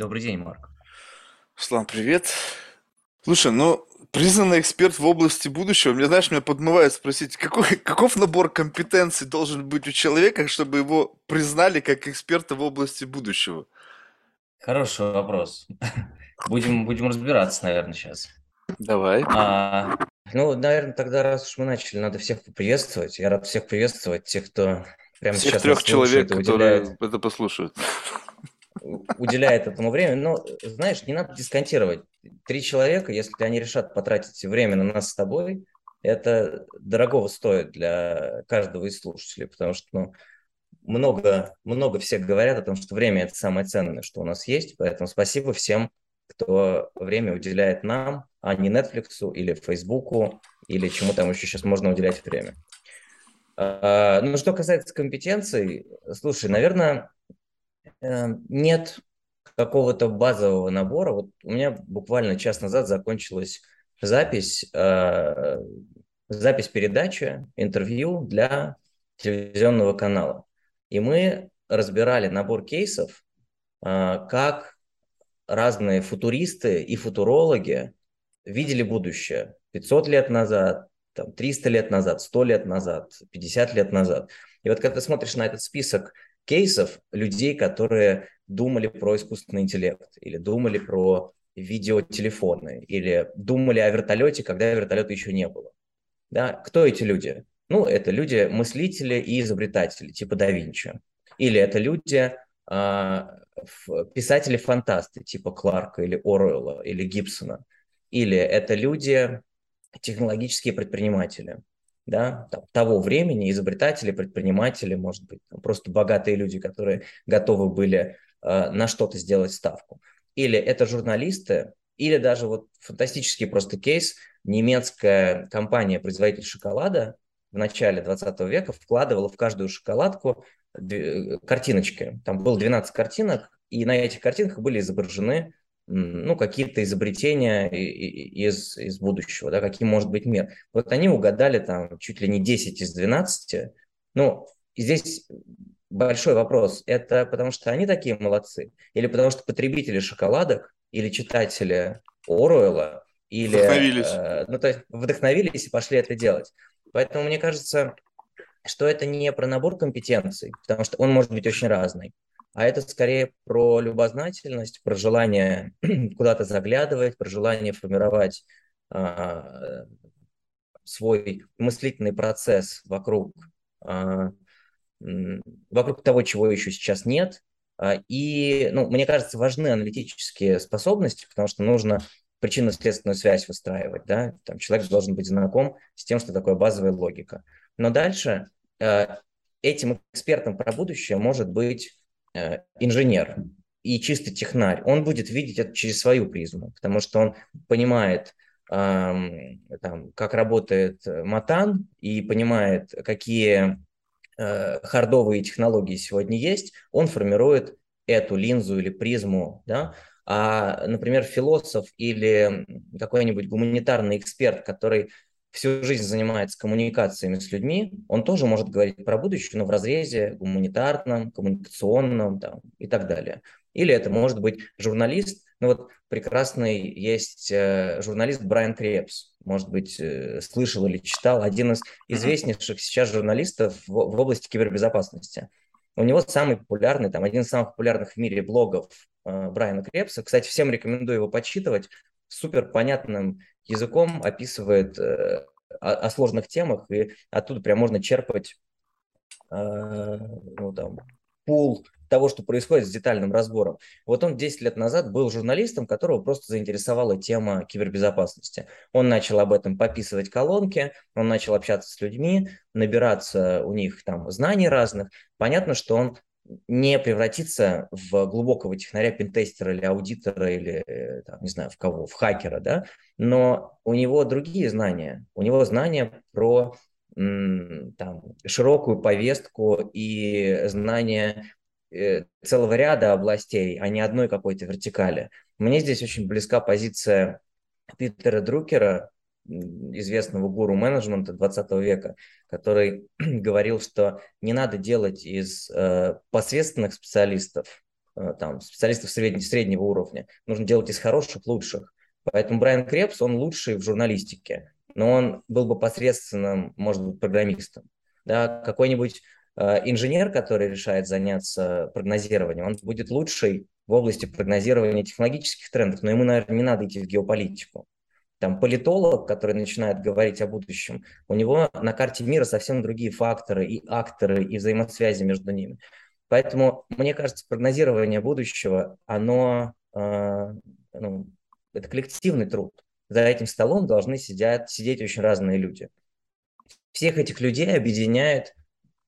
Добрый день, Марк. Слан, привет. Слушай, ну, признанный эксперт в области будущего, мне, знаешь, меня подмывает спросить, какой, каков набор компетенций должен быть у человека, чтобы его признали как эксперта в области будущего? Хороший вопрос. Будем, будем разбираться, наверное, сейчас. Давай. А, ну, наверное, тогда, раз уж мы начали, надо всех поприветствовать. Я рад всех приветствовать, тех, кто прямо Всех сейчас трех человек, которые это послушают. Уделяет этому время. Но, знаешь, не надо дисконтировать. Три человека, если они решат потратить время на нас с тобой, это дорогого стоит для каждого из слушателей, потому что, ну, много, много всех говорят о том, что время– это самое ценное, что у нас есть, поэтому спасибо всем, кто время уделяет нам, а не Netflix или Фейсбуку, или чему там еще сейчас можно уделять время. А, Ну, что касается компетенций, слушай, наверное, нет какого-то базового набора. Вот у меня буквально час назад закончилась запись, э, запись передачи, интервью для телевизионного канала. И мы разбирали набор кейсов, э, как разные футуристы и футурологи видели будущее 500 лет назад, там, 300 лет назад, 100 лет назад, 50 лет назад. И вот когда ты смотришь на этот список кейсов людей, которые думали про искусственный интеллект, или думали про видеотелефоны, или думали о вертолете, когда вертолета еще не было. Да? Кто эти люди? Ну, это люди, мыслители и изобретатели, типа да Винчи. Или это люди, а, писатели-фантасты, типа Кларка или Оруэлла или Гибсона. Или это люди, технологические предприниматели, да, там, того времени, изобретатели, предприниматели, может быть, просто богатые люди, которые готовы были э, на что-то сделать ставку. Или это журналисты, или даже вот фантастический просто кейс, немецкая компания-производитель шоколада в начале 20 века вкладывала в каждую шоколадку картиночки. Там было 12 картинок, и на этих картинках были изображены ну, какие-то изобретения из, из будущего, да, каким может быть мир. Вот они угадали там чуть ли не 10 из 12. Ну, здесь большой вопрос. Это потому что они такие молодцы? Или потому что потребители шоколадок или читатели Оруэлла или... Вдохновились. Э, ну, то есть вдохновились и пошли это делать. Поэтому мне кажется, что это не про набор компетенций, потому что он может быть очень разный, а это скорее про любознательность, про желание куда-то заглядывать, про желание формировать а, свой мыслительный процесс вокруг, а, вокруг того, чего еще сейчас нет. А, и, ну, мне кажется, важны аналитические способности, потому что нужно причинно-следственную связь выстраивать. Да? Там человек должен быть знаком с тем, что такое базовая логика. Но дальше э, этим экспертом про будущее может быть инженер и чистый технарь, он будет видеть это через свою призму, потому что он понимает, эм, там, как работает матан и понимает, какие э, хардовые технологии сегодня есть, он формирует эту линзу или призму, да, а, например, философ или какой-нибудь гуманитарный эксперт, который всю жизнь занимается коммуникациями с людьми, он тоже может говорить про будущее, но в разрезе гуманитарном, коммуникационном там, и так далее. Или это может быть журналист, ну вот прекрасный есть э, журналист Брайан Крепс, может быть, э, слышал или читал, один из известнейших сейчас журналистов в, в области кибербезопасности. У него самый популярный, там, один из самых популярных в мире блогов э, Брайана Крепса. Кстати, всем рекомендую его почитывать. Супер понятным языком описывает э, о, о сложных темах, и оттуда прям можно черпать э, ну, там, пул того, что происходит с детальным разбором. Вот он 10 лет назад был журналистом, которого просто заинтересовала тема кибербезопасности. Он начал об этом пописывать колонки, он начал общаться с людьми, набираться у них там знаний разных. Понятно, что он не превратиться в глубокого технаря, пентестера или аудитора, или, э, там, не знаю, в кого, в хакера, да, но у него другие знания. У него знания про там, широкую повестку и знания э, целого ряда областей, а не одной какой-то вертикали. Мне здесь очень близка позиция Питера Друкера, известного гуру менеджмента 20 века, который говорил, что не надо делать из э, посредственных специалистов э, там, специалистов среднего, среднего уровня. Нужно делать из хороших лучших. Поэтому Брайан Крепс, он лучший в журналистике, но он был бы посредственным, может быть, программистом. Да, какой-нибудь э, инженер, который решает заняться прогнозированием, он будет лучший в области прогнозирования технологических трендов, но ему, наверное, не надо идти в геополитику. Там политолог, который начинает говорить о будущем, у него на карте мира совсем другие факторы и акторы, и взаимосвязи между ними. Поэтому, мне кажется, прогнозирование будущего, оно э, ну, это коллективный труд. За этим столом должны сидят, сидеть очень разные люди. Всех этих людей объединяет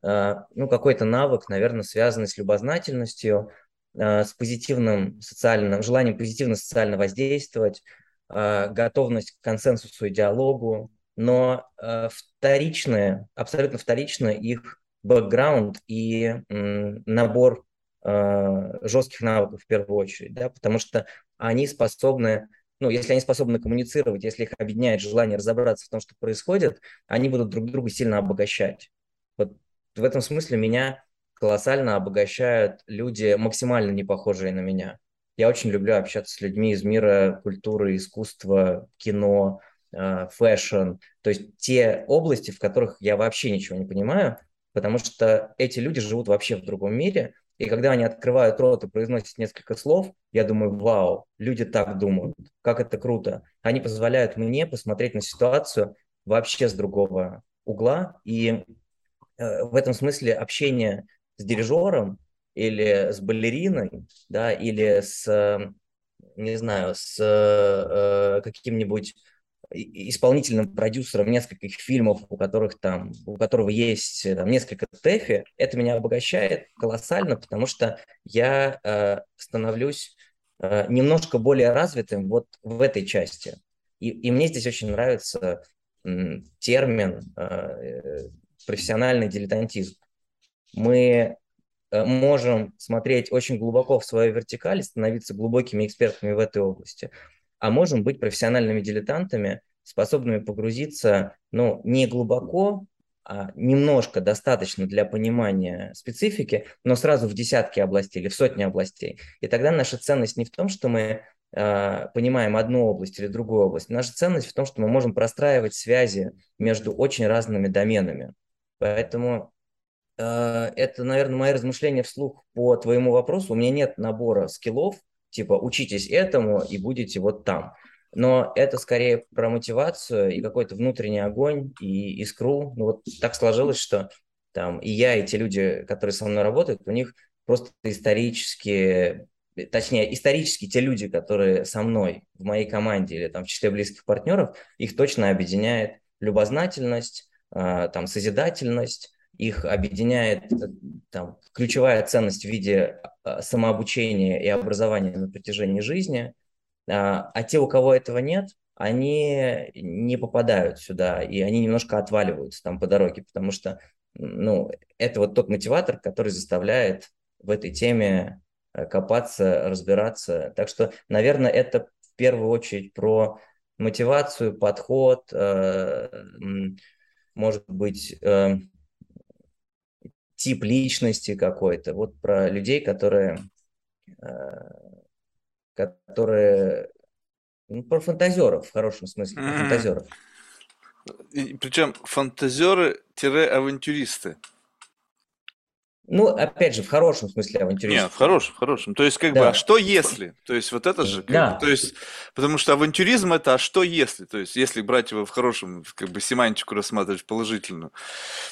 э, ну, какой-то навык, наверное, связанный с любознательностью, э, с позитивным социальным, желанием позитивно социально воздействовать, готовность к консенсусу и диалогу, но вторичное, абсолютно вторичное их бэкграунд и набор жестких навыков в первую очередь, да, потому что они способны, ну, если они способны коммуницировать, если их объединяет желание разобраться в том, что происходит, они будут друг друга сильно обогащать. Вот в этом смысле меня колоссально обогащают люди, максимально не похожие на меня. Я очень люблю общаться с людьми из мира культуры, искусства, кино, э, fashion. То есть те области, в которых я вообще ничего не понимаю, потому что эти люди живут вообще в другом мире, и когда они открывают рот и произносят несколько слов, я думаю, вау, люди так думают, как это круто. Они позволяют мне посмотреть на ситуацию вообще с другого угла. И э, в этом смысле общение с дирижером или с балериной, да, или с, не знаю, с э, каким-нибудь исполнительным продюсером нескольких фильмов, у которых там, у которого есть там, несколько тэфи, это меня обогащает колоссально, потому что я э, становлюсь э, немножко более развитым вот в этой части. И, и мне здесь очень нравится э, термин э, профессиональный дилетантизм. Мы э, можем смотреть очень глубоко в свою вертикаль, становиться глубокими экспертами в этой области а можем быть профессиональными дилетантами, способными погрузиться, ну, не глубоко, а немножко достаточно для понимания специфики, но сразу в десятки областей или в сотни областей. И тогда наша ценность не в том, что мы э, понимаем одну область или другую область. Наша ценность в том, что мы можем простраивать связи между очень разными доменами. Поэтому э, это, наверное, мои размышления вслух по твоему вопросу. У меня нет набора скиллов, типа учитесь этому и будете вот там. Но это скорее про мотивацию и какой-то внутренний огонь и искру. Ну вот так сложилось, что там и я, и те люди, которые со мной работают, у них просто исторические, точнее, исторически те люди, которые со мной в моей команде или там в числе близких партнеров, их точно объединяет любознательность, а, там, созидательность, их объединяет э, там, ключевая ценность в виде а, самообучения и образования на протяжении жизни, а, а те, у кого этого нет, они не попадают сюда, и они немножко отваливаются там по дороге, потому что ну, это вот тот мотиватор, который заставляет в этой теме э, копаться, разбираться. Так что, наверное, это в первую очередь про мотивацию, подход, э, может быть, тип личности какой-то. Вот про людей, которые, э, которые ну, про фантазеров в хорошем смысле, про фантазеров. Причем фантазеры-авантюристы. Ну, опять же, в хорошем смысле авантюрист. Нет, в хорошем, в хорошем. То есть, как да. бы, а что если? То есть, вот это же, как да. бы, то есть, потому что авантюризм это, а что если? То есть, если брать его в хорошем, как бы, семантику рассматривать положительную.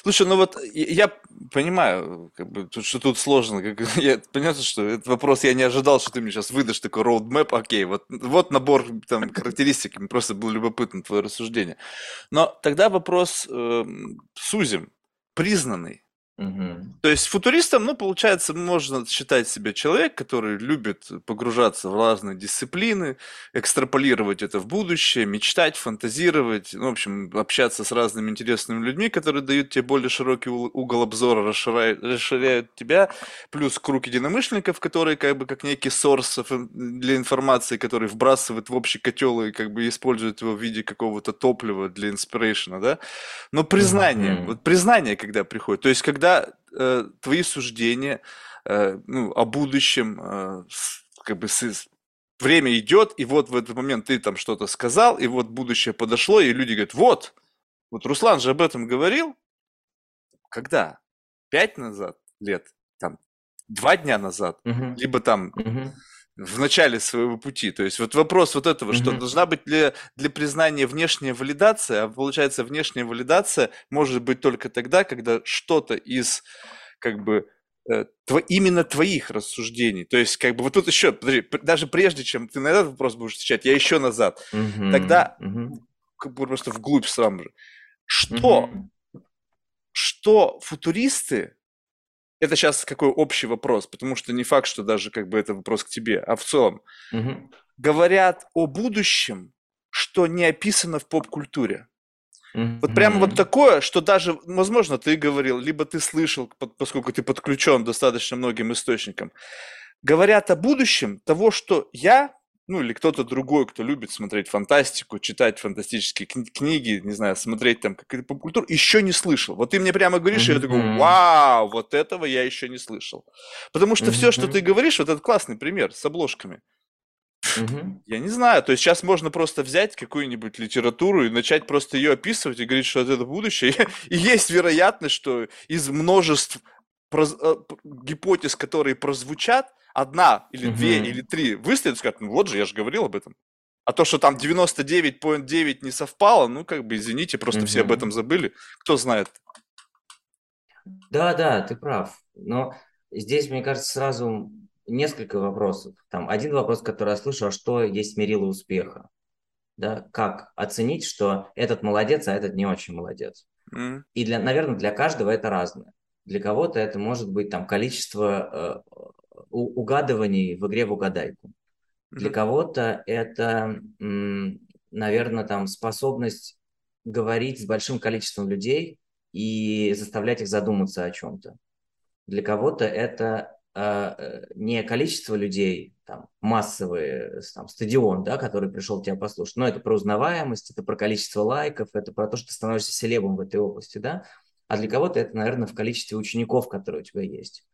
Слушай, ну вот, я понимаю, как бы, что тут сложно. Как, я, понятно, что этот вопрос я не ожидал, что ты мне сейчас выдашь такой роудмэп, окей, вот, вот набор там характеристик, просто было любопытно твое рассуждение. Но тогда вопрос э, сузим, признанный. То есть футуристом, ну, получается, можно считать себя человек, который любит погружаться в разные дисциплины, экстраполировать это в будущее, мечтать, фантазировать, ну, в общем, общаться с разными интересными людьми, которые дают тебе более широкий угол обзора, расширяют, расширяют тебя, плюс круг единомышленников, которые как бы как некий сорс для информации, который вбрасывает в общий котел и как бы использует его в виде какого-то топлива для инспирейшена, да? Но признание, mm-hmm. вот признание, когда приходит, то есть когда э, твои суждения э, ну, о будущем, э, как бы с, время идет, и вот в этот момент ты там что-то сказал, и вот будущее подошло, и люди говорят, вот, вот Руслан же об этом говорил. Когда? Пять назад лет? Там, два дня назад? Угу. Либо там... Угу в начале своего пути. То есть вот вопрос вот этого, mm-hmm. что должна быть для, для признания внешняя валидация, а получается внешняя валидация может быть только тогда, когда что-то из как бы э, тво, именно твоих рассуждений. То есть как бы вот тут еще, подожди, даже прежде чем ты на этот вопрос будешь отвечать, я еще назад. Mm-hmm. Тогда mm-hmm. как бы просто вглубь сам же. Что, mm-hmm. что футуристы это сейчас какой общий вопрос, потому что не факт, что даже как бы это вопрос к тебе, а в целом. Угу. Говорят о будущем, что не описано в поп-культуре. Mm-hmm. Вот прямо вот такое, что даже, возможно, ты говорил, либо ты слышал, поскольку ты подключен достаточно многим источникам, говорят о будущем того, что я ну или кто-то другой, кто любит смотреть фантастику, читать фантастические кни- книги, не знаю, смотреть там какую-то поп-культуру, еще не слышал. Вот ты мне прямо говоришь, mm-hmm. и я такой, вау, вот этого я еще не слышал. Потому что mm-hmm. все, что ты говоришь, вот этот классный пример с обложками. Mm-hmm. Я не знаю, то есть сейчас можно просто взять какую-нибудь литературу и начать просто ее описывать и говорить, что это будущее. И есть вероятность, что из множеств проз... Э, гипотез, которые прозвучат, одна или угу. две или три выстрелят, скажут, ну вот же, я же говорил об этом. А то, что там 99.9 не совпало, ну, как бы, извините, просто угу. все об этом забыли. Кто знает? Да, да, ты прав. Но здесь, мне кажется, сразу несколько вопросов. Там один вопрос, который я слышу, а что есть мерило успеха? Да, как оценить, что этот молодец, а этот не очень молодец? Mm. И, для, наверное, для каждого это разное. Для кого-то это может быть там количество э, угадываний в игре в угадайку. Для кого-то это, наверное, там способность говорить с большим количеством людей и заставлять их задуматься о чем-то. Для кого-то это э, не количество людей, там, массовый там, стадион, да, который пришел тебя послушать, но это про узнаваемость, это про количество лайков, это про то, что ты становишься селебом в этой области, да, а для кого-то это, наверное, в количестве учеников, которые у тебя есть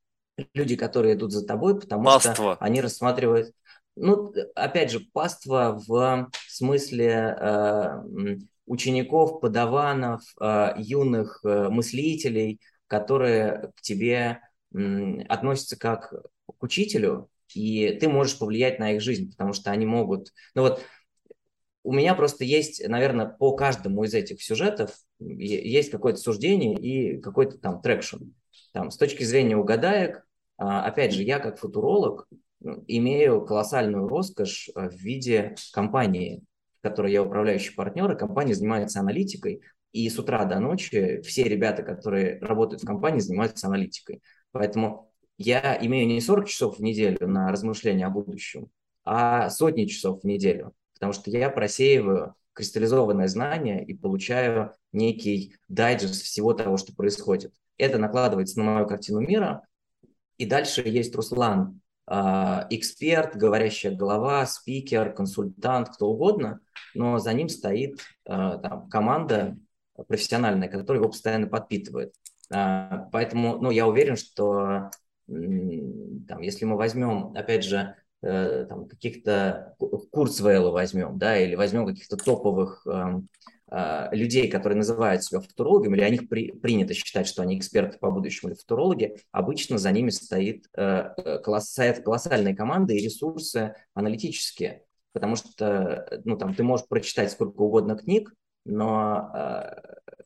люди, которые идут за тобой, потому паства. что они рассматривают, ну, опять же, паства в смысле э, учеников, подаванов, э, юных э, мыслителей, которые к тебе э, относятся как к учителю, и ты можешь повлиять на их жизнь, потому что они могут... Ну вот у меня просто есть, наверное, по каждому из этих сюжетов есть какое-то суждение и какой-то там traction. Там, с точки зрения угадаек, а, опять же, я как футуролог имею колоссальную роскошь э, в виде компании, в которой я управляющий партнер, и компания занимается аналитикой, и с утра до ночи все ребята, которые работают в компании, занимаются аналитикой. Поэтому я имею не 40 часов в неделю на размышления о будущем, а сотни часов в неделю, потому что я просеиваю кристаллизованное знание и получаю некий дайджест всего того, что происходит. Это накладывается на мою картину мира, и дальше есть Руслан, а, эксперт, говорящая голова, спикер, консультант, кто угодно, но за ним стоит а, там, команда профессиональная, которая его постоянно подпитывает. А, поэтому ну, я уверен, что там, если мы возьмем, опять же, э, там, каких-то Курцвейла возьмем, да, или возьмем каких-то топовых эм, а, людей, которые называют себя футурологами, или о них при, принято считать, что они эксперты по будущему или футурологи, обычно за ними стоит, э, э колосс, стоят колоссальные команды и ресурсы аналитические. Потому что ну, там, ты можешь прочитать сколько угодно книг, но э,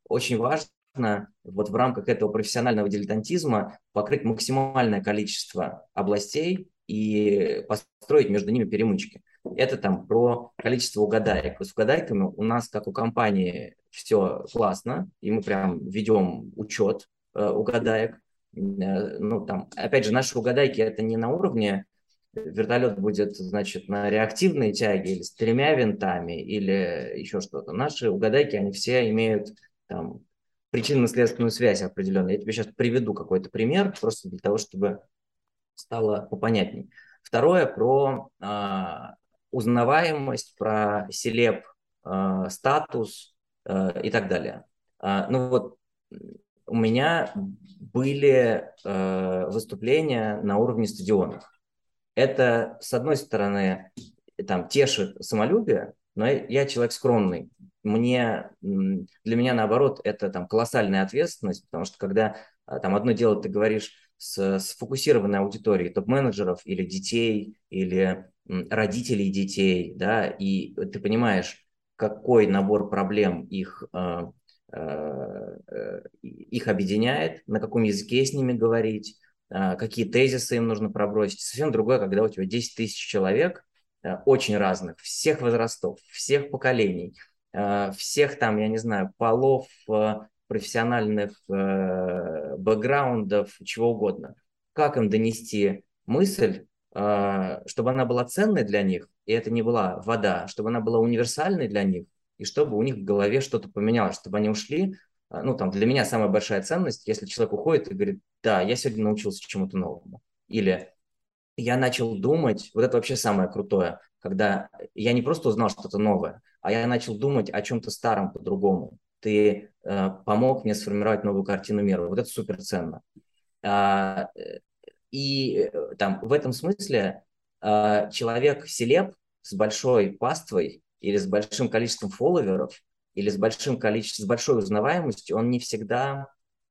очень важно вот в рамках этого профессионального дилетантизма покрыть максимальное количество областей и построить между ними перемычки. Это там про количество угадаек. С угадайками у нас, как у компании, все классно, и мы прям ведем учет э, угадаек. Э, ну, там, опять же, наши угадайки это не на уровне вертолет будет, значит, на реактивной тяге или с тремя винтами или еще что-то. Наши угадайки, они все имеют там причинно-следственную связь определенную. Я тебе сейчас приведу какой-то пример, просто для того, чтобы стало попонятней. Второе про а, узнаваемость, про селеб, э, статус э, и так далее. Э, ну вот у меня были э, выступления на уровне стадионов. Это, с одной стороны, там тешит самолюбие, но я человек скромный. Мне, для меня, наоборот, это там колоссальная ответственность, потому что когда там одно дело ты говоришь с сфокусированной аудиторией топ-менеджеров или детей, или родителей детей, да, и ты понимаешь, какой набор проблем их, э, э, их объединяет, на каком языке с ними говорить, э, какие тезисы им нужно пробросить. Совсем другое, когда у тебя 10 тысяч человек, очень разных, всех возрастов, всех поколений, всех там, я не знаю, полов, профессиональных бэкграундов, чего угодно. Как им донести мысль, чтобы она была ценной для них, и это не была вода, чтобы она была универсальной для них, и чтобы у них в голове что-то поменялось, чтобы они ушли. А, ну, там, для меня самая большая ценность, если человек уходит и говорит, да, я сегодня научился чему-то новому. Или я начал думать, вот это вообще самое крутое, когда я не просто узнал что-то новое, а я начал думать о чем-то старом по-другому. Ты э, помог мне сформировать новую картину мира. Вот это супер ценно. А, э, и э, там в этом смысле э, человек селеб с большой паствой или с большим количеством фолловеров, или с большим количеством, с большой узнаваемостью, он не всегда,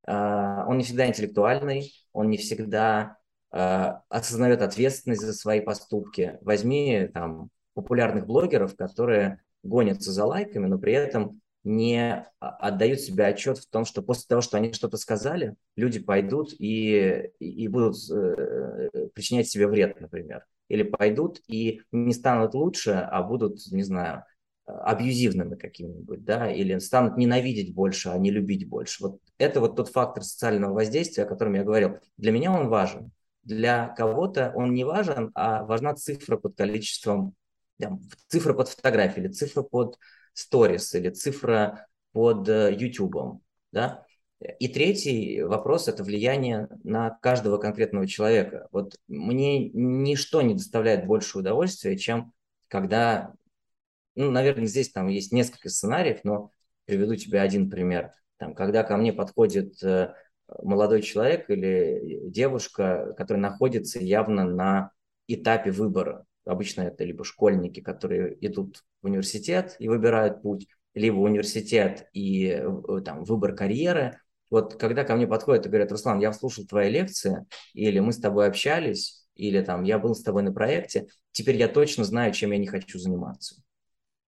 э, он не всегда интеллектуальный, он не всегда э, осознает ответственность за свои поступки. Возьми там популярных блогеров, которые гонятся за лайками, но при этом не отдают себе отчет в том, что после того, что они что-то сказали, люди пойдут и, и будут э, причинять себе вред, например или пойдут и не станут лучше, а будут, не знаю, абьюзивными какими-нибудь, да, или станут ненавидеть больше, а не любить больше. Вот это вот тот фактор социального воздействия, о котором я говорил. Для меня он важен. Для кого-то он не важен, а важна цифра под количеством, да, цифра под фотографией, или цифра под сторис, или цифра под YouTube, э, да. И третий вопрос – это влияние на каждого конкретного человека. Вот мне ничто не доставляет больше удовольствия, чем когда, ну, наверное, здесь там есть несколько сценариев, но приведу тебе один пример. Там, когда ко мне подходит э, молодой человек или девушка, который находится явно на этапе выбора. Обычно это либо школьники, которые идут в университет и выбирают путь, либо университет и э, там, выбор карьеры – вот когда ко мне подходят и говорят, Руслан, я слушал твои лекции, или мы с тобой общались, или там я был с тобой на проекте, теперь я точно знаю, чем я не хочу заниматься.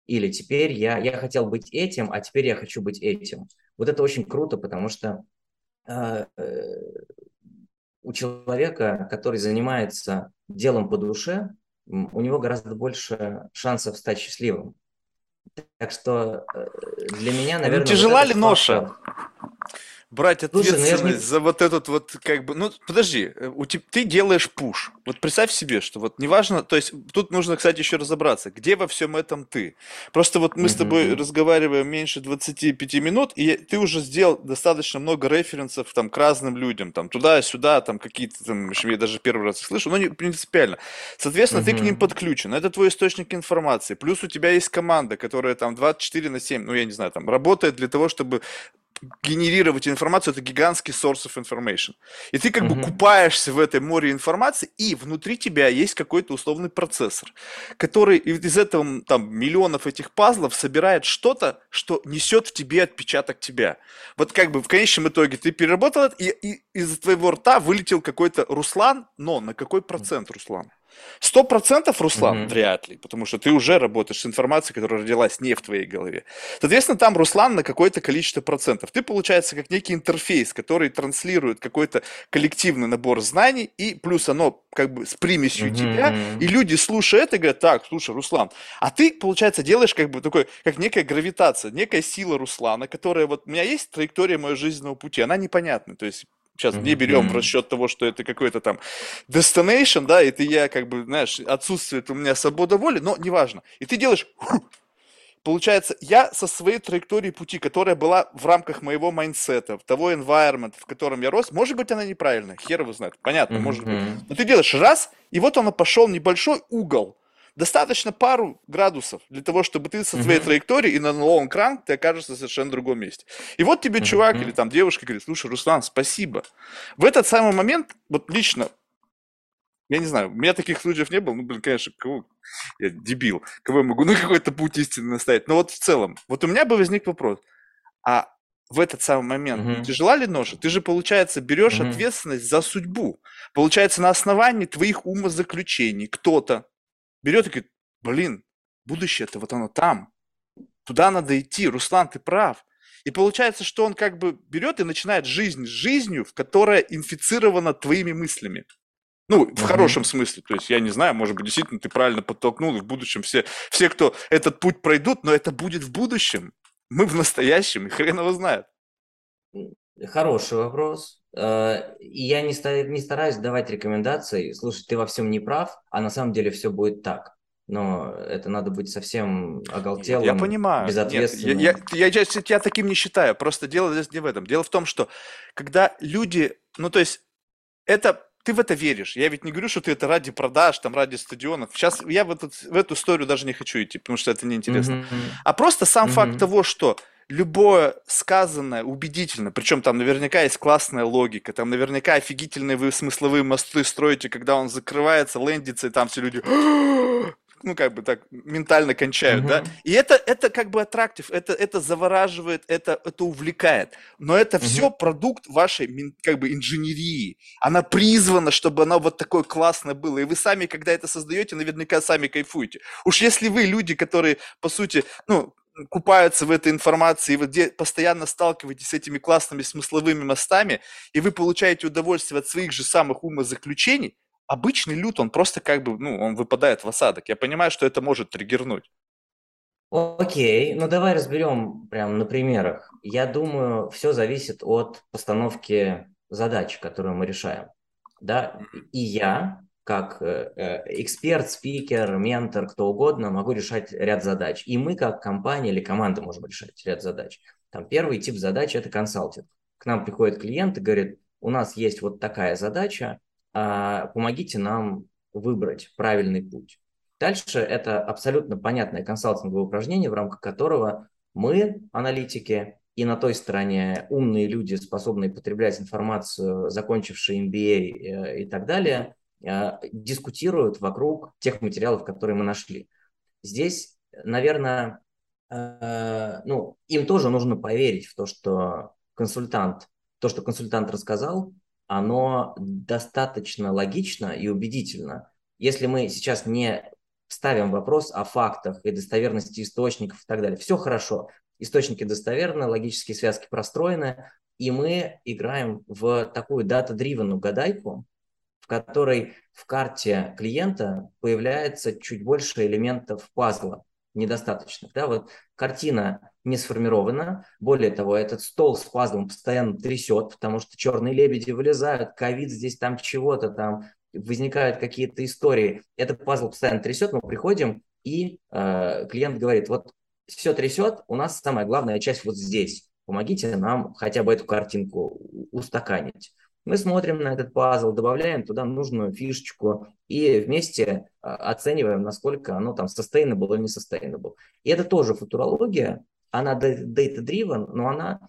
Или теперь я, я хотел быть этим, а теперь я хочу быть этим. Вот это очень круто, потому что э, э, у человека, который занимается делом по душе, у него гораздо больше шансов стать счастливым. Так что э, для меня, наверное... Ну, тяжела вот ли ноша? Фактор брать ну, ответственность Слушай, не... за вот этот вот как бы, ну подожди, э, у тебя, ты делаешь пуш. Вот представь себе, что вот неважно, то есть тут нужно, кстати, еще разобраться, где во всем этом ты. Просто вот мы mm-hmm. с тобой разговариваем меньше 25 минут, и ты уже сделал достаточно много референсов там к разным людям, там туда-сюда, там какие-то там, я даже первый раз их слышу, но не принципиально. Соответственно, mm-hmm. ты к ним подключен, это твой источник информации, плюс у тебя есть команда, которая там 24 на 7, ну я не знаю, там работает для того, чтобы генерировать информацию, это гигантский source of information. И ты как mm-hmm. бы купаешься в этой море информации, и внутри тебя есть какой-то условный процессор, который из этого там миллионов этих пазлов собирает что-то, что несет в тебе отпечаток тебя. Вот как бы в конечном итоге ты переработал это, и, и из твоего рта вылетел какой-то Руслан, но на какой процент Руслан? Сто процентов, Руслан, mm-hmm. вряд ли, потому что ты уже работаешь с информацией, которая родилась не в твоей голове. Соответственно, там Руслан на какое-то количество процентов. Ты, получается, как некий интерфейс, который транслирует какой-то коллективный набор знаний, и плюс оно как бы с примесью mm-hmm. тебя, и люди, слушая это, говорят, так, слушай, Руслан, а ты, получается, делаешь как бы такой, как некая гравитация, некая сила Руслана, которая вот, у меня есть траектория моего жизненного пути, она непонятна, то есть Сейчас не берем в расчет того, что это какой-то там destination, да, это я как бы, знаешь, отсутствует у меня свобода воли, но неважно. И ты делаешь... Получается, я со своей траекторией пути, которая была в рамках моего mindset а, того environment, в котором я рос, может быть, она неправильная, хер его знает, понятно, mm-hmm. может быть. Но ты делаешь раз, и вот он пошел небольшой угол, достаточно пару градусов для того, чтобы ты со своей mm-hmm. траекторией и на long run ты окажешься в совершенно другом месте. И вот тебе mm-hmm. чувак или там девушка говорит, слушай, Руслан, спасибо. В этот самый момент, вот лично, я не знаю, у меня таких случаев не было, ну, блин, конечно, кого, я дебил, кого я могу на какой-то путь истины наставить, но вот в целом, вот у меня бы возник вопрос, а в этот самый момент mm-hmm. тяжела ли ножа? Ты же, получается, берешь mm-hmm. ответственность за судьбу. Получается, на основании твоих умозаключений кто-то берет и говорит, блин, будущее-то вот оно там. Туда надо идти. Руслан, ты прав. И получается, что он как бы берет и начинает жизнь с жизнью, в которая инфицирована твоими мыслями. Ну, в uh-huh. хорошем смысле. То есть, я не знаю, может быть, действительно ты правильно подтолкнул, и в будущем все, все, кто этот путь пройдут, но это будет в будущем. Мы в настоящем, и хрен его знает. Хороший вопрос. Э, я не, не стараюсь давать рекомендации, слушай, ты во всем не прав, а на самом деле все будет так. Но это надо быть совсем оголтелым, Я понимаю. безответственным. Нет, я, я, я, я, я таким не считаю. Просто дело здесь не в этом. Дело в том, что когда люди... Ну, то есть, это ты в это веришь. Я ведь не говорю, что ты это ради продаж, там, ради стадионов. Сейчас я в, этот, в эту историю даже не хочу идти, потому что это неинтересно. Mm-hmm. А просто сам mm-hmm. факт того, что любое сказанное убедительно, причем там наверняка есть классная логика, там наверняка офигительные вы смысловые мосты строите, когда он закрывается, лендится, и там все люди ну, как бы так, ментально кончают, uh-huh. да, и это, это как бы аттрактив, это, это завораживает, это, это увлекает, но это uh-huh. все продукт вашей, как бы, инженерии, она призвана, чтобы она вот такое классное было, и вы сами, когда это создаете, наверняка сами кайфуете. Уж если вы люди, которые, по сути, ну, купаются в этой информации, и вы постоянно сталкиваетесь с этими классными смысловыми мостами, и вы получаете удовольствие от своих же самых умозаключений, обычный лют, он просто как бы, ну, он выпадает в осадок. Я понимаю, что это может триггернуть. Окей, ну давай разберем прямо на примерах. Я думаю, все зависит от постановки задач, которую мы решаем. Да, и я, как э, э, эксперт, спикер, ментор, кто угодно, могу решать ряд задач. И мы, как компания или команда, можем решать ряд задач. Там первый тип задач – это консалтинг. К нам приходит клиент и говорит, у нас есть вот такая задача, а, помогите нам выбрать правильный путь. Дальше это абсолютно понятное консалтинговое упражнение, в рамках которого мы, аналитики, и на той стороне умные люди, способные потреблять информацию, закончившие MBA э, и так далее, дискутируют вокруг тех материалов, которые мы нашли. Здесь, наверное, э, ну, им тоже нужно поверить в то, что консультант, то, что консультант рассказал, оно достаточно логично и убедительно. Если мы сейчас не ставим вопрос о фактах и достоверности источников и так далее, все хорошо. Источники достоверны, логические связки простроены, и мы играем в такую дата-дривенную гадайку, в которой в карте клиента появляется чуть больше элементов пазла недостаточных. Да? Вот картина не сформирована. Более того, этот стол с пазлом постоянно трясет, потому что черные лебеди вылезают, ковид здесь там чего-то там, возникают какие-то истории. Этот пазл постоянно трясет, мы приходим, и э, клиент говорит, вот все трясет, у нас самая главная часть вот здесь. Помогите нам хотя бы эту картинку устаканить. Мы смотрим на этот пазл, добавляем туда нужную фишечку и вместе а, оцениваем, насколько оно там sustainable или не sustainable. И это тоже футурология, она data-driven, но она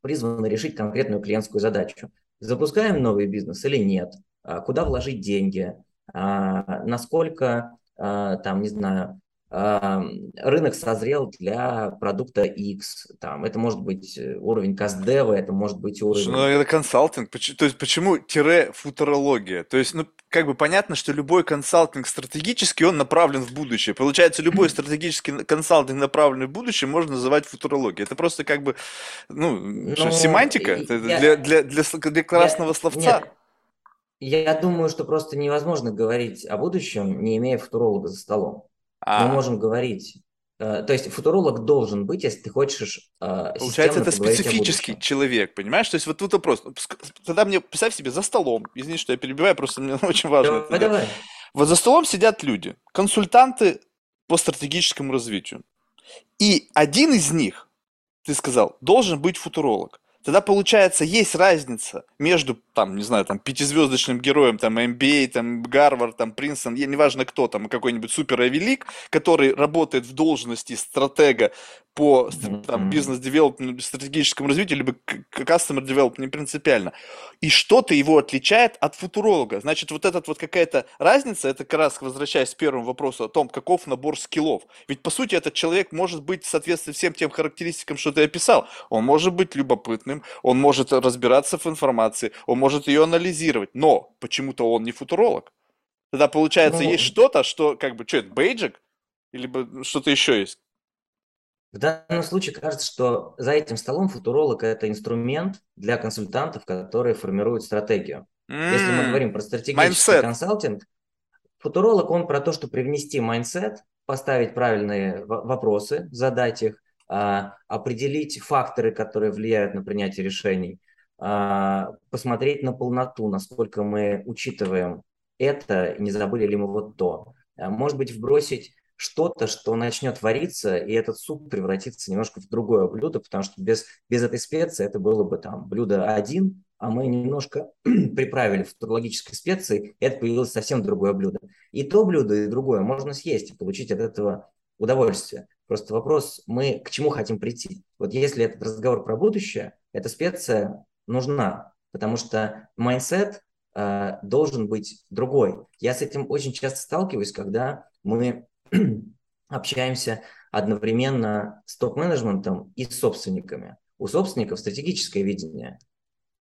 призвана решить конкретную клиентскую задачу. Запускаем новый бизнес или нет? А, куда вложить деньги? А, насколько, там, не знаю, рынок созрел для продукта X. Там, это может быть э, уровень кастдева, это может быть уровень... Ну, это консалтинг. То есть, почему тире футурология? То есть, ну, как бы понятно, что любой консалтинг стратегический, он направлен в будущее. Получается, любой стратегический консалтинг, направленный в будущее, можно называть футурологией. Это просто как бы, ну, Но что, ну, семантика я, для, для, для, для красного я, словца. Нет. Я думаю, что просто невозможно говорить о будущем, не имея футуролога за столом. А... Мы можем говорить. Э, то есть футуролог должен быть, если ты хочешь э, Получается, это специфический человек, понимаешь? То есть вот тут вопрос. Тогда мне, представь себе, за столом, извини, что я перебиваю, просто мне очень важно. Давай, давай. Вот за столом сидят люди, консультанты по стратегическому развитию. И один из них, ты сказал, должен быть футуролог. Тогда получается, есть разница между, там, не знаю, там, пятизвездочным героем, там, MBA, там, Гарвард, там, Принстон, неважно кто, там, какой-нибудь суперовелик, который работает в должности стратега по там, бизнес-девелопменту, стратегическому развитию, либо customer development, не принципиально. И что-то его отличает от футуролога. Значит, вот эта вот какая-то разница, это как раз возвращаясь к первому вопросу о том, каков набор скиллов. Ведь, по сути, этот человек может быть в соответствии всем тем характеристикам, что ты описал. Он может быть любопытным, он может разбираться в информации, он может ее анализировать, но почему-то он не футуролог. Тогда, получается, ну, есть что-то, что, как бы, что это, бейджик? Или что-то еще есть? В данном случае кажется, что за этим столом футуролог – это инструмент для консультантов, которые формируют стратегию. Mm-hmm. Если мы говорим про стратегический mindset. консалтинг, футуролог, он про то, что привнести mindset, поставить правильные вопросы, задать их, а, определить факторы, которые влияют на принятие решений, а, посмотреть на полноту, насколько мы учитываем это, не забыли ли мы вот то. А, может быть, вбросить что-то, что начнет вариться, и этот суп превратится немножко в другое блюдо, потому что без, без этой специи это было бы там блюдо один, а мы немножко приправили футурологической специей, и это появилось совсем другое блюдо. И то блюдо, и другое можно съесть и получить от этого удовольствие. Просто вопрос, мы к чему хотим прийти? Вот если этот разговор про будущее, эта специя нужна, потому что mindset э, должен быть другой. Я с этим очень часто сталкиваюсь, когда мы общаемся одновременно с топ-менеджментом и с собственниками. У собственников стратегическое видение,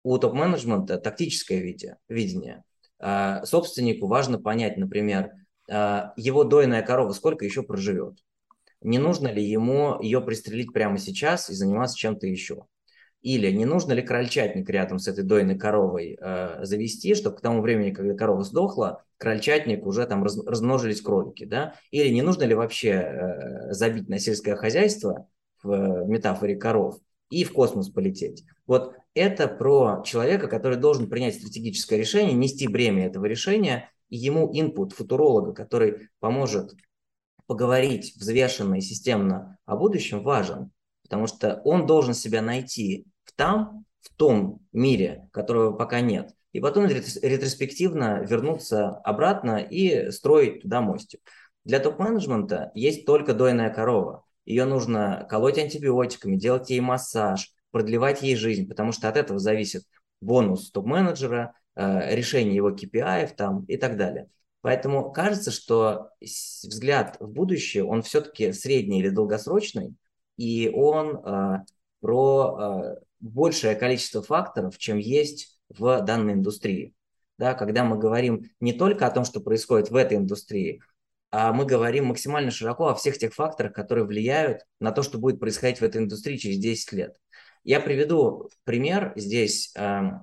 у топ-менеджмента тактическое видение. А, собственнику важно понять, например, а, его дойная корова сколько еще проживет. Не нужно ли ему ее пристрелить прямо сейчас и заниматься чем-то еще. Или не нужно ли крольчатник рядом с этой дойной коровой э, завести, чтобы к тому времени, когда корова сдохла, крольчатник уже там раз, размножились кролики, да? Или не нужно ли вообще э, забить на сельское хозяйство в э, метафоре коров и в космос полететь? Вот это про человека, который должен принять стратегическое решение, нести бремя этого решения, и ему инпут футуролога, который поможет поговорить взвешенно и системно о будущем, важен, потому что он должен себя найти там, в том мире, которого пока нет, и потом ретроспективно вернуться обратно и строить туда мостик. Для топ-менеджмента есть только дойная корова. Ее нужно колоть антибиотиками, делать ей массаж, продлевать ей жизнь, потому что от этого зависит бонус топ-менеджера, э, решение его KPI там, и так далее. Поэтому кажется, что взгляд в будущее, он все-таки средний или долгосрочный, и он э, про э, большее количество факторов, чем есть в данной индустрии. Да, когда мы говорим не только о том, что происходит в этой индустрии, а мы говорим максимально широко о всех тех факторах, которые влияют на то, что будет происходить в этой индустрии через 10 лет. Я приведу пример здесь, эм,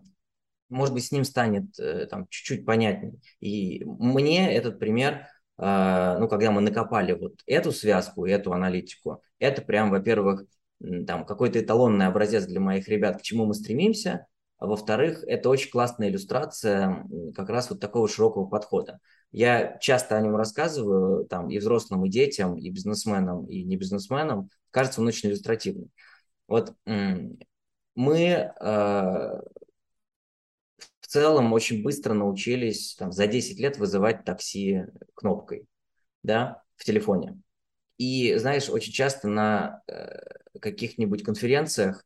может быть, с ним станет э, там, чуть-чуть понятнее. И мне этот пример, э, ну, когда мы накопали вот эту связку, эту аналитику, это прям, во-первых, там какой-то эталонный образец для моих ребят, к чему мы стремимся. А во-вторых, это очень классная иллюстрация как раз вот такого широкого подхода. Я часто о нем рассказываю там и взрослым, и детям, и бизнесменам, и не бизнесменам. Кажется, он очень иллюстративный. Вот мы э, в целом очень быстро научились там, за 10 лет вызывать такси кнопкой да, в телефоне. И, знаешь, очень часто на э, каких-нибудь конференциях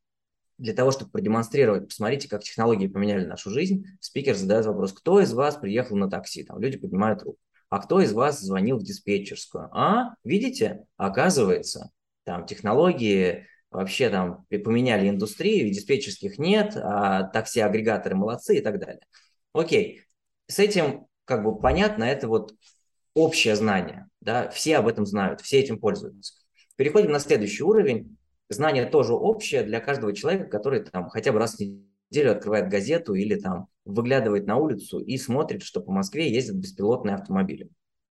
для того, чтобы продемонстрировать, посмотрите, как технологии поменяли нашу жизнь, спикер задает вопрос, кто из вас приехал на такси? Там люди поднимают руку. А кто из вас звонил в диспетчерскую? А, видите, оказывается, там технологии вообще там поменяли индустрию, диспетчерских нет, а такси-агрегаторы молодцы и так далее. Окей, с этим как бы понятно, это вот общее знание, да, все об этом знают, все этим пользуются. Переходим на следующий уровень. Знание тоже общее для каждого человека, который там хотя бы раз в неделю открывает газету или там выглядывает на улицу и смотрит, что по Москве ездят беспилотные автомобили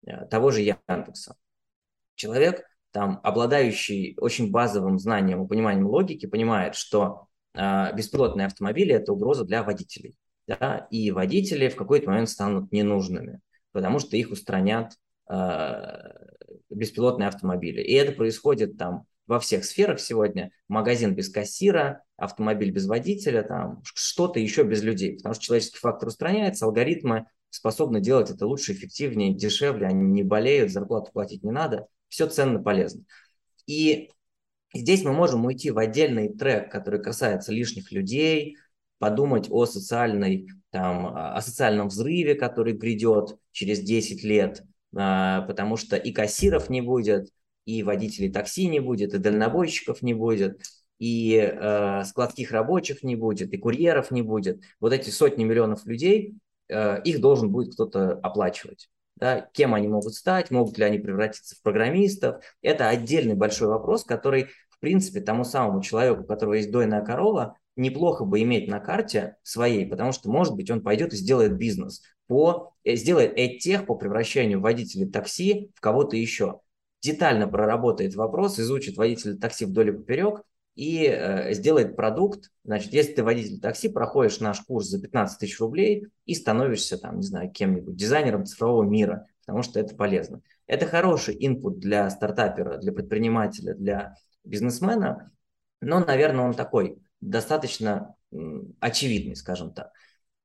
э, того же Яндекса. Человек, там, обладающий очень базовым знанием и пониманием логики, понимает, что э, беспилотные автомобили – это угроза для водителей. Да? И водители в какой-то момент станут ненужными потому что их устранят э, беспилотные автомобили. И это происходит там во всех сферах сегодня. Магазин без кассира, автомобиль без водителя, там что-то еще без людей, потому что человеческий фактор устраняется, алгоритмы способны делать это лучше, эффективнее, дешевле, они не болеют, зарплату платить не надо, все ценно, полезно. И здесь мы можем уйти в отдельный трек, который касается лишних людей, подумать о социальной, там, о социальном взрыве, который грядет через 10 лет, а, потому что и кассиров не будет, и водителей такси не будет, и дальнобойщиков не будет, и э, складских рабочих не будет, и курьеров не будет. Вот эти сотни миллионов людей, э, их должен будет кто-то оплачивать. Да? Кем они могут стать, могут ли они превратиться в программистов. Это отдельный большой вопрос, который, в принципе, тому самому человеку, у которого есть дойная корова, неплохо бы иметь на карте своей, потому что, может быть, он пойдет и сделает бизнес, по, э, сделает эдтех по превращению водителей такси в кого-то еще детально проработает вопрос, изучит водителя такси вдоль и поперек и э, сделает продукт. Значит, если ты водитель такси, проходишь наш курс за 15 тысяч рублей и становишься, там, не знаю, кем-нибудь, дизайнером цифрового мира, потому что это полезно. Это хороший инпут для стартапера, для предпринимателя, для бизнесмена, но, наверное, он такой достаточно очевидный, скажем так.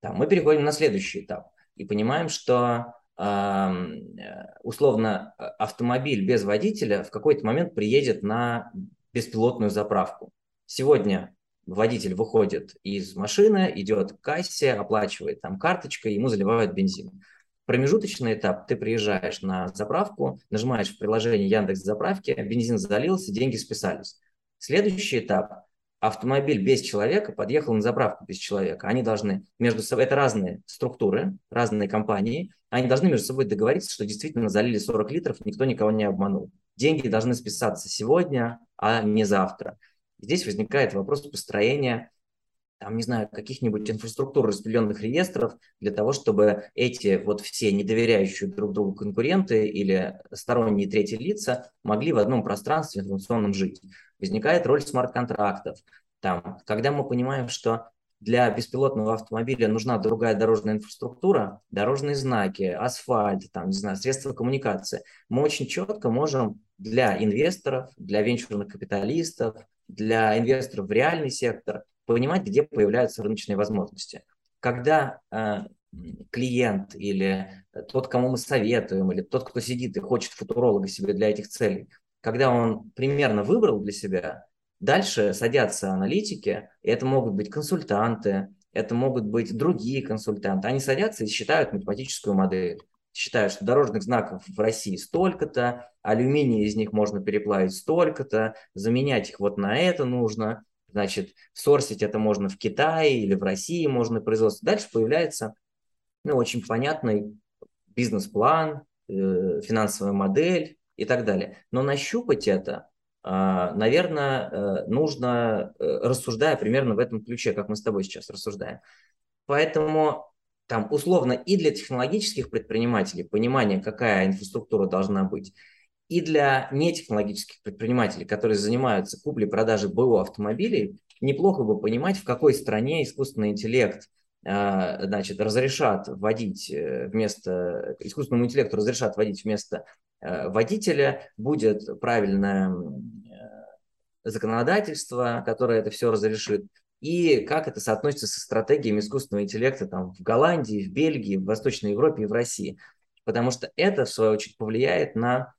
Там, мы переходим на следующий этап и понимаем, что условно э, автомобиль без водителя в какой-то момент приедет на беспилотную заправку. Сегодня водитель выходит из машины, идет к кассе, оплачивает там карточкой, ему заливают бензин. Промежуточный этап, ты приезжаешь на заправку, нажимаешь в приложение Яндекс заправки, бензин залился, деньги списались. Следующий этап, автомобиль без человека подъехал на заправку без человека. Они должны между собой, это разные структуры, разные компании, они должны между собой договориться, что действительно залили 40 литров, никто никого не обманул. Деньги должны списаться сегодня, а не завтра. Здесь возникает вопрос построения там, не знаю, каких-нибудь инфраструктур распределенных реестров для того, чтобы эти вот все недоверяющие друг другу конкуренты или сторонние третьи лица могли в одном пространстве информационном жить. Возникает роль смарт-контрактов. Там, когда мы понимаем, что для беспилотного автомобиля нужна другая дорожная инфраструктура, дорожные знаки, асфальт, там, не знаю, средства коммуникации, мы очень четко можем для инвесторов, для венчурных капиталистов, для инвесторов в реальный сектор понимать, где появляются рыночные возможности. Когда э, клиент или тот, кому мы советуем, или тот, кто сидит и хочет футуролога себе для этих целей, когда он примерно выбрал для себя, Дальше садятся аналитики, и это могут быть консультанты, это могут быть другие консультанты. Они садятся и считают математическую модель. Считают, что дорожных знаков в России столько-то, алюминий из них можно переплавить столько-то, заменять их вот на это нужно. Значит, сорсить это можно в Китае или в России можно производство. Дальше появляется ну, очень понятный бизнес-план, э, финансовая модель и так далее. Но нащупать это а, наверное, э, нужно, э, рассуждая примерно в этом ключе, как мы с тобой сейчас рассуждаем. Поэтому там условно и для технологических предпринимателей понимание, какая инфраструктура должна быть, и для нетехнологических предпринимателей, которые занимаются куплей-продажей БУ автомобилей, неплохо бы понимать, в какой стране искусственный интеллект а, значит, разрешат вводить э, вместо, искусственному интеллекту разрешат вводить вместо водителя, будет правильное э, законодательство, которое это все разрешит, и как это соотносится со стратегиями искусственного интеллекта там, в Голландии, в Бельгии, в Восточной Европе и в России. Потому что это, в свою очередь, повлияет на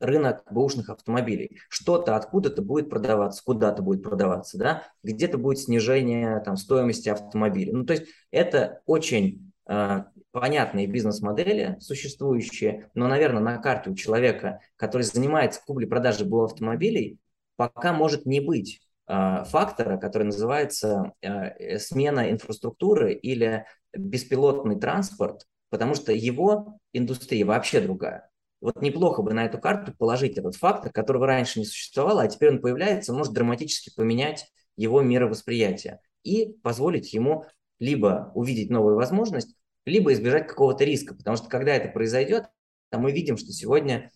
рынок бэушных автомобилей. Что-то откуда-то будет продаваться, куда-то будет продаваться, да? где-то будет снижение там, стоимости автомобиля. Ну, то есть это очень э, понятные бизнес-модели существующие, но, наверное, на карте у человека, который занимается куплей-продажей БУ автомобилей, пока может не быть э, фактора, который называется э, смена инфраструктуры или беспилотный транспорт, потому что его индустрия вообще другая. Вот неплохо бы на эту карту положить этот фактор, которого раньше не существовало, а теперь он появляется, может драматически поменять его мировосприятие и позволить ему либо увидеть новую возможность, либо избежать какого-то риска, потому что когда это произойдет, мы видим, что сегодня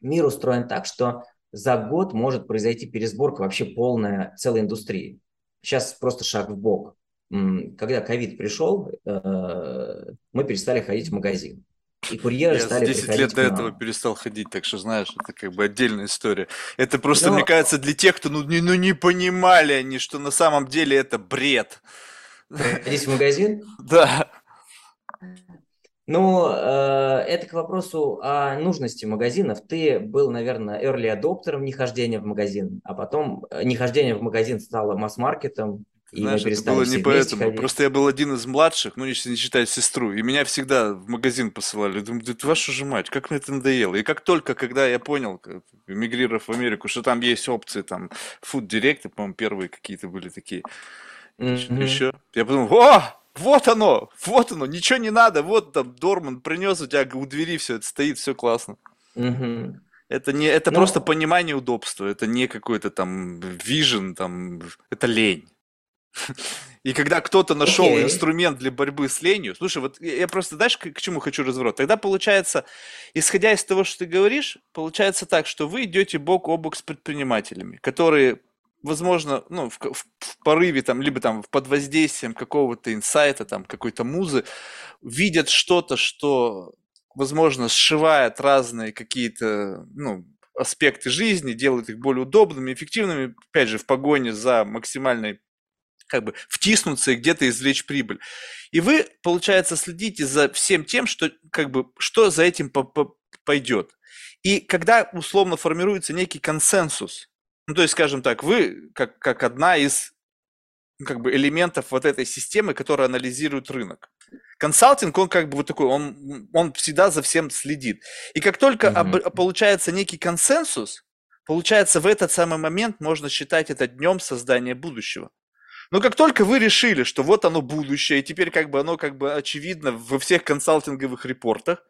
мир устроен так, что за год может произойти пересборка вообще полная целой индустрии. Сейчас просто шаг в бок. Когда ковид пришел, э, мы перестали ходить в магазин. и курьеры Я стали 10 приходить лет до этого перестал ходить, так что, знаешь, это как бы отдельная история. Это просто, мне Но кажется, для тех, кто, ну, не, ну, не понимали они, что на самом деле это бред. приходить в магазин, Да. Ну, э, это к вопросу о нужности магазинов. Ты был, наверное, early адоптером нехождения в магазин, а потом э, нехождение в магазин стало масс-маркетом, и мы Знаешь, это было не поэтому. ходить. Просто я был один из младших, ну, если не считать сестру, и меня всегда в магазин посылали. Думаю, да вашу же мать, как мне это надоело. И как только, когда я понял, эмигрировав в Америку, что там есть опции, там, food директы, по-моему, первые какие-то были такие, Мгм, еще. Я подумал, о, вот оно, вот оно, ничего не надо, вот там Дорман принес, у тебя у двери все это стоит, все классно. мгм. Это не, это просто Ну, понимание удобства, это не какой-то там вижен, там, это лень. И когда кто-то нашел окей. инструмент для борьбы с ленью, слушай, вот я я просто, знаешь, к, к чему хочу разворот? Тогда получается, исходя из того, что ты говоришь, получается так, что вы идете бок о бок с предпринимателями, которые, возможно, ну, в, в- в порыве там, либо там под воздействием какого-то инсайта, там, какой-то музы, видят что-то, что, возможно, сшивает разные какие-то, ну, аспекты жизни, делает их более удобными, эффективными, опять же, в погоне за максимальной как бы втиснуться и где-то извлечь прибыль. И вы, получается, следите за всем тем, что как бы что за этим по- по- пойдет. И когда условно формируется некий консенсус, ну то есть, скажем так, вы как, как одна из ну, как бы элементов вот этой системы, которая анализирует рынок. Консалтинг, он как бы вот такой, он, он всегда за всем следит. И как только об- Мгм. получается некий консенсус, получается в этот самый момент можно считать это днем создания будущего. Но как только вы решили, что вот оно будущее, и теперь как бы оно как бы очевидно во всех консалтинговых репортах,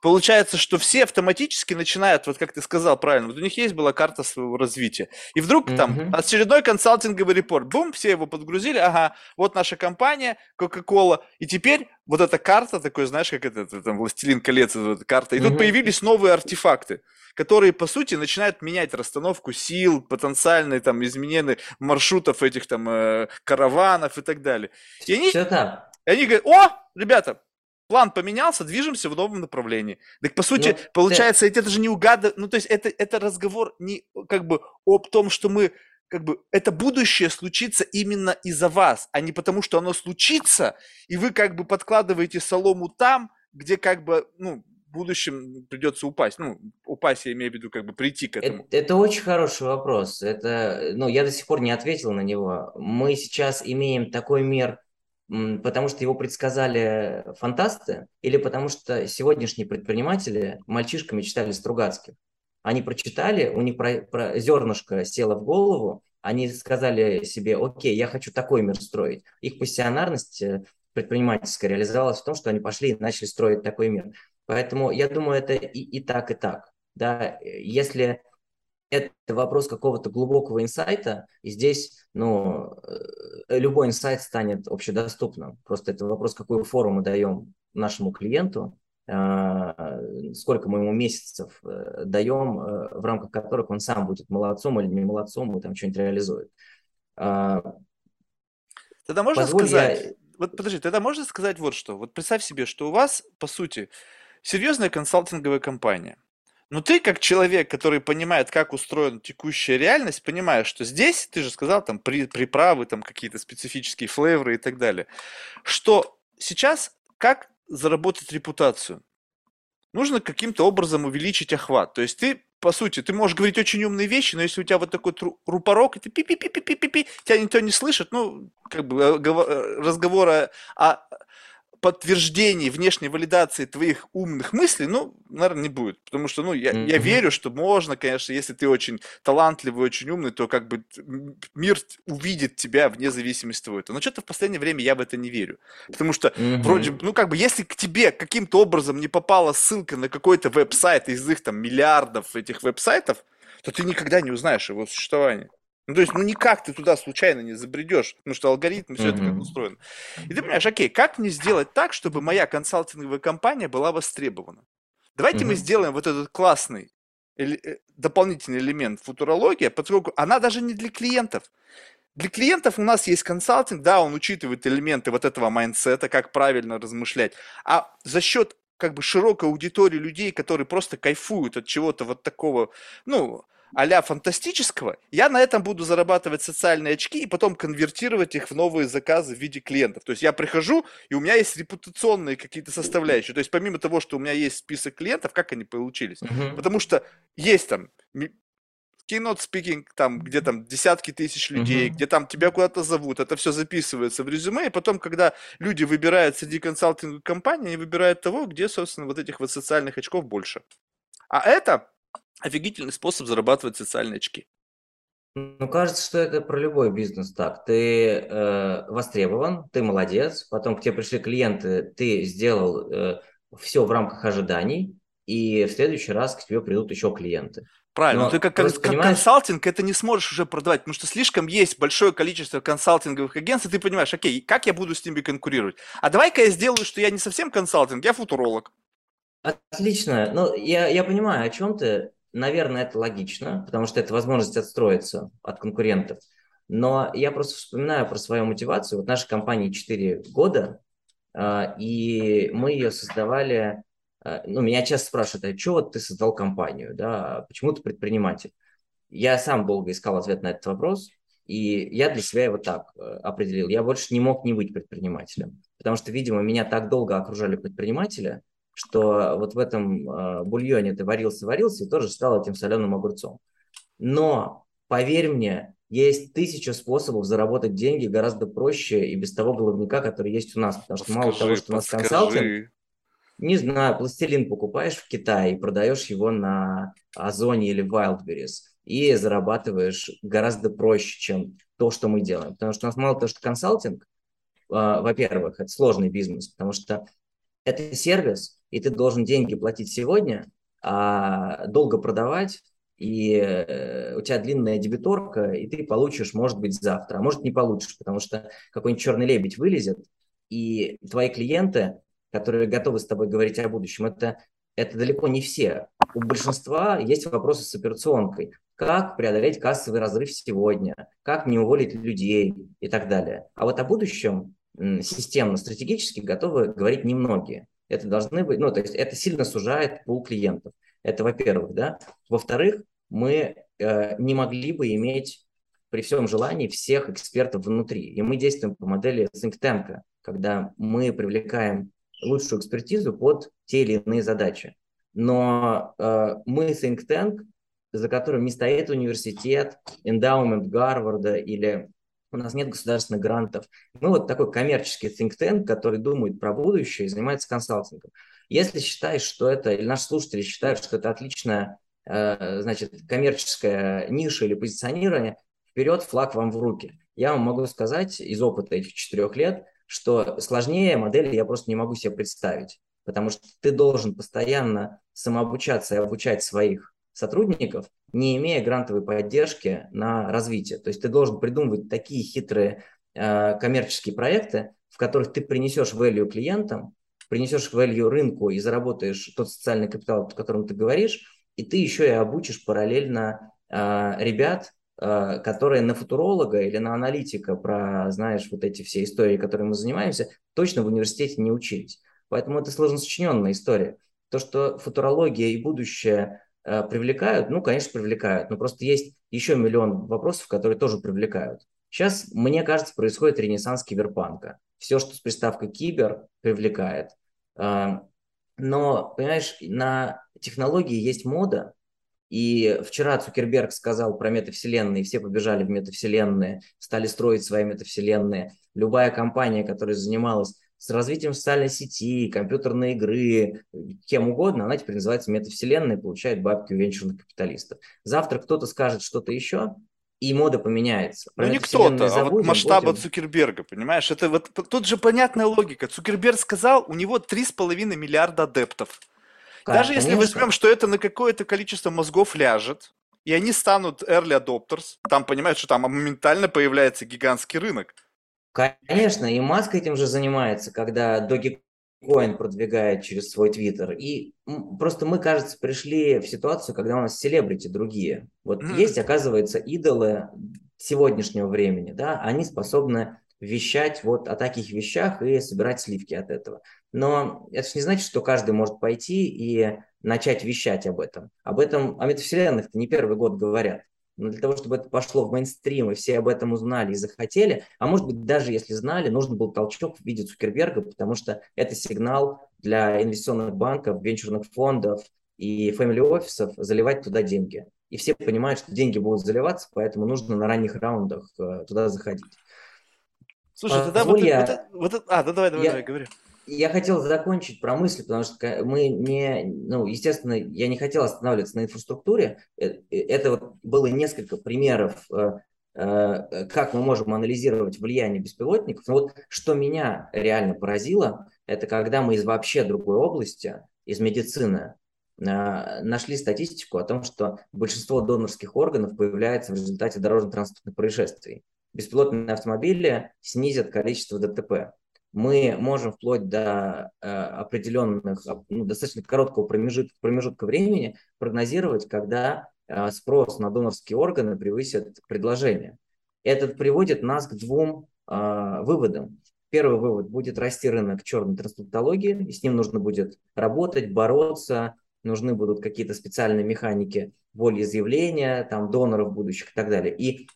получается, что все автоматически начинают, вот как ты сказал правильно, вот у них есть была карта своего развития. И вдруг там Мгм. очередной консалтинговый репорт, бум, все его подгрузили, ага, вот наша компания, Coca-Cola, и теперь вот эта карта, такой, знаешь, как это, это там Властелин колец, эта карта, и тут Мгм. появились новые артефакты, которые, по сути, начинают менять расстановку сил, потенциальные там изменения маршрутов этих там э, караванов и так далее. И они, Все так. и они говорят, о, ребята, план поменялся, движемся в новом направлении. Так, по сути, Ну, ты- получается, это же не угадывать, ну, то есть это, это разговор не как бы об том, что мы как бы это будущее случится именно из-за вас, а не потому, что оно случится, и вы как бы подкладываете солому там, где как бы, ну, в будущем придется упасть. Ну, упасть, я имею в виду, как бы прийти к этому. Это, это очень хороший вопрос. Это, ну, я до сих пор не ответил на него. Мы сейчас имеем такой мир, потому что его предсказали фантасты, или потому что сегодняшние предприниматели мальчишками читали Стругацких. Они прочитали, у них про, про зернышко село в голову, они сказали себе, окей, я хочу такой мир строить. Их пассионарность э, предпринимательская реализовалась в том, что они пошли и начали строить такой мир. Поэтому я думаю, это и, и так, и так. Да, если это вопрос какого-то глубокого инсайта, и здесь, ну, э, любой инсайт станет общедоступным. Просто это вопрос, какую форму мы даем нашему клиенту, сколько мы ему месяцев э, даем, э, в рамках которых он сам будет молодцом или не молодцом, и там что-нибудь реализует. А, Тогда можно Позволь, сказать, я... вот подожди, тогда можно сказать вот что. Вот представь себе, что у вас, по сути, серьезная консалтинговая компания. Но ты, как человек, который понимает, как устроена текущая реальность, понимаешь, что здесь, ты же сказал, там при, приправы, там какие-то специфические флейворы и так далее, что сейчас как заработать репутацию? Нужно каким-то образом увеличить охват. То есть ты, по сути, ты можешь говорить очень умные вещи, но если у тебя вот такой рупорок, и ты пи-пи-пи-пи-пи-пи, тебя никто не слышит, ну, как бы э, э, разговора о подтверждении внешней валидации твоих умных мыслей, ну, наверное, не будет. Потому что, ну, я, я Мгм. верю, что можно, конечно, если ты очень талантливый, очень умный, то как бы мир увидит тебя вне зависимости от этого. Но что-то в последнее время я в это не верю. Потому что вроде, Мгм. ну, как бы, если к тебе каким-то образом не попала ссылка на какой-то веб-сайт из их там миллиардов этих веб-сайтов, то ты никогда не узнаешь его существование. Ну, то есть, ну, никак ты туда случайно не забредешь, потому что алгоритм, все это как устроено. И ты понимаешь, окей, как мне сделать так, чтобы моя консалтинговая компания была востребована? Давайте мы Мгм. сделаем вот этот классный э, дополнительный элемент футурология, поскольку она даже не для клиентов. Для клиентов у нас есть консалтинг, да, он учитывает элементы вот этого mindset а, как правильно размышлять. А за счет как бы широкой аудитории людей, которые просто кайфуют от чего-то вот такого, ну, а фантастического, я на этом буду зарабатывать социальные очки и потом конвертировать их в новые заказы в виде клиентов. То есть я прихожу, и у меня есть репутационные какие-то составляющие. То есть помимо того, что у меня есть список клиентов, как они получились? Uh-huh. Потому что есть там keynote speaking, там, где там десятки тысяч людей, uh-huh. где там тебя куда-то зовут, это все записывается в резюме, и потом, когда люди выбирают среди консалтинговых компаний, они выбирают того, где, собственно, вот этих вот социальных очков больше. А это офигительный способ зарабатывать социальные очки. Ну, кажется, что это про любой бизнес так. Ты э, востребован, ты молодец, потом к тебе пришли клиенты, ты сделал э, все в рамках ожиданий, и в следующий раз к тебе придут еще клиенты. Правильно, Но ты как, как, понимаешь... консалтинг это не сможешь уже продавать, потому что слишком есть большое количество консалтинговых агентств, и ты понимаешь, окей, как я буду с ними конкурировать? А давай-ка я сделаю, что я не совсем консалтинг, я футуролог. Отлично. Ну, я, я понимаю, о чем ты. Наверное, это логично, потому что это возможность отстроиться от конкурентов. Но я просто вспоминаю про свою мотивацию. Вот наша компания 4 года, а, и мы ее создавали Э, ну, меня часто спрашивают, а вот ты создал компанию, да, почему ты предприниматель? Я сам долго искал ответ на этот вопрос, и я для себя его так э, определил. Я больше не мог не быть предпринимателем, потому что, видимо, меня так долго окружали предприниматели, что вот в этом э, бульоне ты варился-варился и тоже стал этим соленым огурцом. Но, поверь мне, есть тысяча способов заработать деньги гораздо проще и без того головника, который есть у нас. Потому что подскажи, мало того, что у нас консалтинг, не знаю, пластилин покупаешь в Китае и продаешь его на Озоне или Wildberries и зарабатываешь гораздо проще, чем то, что мы делаем. Потому что у нас мало того, что консалтинг, э, во-первых, это сложный бизнес, потому что это сервис, и ты должен деньги платить сегодня, а долго продавать, и э, у тебя длинная дебиторка, и ты получишь, может быть, завтра, а может не получишь, потому что какой-нибудь черный лебедь вылезет, и твои клиенты которые готовы с тобой говорить о будущем, это, это далеко не все. У большинства есть вопросы с операционкой. Как преодолеть кассовый разрыв сегодня? Как не уволить людей и так далее. А вот о будущем системно, стратегически готовы говорить немногие. Это должны быть, ну, то есть это сильно сужает пул клиентов. Это во-первых, да. Во-вторых, мы э, не могли бы иметь при всем желании всех экспертов внутри. И мы действуем по модели think tank, когда мы привлекаем лучшую экспертизу под те или иные задачи. Но э, мы think tank, за которым не стоит университет, эндаумент Гарварда или у нас нет государственных грантов. Мы вот такой коммерческий think tank, который думает про будущее и занимается консалтингом. Если считаешь, что это, или наши слушатели считают, что это отличная э, значит, коммерческая ниша или позиционирование, вперед, флаг вам в руки. Я вам могу сказать из опыта этих четырех лет, что сложнее модели я просто не могу себе представить, потому что ты должен постоянно самообучаться и обучать своих сотрудников, не имея грантовой поддержки на развитие. То есть ты должен придумывать такие хитрые э, коммерческие проекты, в которых ты принесешь value клиентам, принесешь value рынку и заработаешь тот социальный капитал, о котором ты говоришь, и ты еще и обучишь параллельно э, ребят, Э, которые на футуролога или на аналитика про, знаешь, вот эти все истории, которыми мы занимаемся, точно в университете не учились. Поэтому это сложно сочиненная история. То, что футурология и будущее привлекают, ну, конечно, привлекают, но просто есть еще миллион вопросов, которые тоже привлекают. Сейчас, мне кажется, происходит ренессанс киберпанка. Все, что с приставкой кибер, привлекает. Э, но, понимаешь, на технологии есть мода, и вчера Цукерберг сказал про метавселенные, все побежали в метавселенные, стали строить свои метавселенные. Любая компания, которая занималась с развитием социальной сети, компьютерной игры, кем угодно, она теперь называется метавселенной, получает бабки у венчурных капиталистов. Завтра кто-то скажет что-то еще, и мода поменяется. Про ну не кто-то, а вот масштаба будем... Цукерберга, понимаешь? Это вот тут же понятная логика. Цукерберг сказал, у него 3,5 миллиарда адептов. Даже если возьмем, что это на какое-то количество мозгов ляжет, и они станут early adopters, там понимают, что там моментально появляется гигантский рынок. Конечно, и Маск этим же занимается, когда Dogecoin продвигает через свой твиттер. И просто мы, кажется, пришли в ситуацию, когда у нас селебрити другие. Вот mm-hmm. есть, оказывается, идолы сегодняшнего времени, да, они способны вещать вот о таких вещах и собирать сливки от этого. Но это же не значит, что каждый может пойти и начать вещать об этом. Об этом, о метавселенных не первый год говорят. Но для того, чтобы это пошло в мейнстрим, и все об этом узнали и захотели, а может быть, даже если знали, нужен был толчок в виде Цукерберга, потому что это сигнал для инвестиционных банков, венчурных фондов и family офисов заливать туда деньги. И все понимают, что деньги будут заливаться, поэтому нужно на ранних раундах э, туда заходить. Слушай, а, тогда вот, я... вот, вот, а, да, давай, давай, я... давай, говори я хотел закончить про мысли, потому что мы не, ну, естественно, я не хотел останавливаться на инфраструктуре. Э, э, это вот было несколько примеров, э, как мы можем анализировать влияние беспилотников. Но вот что меня реально поразило, это когда мы из вообще другой области, из медицины, нашли статистику о том, что большинство донорских органов появляется в результате дорожно-транспортных происшествий. Беспилотные автомобили снизят количество ДТП мы можем вплоть до э, определенных, ну, достаточно короткого промежутка, промежутка времени прогнозировать, когда э, спрос на донорские органы превысит предложение. Это приводит нас к двум э, выводам. Первый вывод – будет расти рынок черной трансплантологии, и с ним нужно будет работать, бороться, нужны будут какие-то специальные механики волеизъявления, там, доноров будущих и так далее. И,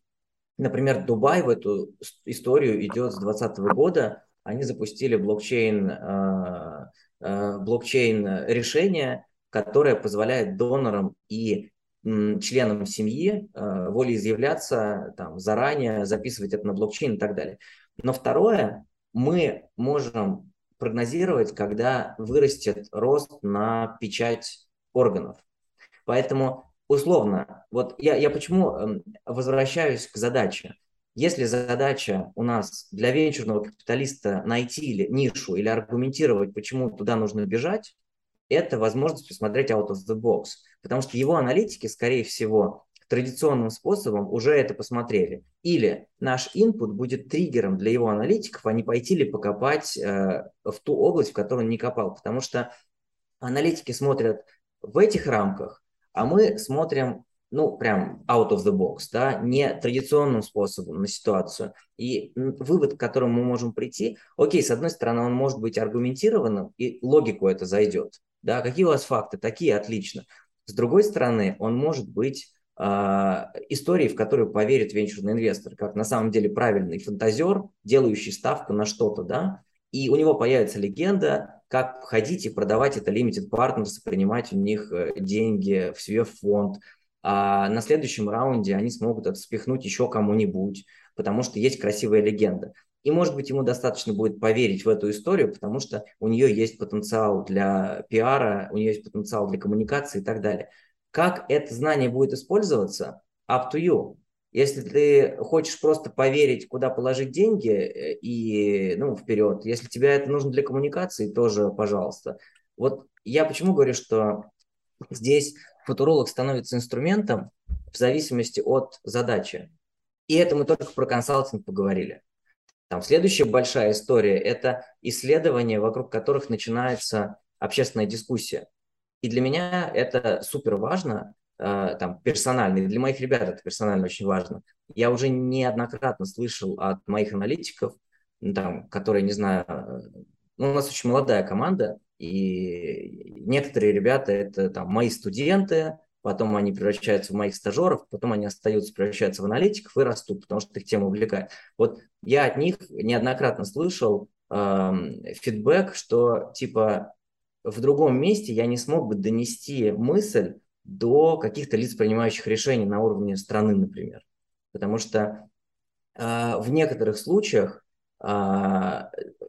например, Дубай в эту историю идет с 2020 года, они запустили блокчейн, э, э, блокчейн решение, которое позволяет донорам и членам семьи э, волеизъявляться там, заранее, записывать это на блокчейн и так далее. Но второе, мы можем прогнозировать, когда вырастет рост на печать органов. Поэтому условно, вот я, я почему эм, возвращаюсь к задаче. Если задача у нас для венчурного капиталиста найти или нишу или аргументировать, почему туда нужно бежать, это возможность посмотреть out of the box. Потому что его аналитики, скорее всего, традиционным способом уже это посмотрели. Или наш input будет триггером для его аналитиков, а не пойти ли покопать э, в ту область, в которую он не копал. Потому что аналитики смотрят в этих рамках, а мы смотрим ну, прям out of the box, да, не традиционным способом на ситуацию. И вывод, к которому мы можем прийти, окей, с одной стороны, он может быть аргументированным, и логику это зайдет. Да, какие у вас факты? Такие, отлично. С другой стороны, он может быть э, историей, в которую поверит венчурный инвестор, как на самом деле правильный фантазер, делающий ставку на что-то, да, и у него появится легенда, как входить и продавать это limited partners, принимать у них э, деньги в свой фонд, а на следующем раунде они смогут это еще кому-нибудь, потому что есть красивая легенда. И, может быть, ему достаточно будет поверить в эту историю, потому что у нее есть потенциал для пиара, у нее есть потенциал для коммуникации и так далее. Как это знание будет использоваться? Up to you. Если ты хочешь просто поверить, куда положить деньги э, и ну, вперед, если тебе это нужно для коммуникации, тоже пожалуйста. Вот я почему говорю, что здесь футуролог становится инструментом в зависимости от задачи. И это мы только про консалтинг поговорили. Там следующая большая история – это исследования, вокруг которых начинается общественная дискуссия. И для меня это супер важно, э, там, персонально, и для моих ребят это персонально очень важно. Я уже неоднократно слышал от моих аналитиков, там, которые, не знаю, э, ну, у нас очень молодая команда, и некоторые ребята это там мои студенты, потом они превращаются в моих стажеров, потом они остаются, превращаются в аналитиков и растут, потому что их тема увлекает. Вот я от них неоднократно слышал э, фидбэк, что типа в другом месте я не смог бы донести мысль до каких-то лиц, принимающих решения на уровне страны, например. Потому что э, в некоторых случаях э,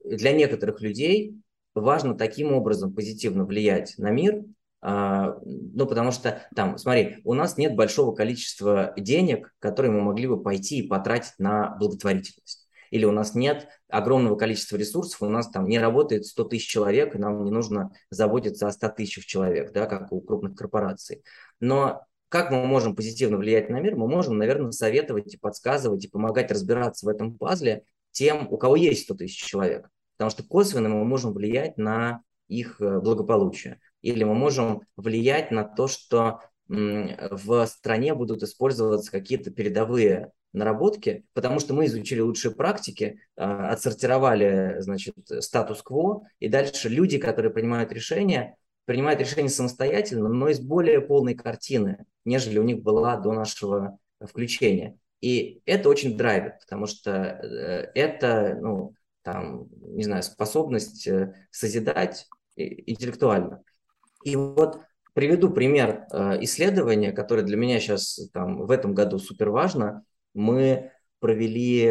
для некоторых людей важно таким образом позитивно влиять на мир, а, ну, потому что там, смотри, у нас нет большого количества денег, которые мы могли бы пойти и потратить на благотворительность. Или у нас нет огромного количества ресурсов, у нас там не работает 100 тысяч человек, и нам не нужно заботиться о 100 тысячах человек, да, как у крупных корпораций. Но как мы можем позитивно влиять на мир? Мы можем, наверное, советовать и подсказывать, и помогать разбираться в этом пазле тем, у кого есть 100 тысяч человек. Потому что косвенно мы можем влиять на их э, благополучие. Или мы можем влиять на то, что в стране будут использоваться какие-то передовые наработки, потому что мы изучили лучшие практики, а, отсортировали, значит, статус-кво, и дальше люди, которые принимают решения, принимают решения самостоятельно, но из более полной картины, нежели у них была до нашего включения. И это очень драйвит, потому что э, это, ну, там, не знаю, способность э, созидать интеллектуально. И вот приведу пример э, исследования, которое для меня сейчас там, в этом году супер важно. Мы провели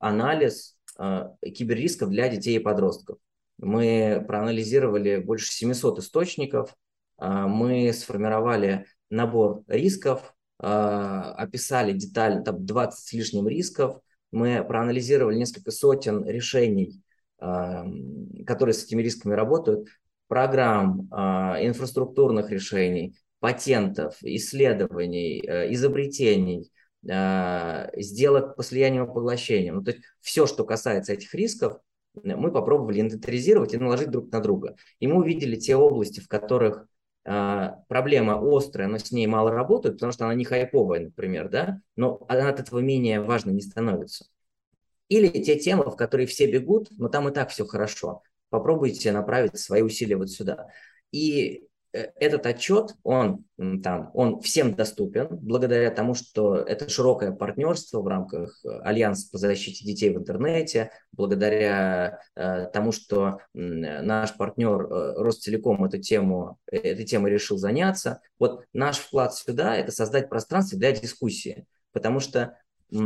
анализ киберрисков для детей и подростков. Мы проанализировали больше 700 источников, мы сформировали набор рисков, а, описали детально, там 20 с лишним рисков, мы проанализировали несколько сотен решений, а, которые с этими рисками работают, программ, а, инфраструктурных решений, патентов, исследований, изобретений, сделок по слиянию и поглощению. Ну, то есть все, что касается этих рисков, мы попробовали инвентаризировать и наложить друг на друга. И мы увидели те области, в которых а, проблема острая, но с ней мало работают, потому что она не хайповая, например, да, но она от этого менее важной не становится. Или те темы, в которые все бегут, но там и так все хорошо. Попробуйте направить свои усилия вот сюда. И этот отчет, он, там, он всем доступен благодаря тому, что это широкое партнерство в рамках э, Альянса по защите детей в интернете, благодаря э, тому, что э, наш партнер э, Ростелеком эту тему, э, этой темой решил заняться. Вот наш вклад сюда – это создать пространство для дискуссии, потому что э,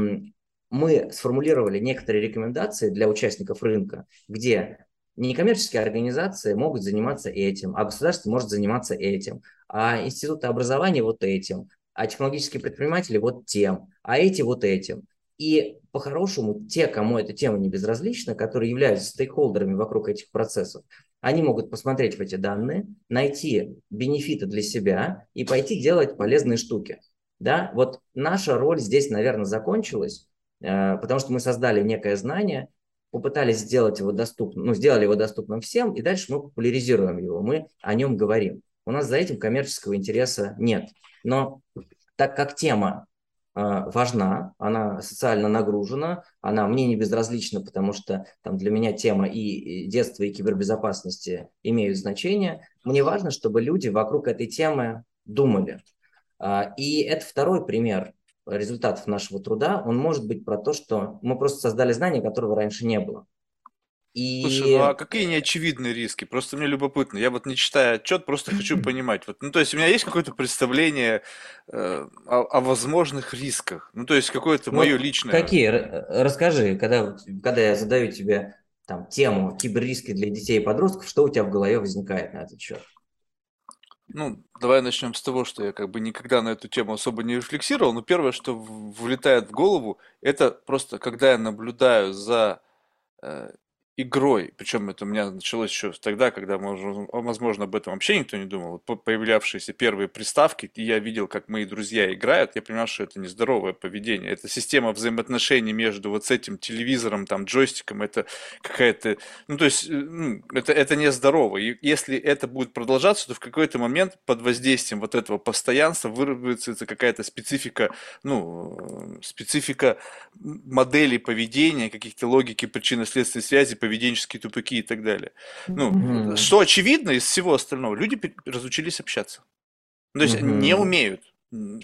мы сформулировали некоторые рекомендации для участников рынка, где Некоммерческие организации могут заниматься этим, а государство может заниматься этим, а институты образования вот этим, а технологические предприниматели вот тем, а эти вот этим. И по-хорошему те, кому эта тема не безразлична, которые являются стейкхолдерами вокруг этих процессов, они могут посмотреть в эти данные, найти бенефиты для себя и пойти делать полезные штуки. Да? Вот наша роль здесь, наверное, закончилась, э, потому что мы создали некое знание, попытались сделать его доступным, ну, сделали его доступным всем, и дальше мы популяризируем его, мы о нем говорим. У нас за этим коммерческого интереса нет. Но так как тема э, важна, она социально нагружена, она мне не безразлична, потому что там для меня тема и детства, и кибербезопасности имеют значение. Мне важно, чтобы люди вокруг этой темы думали. Э, и это второй пример результатов нашего труда, он может быть про то, что мы просто создали знания, которого раньше не было. И... Слушай, ну а какие неочевидные риски? Просто мне любопытно. Я вот не читаю отчет, просто хочу понимать. Вот, ну, то есть у меня есть какое-то представление э, о, о возможных рисках. Ну, то есть какое-то мое вот личное. Какие? Расскажи, когда, когда я задаю тебе там тему киберриски для детей и подростков, что у тебя в голове возникает на этот счет? Ну, давай начнем с того, что я как бы никогда на эту тему особо не рефлексировал, но первое, что влетает в голову, это просто когда я наблюдаю за э, игрой, причем это у меня началось еще тогда, когда, возможно, об этом вообще никто не думал, появлявшиеся первые приставки, и я видел, как мои друзья играют, я понимал, что это нездоровое поведение, это система взаимоотношений между вот с этим телевизором, там, джойстиком, это какая-то, ну, то есть, э, ну, это, это нездорово, и если это будет продолжаться, то в какой-то момент под воздействием вот этого постоянства выработается какая-то специфика, ну, специфика моделей поведения, каких-то логики причинно-следственной связи, поведенческие тупики и так далее. Ну, mm-hmm. что очевидно из всего остального, люди разучились общаться. То есть mm-hmm. не умеют.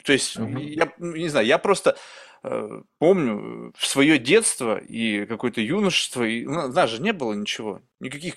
То есть, mm-hmm. я ну, не знаю, я просто э, помню свое детство и какое-то юношество, и ну, у нас же не было ничего, никаких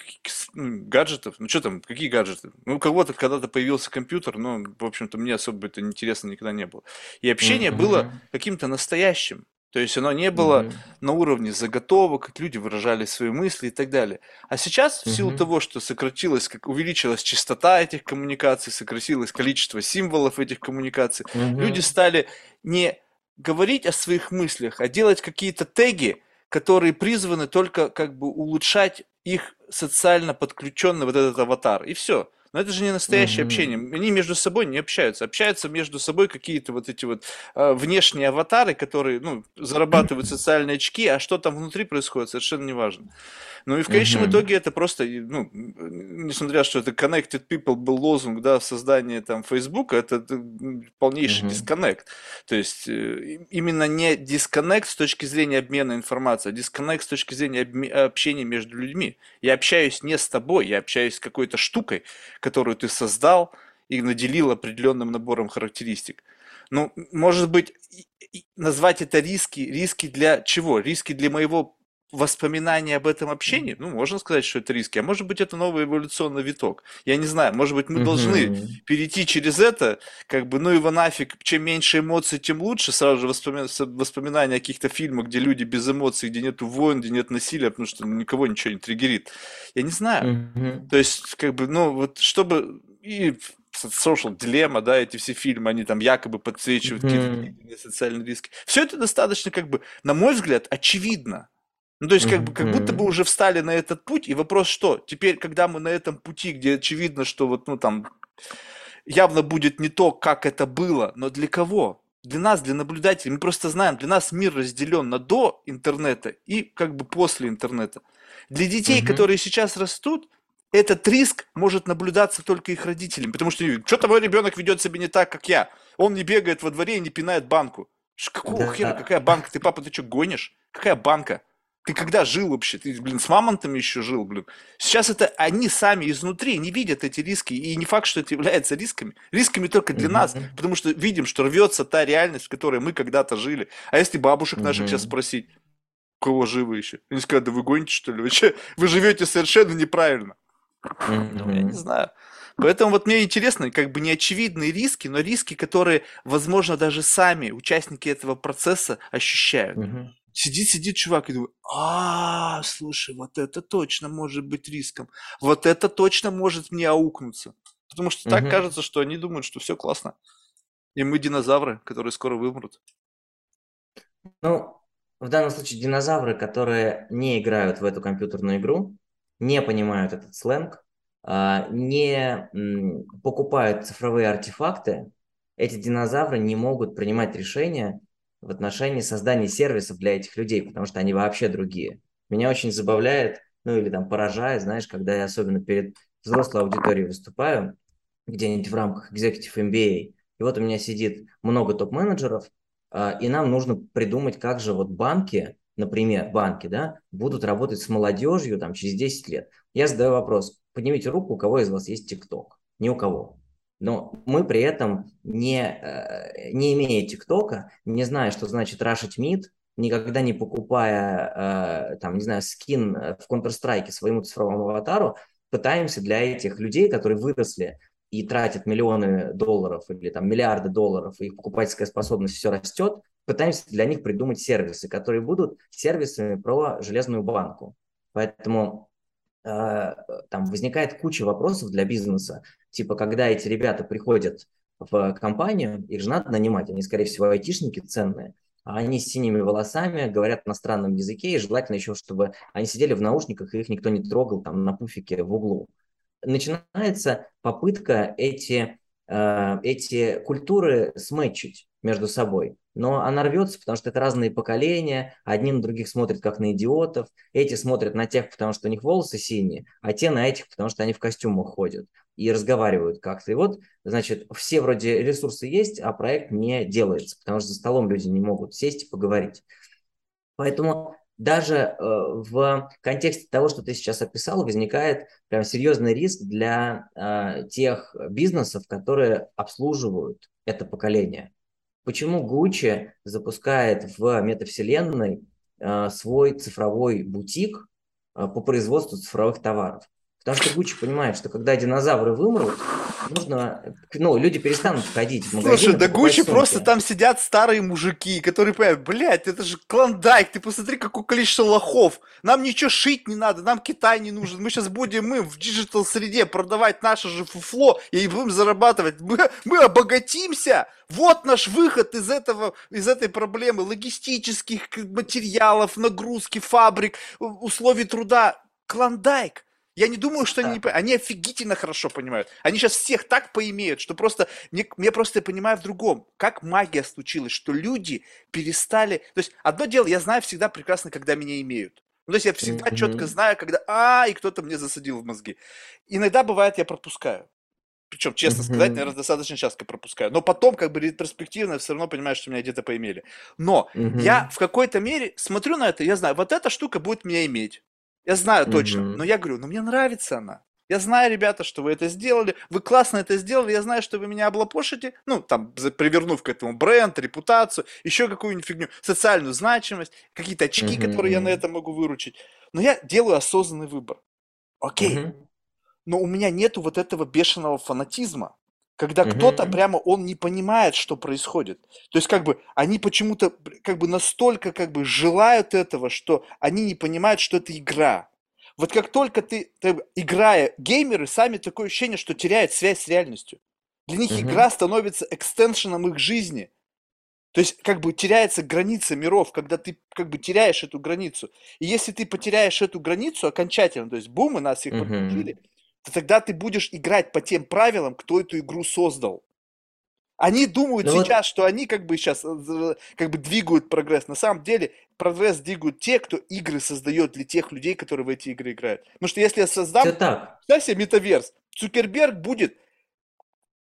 ну, гаджетов. Ну что там, какие гаджеты? Ну, у кого-то когда-то появился компьютер, но, в общем-то, мне особо это интересно никогда не было. И общение mm-hmm. было каким-то настоящим. То есть оно не было mm-hmm. на уровне заготовок, как люди выражали свои мысли и так далее. А сейчас, в силу mm-hmm. того, что сократилась, как увеличилась частота этих коммуникаций, сократилось количество символов этих коммуникаций, mm-hmm. люди стали не говорить о своих мыслях, а делать какие-то теги, которые призваны только как бы улучшать их социально подключенный вот этот аватар. И все. Но это же не настоящее mm-hmm. общение. Они между собой не общаются. Общаются между собой какие-то вот эти вот э, внешние аватары, которые, ну, зарабатывают социальные очки, а что там внутри происходит, совершенно не важно. Ну и в конечном mm-hmm. итоге это просто, ну, несмотря что это Connected People был лозунг, да, в создании там Facebook, это полнейший mm-hmm. дисконнект. То есть э, именно не дисконнект с точки зрения обмена информацией, а дисконнект с точки зрения общения между людьми. Я общаюсь не с тобой, я общаюсь с какой-то штукой, которую ты создал и наделил определенным набором характеристик. Ну, может быть, назвать это риски, риски для чего? Риски для моего воспоминания об этом общении, ну, можно сказать, что это риски, а может быть, это новый эволюционный виток. Я не знаю, может быть, мы должны перейти через это, как бы, ну его нафиг, чем меньше эмоций, тем лучше, сразу же воспоминания, воспоминания о каких-то фильмах, где люди без эмоций, где нету войн, где нет насилия, потому что никого ничего не триггерит. Я не знаю. То есть, как бы, ну, вот, чтобы... И social дилемма, да, эти все фильмы, они там якобы подсвечивают mm-hmm. какие-то социальные риски. Все это достаточно, как бы, на мой взгляд, очевидно. Ну, то есть, как, бы, как будто бы уже встали на этот путь, и вопрос что? Теперь, когда мы на этом пути, где очевидно, что вот, ну, там, явно будет не то, как это было, но для кого? Для нас, для наблюдателей, мы просто знаем, для нас мир разделен на до интернета и как бы после интернета. Для детей, угу. которые сейчас растут, этот риск может наблюдаться только их родителям, потому что что-то мой ребенок ведет себя не так, как я. Он не бегает во дворе и не пинает банку. Какого да. хера, какая банка? Ты, папа, ты что, гонишь? Какая банка? Ты когда жил вообще? Ты, блин, с мамонтами еще жил, блин. Сейчас это они сами изнутри не видят эти риски. И не факт, что это является рисками. Рисками только для mm-hmm. нас. Потому что видим, что рвется та реальность, в которой мы когда-то жили. А если бабушек наших mm-hmm. сейчас спросить, кого живы еще? Они скажут, да вы гоните, что ли? Вообще, вы живете совершенно неправильно. Mm-hmm. Я не знаю. Поэтому вот мне интересно, как бы неочевидные риски, но риски, которые, возможно, даже сами участники этого процесса ощущают. Угу. Сидит, сидит чувак и думает, а, слушай, вот это точно может быть риском, вот это точно может мне аукнуться. Потому что так кажется, что они думают, что все классно. И мы динозавры, которые скоро вымрут. Ну, в данном случае динозавры, которые не играют в эту компьютерную игру, не понимают этот сленг, а, не покупают цифровые артефакты, эти динозавры не могут принимать решения в отношении создания сервисов для этих людей, потому что они вообще другие. Меня очень забавляет, ну или там поражает, знаешь, когда я особенно перед взрослой аудиторией выступаю, где-нибудь в рамках Executive MBA, и вот у меня сидит много топ-менеджеров, а, и нам нужно придумать, как же вот банки, например, банки, да, будут работать с молодежью там через 10 лет. Я задаю вопрос, поднимите руку, у кого из вас есть ТикТок? Ни у кого но мы при этом, не, э, не имея ТикТока, не зная, что значит рашить мид, никогда не покупая, э, там, не знаю, скин в Counter-Strike своему цифровому аватару, пытаемся для этих людей, которые выросли и тратят миллионы долларов или там миллиарды долларов, их покупательская способность все растет, пытаемся для них придумать сервисы, которые будут сервисами про железную банку. Поэтому э, там возникает куча вопросов для бизнеса типа, когда эти ребята приходят в компанию, их же надо нанимать, они, скорее всего, айтишники ценные, а они с синими волосами, говорят на странном языке, и желательно еще, чтобы они сидели в наушниках, и их никто не трогал там на пуфике в углу. Начинается попытка эти, э, эти культуры сметчить между собой но она рвется, потому что это разные поколения, одни на других смотрят как на идиотов, эти смотрят на тех, потому что у них волосы синие, а те на этих, потому что они в костюмах ходят и разговаривают как-то. И вот, значит, все вроде ресурсы есть, а проект не делается, потому что за столом люди не могут сесть и поговорить. Поэтому даже э, в контексте того, что ты сейчас описал, возникает прям серьезный риск для э, тех бизнесов, которые обслуживают это поколение. Почему Гуччи запускает в метавселенной э, свой цифровой бутик э, по производству цифровых товаров? Потому что Гуччи понимает, что когда динозавры вымрут, нужно, ну, люди перестанут ходить в магазин. Слушай, да Гуччи просто там сидят старые мужики, которые понимают, блядь, это же клондайк, ты посмотри, какое количество лохов. Нам ничего шить не надо, нам Китай не нужен. Мы сейчас будем мы в digital среде продавать наше же фуфло и будем зарабатывать. Мы, мы обогатимся. Вот наш выход из этого, из этой проблемы логистических материалов, нагрузки, фабрик, условий труда. Клондайк. Я не думаю, что они не. Они офигительно хорошо понимают. Они сейчас всех так поимеют, что просто... Мне, мне просто я понимаю в другом. Как магия случилась, что люди перестали... То есть одно дело, я знаю всегда прекрасно, когда меня имеют. Ну, то есть я всегда mm-hmm. четко знаю, когда... А, и кто-то мне засадил в мозги. Иногда бывает, я пропускаю. Причем, честно mm-hmm. сказать, наверное, достаточно часто пропускаю. Но потом, как бы ретроспективно, все равно понимаю, что меня где-то поимели. Но mm-hmm. я в какой-то мере смотрю на это, я знаю, вот эта штука будет меня иметь. Я знаю точно. Mm-hmm. Но я говорю, ну мне нравится она. Я знаю, ребята, что вы это сделали, вы классно это сделали, я знаю, что вы меня облапошите, ну, там, привернув к этому бренд, репутацию, еще какую-нибудь фигню, социальную значимость, какие-то очки, mm-hmm. которые я на это могу выручить. Но я делаю осознанный выбор. Окей. Mm-hmm. Но у меня нету вот этого бешеного фанатизма, когда mm-hmm. кто-то прямо, он не понимает, что происходит. То есть, как бы, они почему-то, как бы, настолько, как бы, желают этого, что они не понимают, что это игра. Вот как только ты, ты играя, геймеры сами такое ощущение, что теряют связь с реальностью. Для них uh-huh. игра становится экстеншеном их жизни. То есть как бы теряется граница миров, когда ты как бы теряешь эту границу. И если ты потеряешь эту границу окончательно, то есть бум, и нас их uh-huh. подключили, то тогда ты будешь играть по тем правилам, кто эту игру создал. Они думают ну сейчас, вот... что они как бы сейчас э, как бы двигают прогресс. На самом деле прогресс двигают те, кто игры создает для тех людей, которые в эти игры играют. Потому что если я создам, да, себе метаверс, Цукерберг будет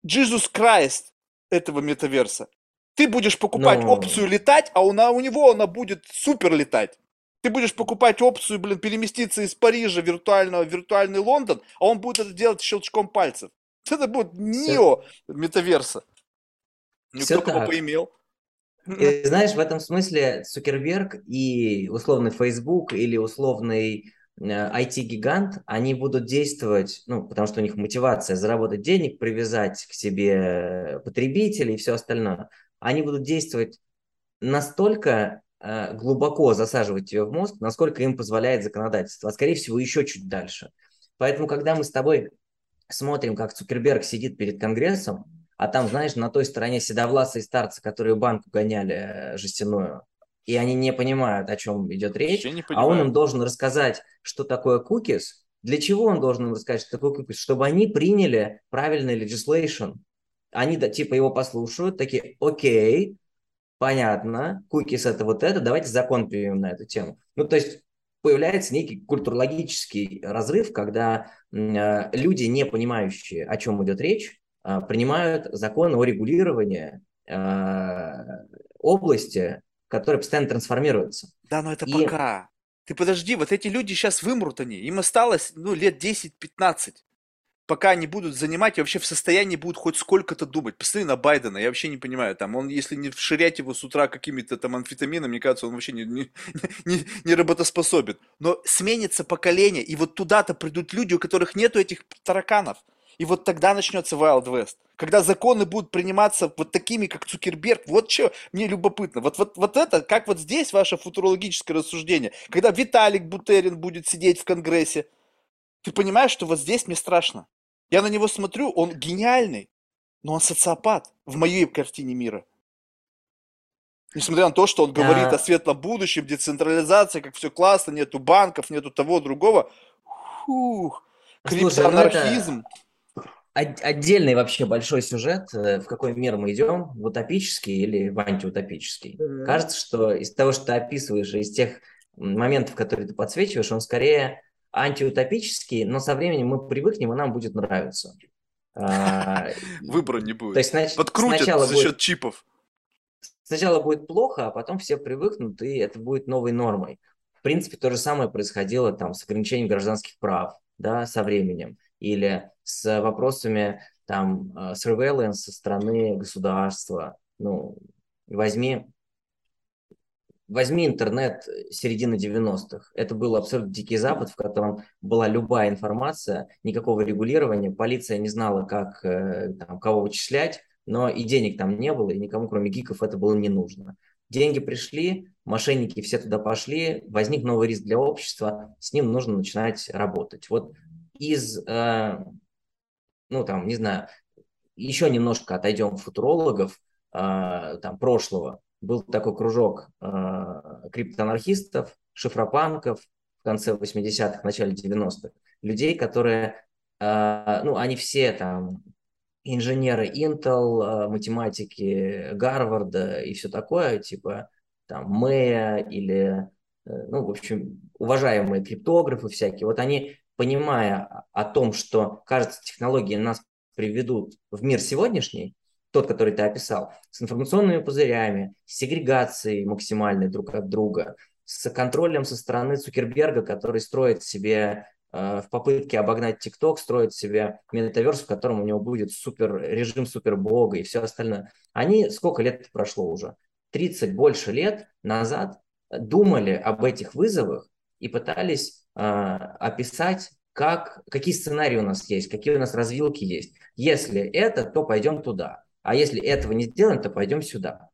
Jesus Christ этого метаверса. Ты будешь покупать Но... опцию летать, а у, у него она будет супер летать. Ты будешь покупать опцию, блин, переместиться из Парижа виртуального в виртуальный Лондон, а он будет это делать щелчком пальцев. Это будет Нио метаверса. Никто кого поимел. И, знаешь, в этом смысле Цукерберг и условный Facebook или условный IT-гигант, э, они будут действовать, ну, потому что у них мотивация заработать денег, привязать к себе потребителей и все остальное. Они будут действовать настолько глубоко засаживать ее в мозг, насколько им позволяет законодательство, а скорее всего еще чуть дальше. Поэтому, когда мы с тобой смотрим, как Цукерберг сидит перед Конгрессом, а там, знаешь, на той стороне седовласые старцы, которые банку гоняли э, жестяную, и они не понимают, о чем идет речь, а он им должен рассказать, что такое cookies, для чего он должен им рассказать, что такое cookies, чтобы они приняли правильный legislation. Они типа его послушают, такие, окей, понятно, cookies это вот это, давайте закон примем на эту тему. Ну, то есть появляется некий культурологический разрыв, когда э, люди, не понимающие, о чем идет речь, а, принимают закон о регулировании а, области, которая постоянно трансформируется. Да, но это И... пока. Ты подожди, вот эти люди сейчас вымрут они. Им осталось ну, лет 10-15 пока они будут занимать и вообще в состоянии будут хоть сколько-то думать. Посмотри на Байдена, я вообще не понимаю, там, он, если не вширять его с утра какими-то там амфетаминами, мне кажется, он вообще не, не, не, не работоспособен. Но сменится поколение, и вот туда-то придут люди, у которых нету этих тараканов. И вот тогда начнется Wild West. Когда законы будут приниматься вот такими, как Цукерберг. Вот что мне любопытно. Вот, вот, вот это, как вот здесь ваше футурологическое рассуждение. Когда Виталик Бутерин будет сидеть в Конгрессе. Ты понимаешь, что вот здесь мне страшно. Я на него смотрю, он гениальный, но он социопат в моей картине мира. Несмотря на то, что он говорит о светлом будущем, децентрализации, как все классно, нету банков, нету того, другого. Фух, криптоанархизм. Это отдельный вообще большой сюжет, э, в какой мир мы идем, в утопический или в антиутопический. Mm-hmm. Кажется, что из того, что ты описываешь, из тех моментов, которые ты подсвечиваешь, он скорее антиутопический, но со временем мы привыкнем, и нам будет нравиться. А, Выбора не будет. То есть снач... Подкрутят за будет... счет чипов. Сначала будет плохо, а потом все привыкнут, и это будет новой нормой. В принципе, то же самое происходило там с ограничением гражданских прав да, со временем или с вопросами там э, surveillance со стороны государства. Ну, возьми, возьми интернет середины 90-х. Это был абсолютно дикий запад, в котором была любая информация, никакого регулирования, полиция не знала, как э, там, кого вычислять, но и денег там не было, и никому, кроме гиков, это было не нужно. Деньги пришли, мошенники все туда пошли, возник новый риск для общества, с ним нужно начинать работать. Вот из, э, ну там, не знаю, еще немножко отойдем футурологов э, там прошлого. Был такой кружок э, криптоанархистов, шифропанков в конце 80-х, начале 90-х, людей, которые, э, ну, они все там инженеры Intel, э, математики Гарварда и все такое, типа там Мэя или, э, ну, в общем, уважаемые криптографы всякие, вот они, понимая о том, что, кажется, технологии нас приведут в мир сегодняшний, тот, который ты описал, с информационными пузырями, с сегрегацией максимальной друг от друга, с контролем со стороны Цукерберга, который строит себе э, в попытке обогнать ТикТок, строит себе метаверс, в котором у него будет супер режим супербога и все остальное. Они сколько лет прошло уже? 30 больше лет назад думали об этих вызовах и пытались э, описать, как, какие сценарии у нас есть, какие у нас развилки есть. Если это, то пойдем туда. А если этого не сделаем, то пойдем сюда.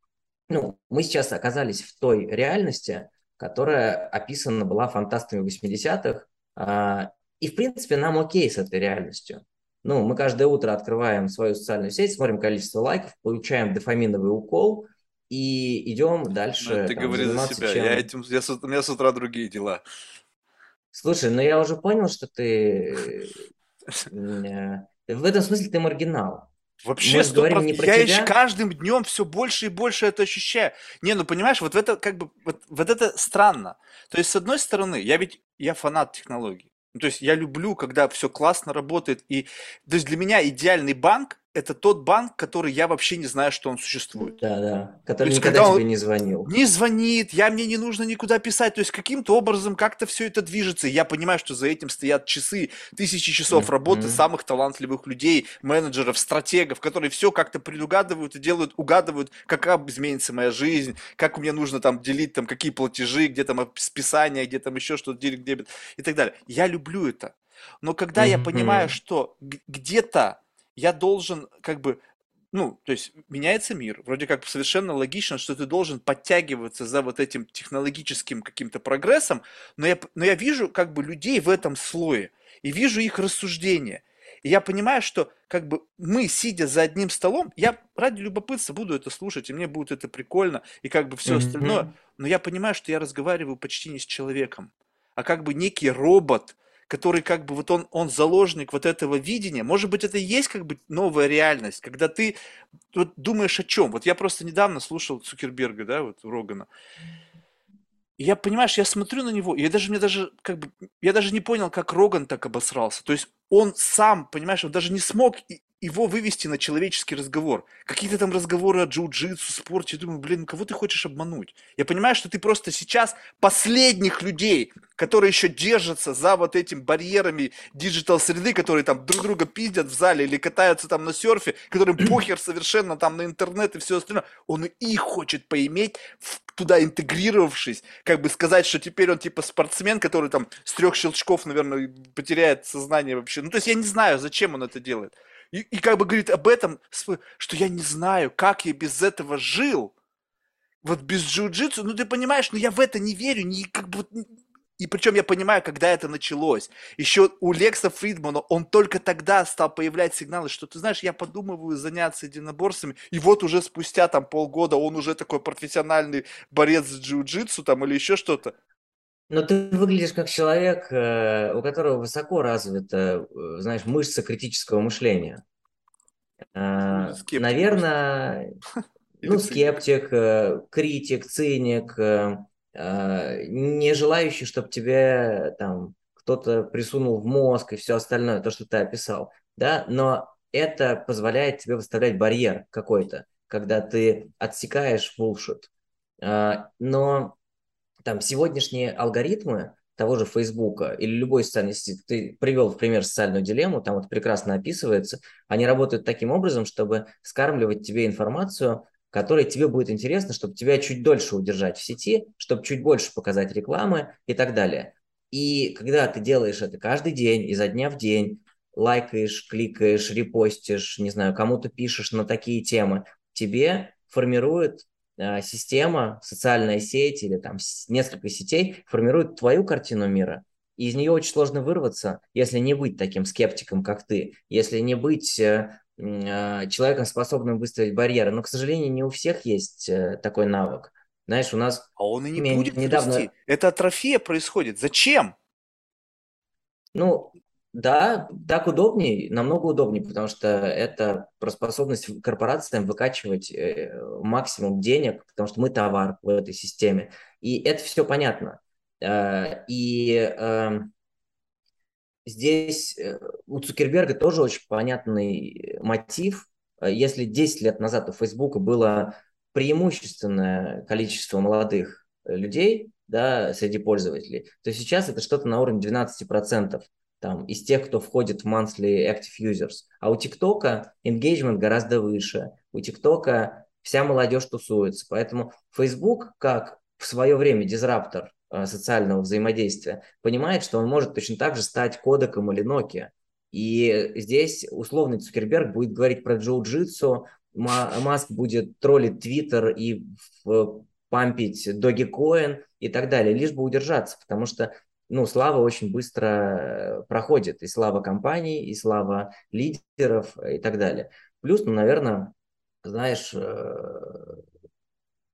Ну, мы сейчас оказались в той реальности, которая описана была фантастами 80-х, э, и, в принципе, нам окей с этой реальностью. Ну, мы каждое утро открываем свою социальную сеть, смотрим количество лайков, получаем дофаминовый укол – и идем дальше. Ну, ты там, говоришь за себя. Чем... Я этим, я, у меня с утра другие дела. Слушай, ну я уже понял, что ты... Э, в этом смысле ты маргинал. Вообще, Мы говорим не про я тебя. каждым днем все больше и больше это ощущаю. Не, ну понимаешь, вот это как бы, вот, вот это странно. То есть, с одной стороны, я ведь, я фанат технологий. Ну, то есть, я люблю, когда все классно работает. И, то есть, для меня идеальный банк это тот банк, который я вообще не знаю, что он существует. Да, да. Который есть, никогда тебе не звонил. Не звонит, я мне не нужно никуда писать. То есть каким-то образом как-то все это движется. я понимаю, что за этим стоят часы, тысячи часов mm-hmm. работы самых талантливых людей, менеджеров, стратегов, которые все как-то предугадывают и делают, угадывают, как изменится моя жизнь, как мне нужно там делить, там какие платежи, где там списания, где там еще что-то, дебет и так далее. Я люблю это. Но когда mm-hmm. я понимаю, что где-то я должен как бы ну, то есть меняется мир. Вроде как совершенно логично, что ты должен подтягиваться за вот этим технологическим каким-то прогрессом, но я, но я вижу как бы людей в этом слое и вижу их рассуждения. И я понимаю, что как бы мы, сидя за одним столом, я ради любопытства буду это слушать, и мне будет это прикольно, и как бы все mm-hmm. остальное, но я понимаю, что я разговариваю почти не с человеком, а как бы некий робот, который как бы вот он, он заложник вот этого видения. Может быть, это и есть как бы новая реальность, когда ты вот думаешь о чем. Вот я просто недавно слушал Цукерберга, да, вот Рогана. И я, понимаешь, я смотрю на него, и я даже, мне даже, как бы, я даже не понял, как Роган так обосрался. То есть он сам, понимаешь, он даже не смог его вывести на человеческий разговор. Какие-то там разговоры о джиу-джитсу, спорте. Я думаю, блин, кого ты хочешь обмануть? Я понимаю, что ты просто сейчас последних людей, которые еще держатся за вот этим барьерами диджитал-среды, которые там друг друга пиздят в зале или катаются там на серфе, которым похер совершенно там на интернет и все остальное, он их хочет поиметь, туда интегрировавшись, как бы сказать, что теперь он типа спортсмен, который там с трех щелчков, наверное, потеряет сознание вообще. Ну, то есть я не знаю, зачем он это делает. И, и как бы говорит об этом, что я не знаю, как я без этого жил. Вот без джиу-джитсу, ну ты понимаешь, ну, я в это не верю, не, как бы, и причем я понимаю, когда это началось. Еще у Лекса Фридмана он только тогда стал появлять сигналы, что ты знаешь, я подумываю заняться единоборствами. И вот уже спустя там полгода он уже такой профессиональный борец с джиу-джитсу там или еще что-то. Но ты выглядишь как человек, э, у которого высоко развита, э, знаешь, мышца критического мышления. Э, ну, скептик Наверное, ну, скептик, критик, циник, не желающий, чтобы тебе там кто-то присунул в мозг и все остальное, то, что ты описал, да, но это позволяет тебе выставлять барьер какой-то, когда ты отсекаешь булшит. Но там сегодняшние алгоритмы того же Фейсбука или любой социальной сети, ты привел в пример социальную дилемму, там вот прекрасно описывается, они работают таким образом, чтобы скармливать тебе информацию, которая тебе будет интересна, чтобы тебя чуть дольше удержать в сети, чтобы чуть больше показать рекламы и так далее. И когда ты делаешь это каждый день, изо дня в день, лайкаешь, кликаешь, репостишь, не знаю, кому-то пишешь на такие темы, тебе формирует система, социальная сеть или там несколько сетей формирует твою картину мира, и из нее очень сложно вырваться, если не быть таким скептиком, как ты, если не быть э, э, человеком, способным выставить барьеры. Но, к сожалению, не у всех есть такой навык. Знаешь, у нас... А он и не будет недавно... расти. Это атрофия происходит. Зачем? Ну, Да, так удобнее, намного удобнее, потому что это про способность корпорациям выкачивать э, максимум денег, потому что мы товар в этой системе. И это все понятно. Э, и эм, здесь э, у Цукерберга тоже очень понятный мотив. Если 10 лет назад у Фейсбука было преимущественное количество молодых людей да, среди пользователей, то сейчас это что-то на уровне 12% там, из тех, кто входит в monthly active users. А у ТикТока engagement гораздо выше. У ТикТока вся молодежь тусуется. Поэтому Facebook, как в свое время дизраптор э, социального взаимодействия, понимает, что он может точно так же стать кодеком или Nokia. И здесь условный Цукерберг будет говорить про джиу-джитсу, Маск будет троллить Твиттер и пампить Dogecoin и так далее, лишь бы удержаться, потому что ну, слава очень быстро э, проходит, и слава компаний, и слава лидеров и так далее. Плюс, ну, наверное, знаешь, э,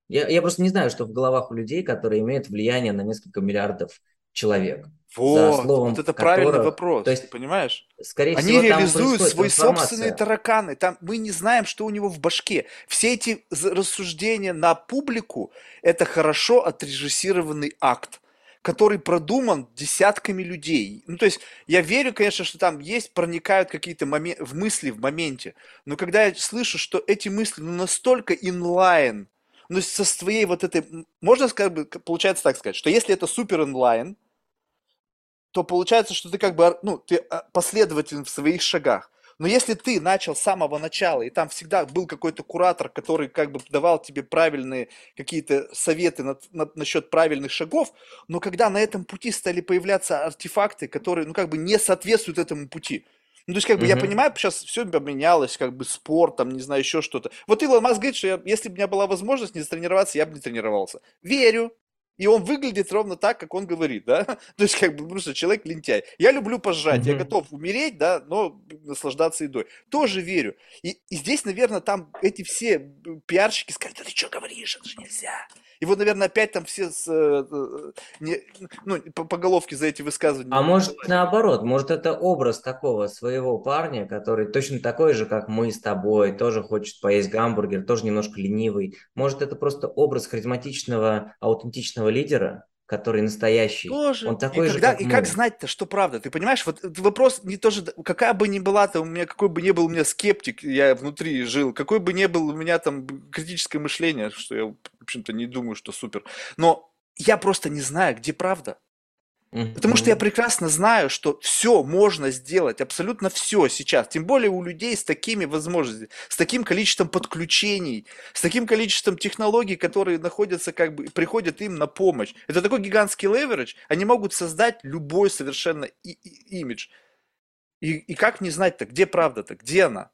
я, я просто не знаю, что в головах у людей, которые имеют влияние на несколько миллиардов человек. Вот, словом, вот это которых, правильный вопрос, то есть, понимаешь? Скорее Они всего, реализуют свои собственные тараканы. Там мы не знаем, что у него в башке. Все эти рассуждения на публику – это хорошо отрежиссированный акт который продуман десятками людей. Ну, то есть, я верю, конечно, что там есть, проникают какие-то момен- в мысли в моменте, но когда я слышу, что эти мысли ну, настолько инлайн, ну, со своей вот этой, можно сказать, получается так сказать, что если это супер инлайн, то получается, что ты как бы, ну, ты а, последователен в своих шагах. Но если ты начал с самого начала, и там всегда был какой-то куратор, который как бы давал тебе правильные какие-то советы на, на, насчет правильных шагов, но когда на этом пути стали появляться артефакты, которые, ну, как бы не соответствуют этому пути, ну, то есть, как бы, mm-hmm. я понимаю, сейчас все поменялось, как бы, спорт, там, не знаю, еще что-то. Вот Илон Маск говорит, что я, если бы у меня была возможность не тренироваться, я бы не тренировался. Верю, и он выглядит ровно так, как он говорит, да, то есть как бы просто человек лентяй. Я люблю пожрать, mm-hmm. я готов умереть, да, но наслаждаться едой. Тоже верю. И, и здесь, наверное, там эти все пиарщики скажут, да ты что говоришь, это же нельзя. И вот, наверное, опять там все с, э, э, не, ну, по, по головке за эти высказывания. А может наоборот, может это образ такого своего парня, который точно такой же, как мы с тобой, тоже хочет поесть гамбургер, тоже немножко ленивый. Может это просто образ харизматичного, аутентичного лидера, который настоящий. Тоже. Он такой и же, когда, как И мы. как знать-то, что правда? Ты понимаешь, вот вопрос не тоже, какая бы ни была там у меня, какой бы ни был у меня скептик, я внутри жил, какой бы ни был у меня там критическое мышление, что я, в общем-то, не думаю, что супер. Но я просто не знаю, где правда. Потому что я прекрасно знаю, что все можно сделать, абсолютно все сейчас. Тем более у людей с такими возможностями, с таким количеством подключений, с таким количеством технологий, которые находятся, как бы, приходят им на помощь. Это такой гигантский леверидж. Они могут создать любой совершенно и- и- имидж. И, и как не знать-то, где правда-то, где она?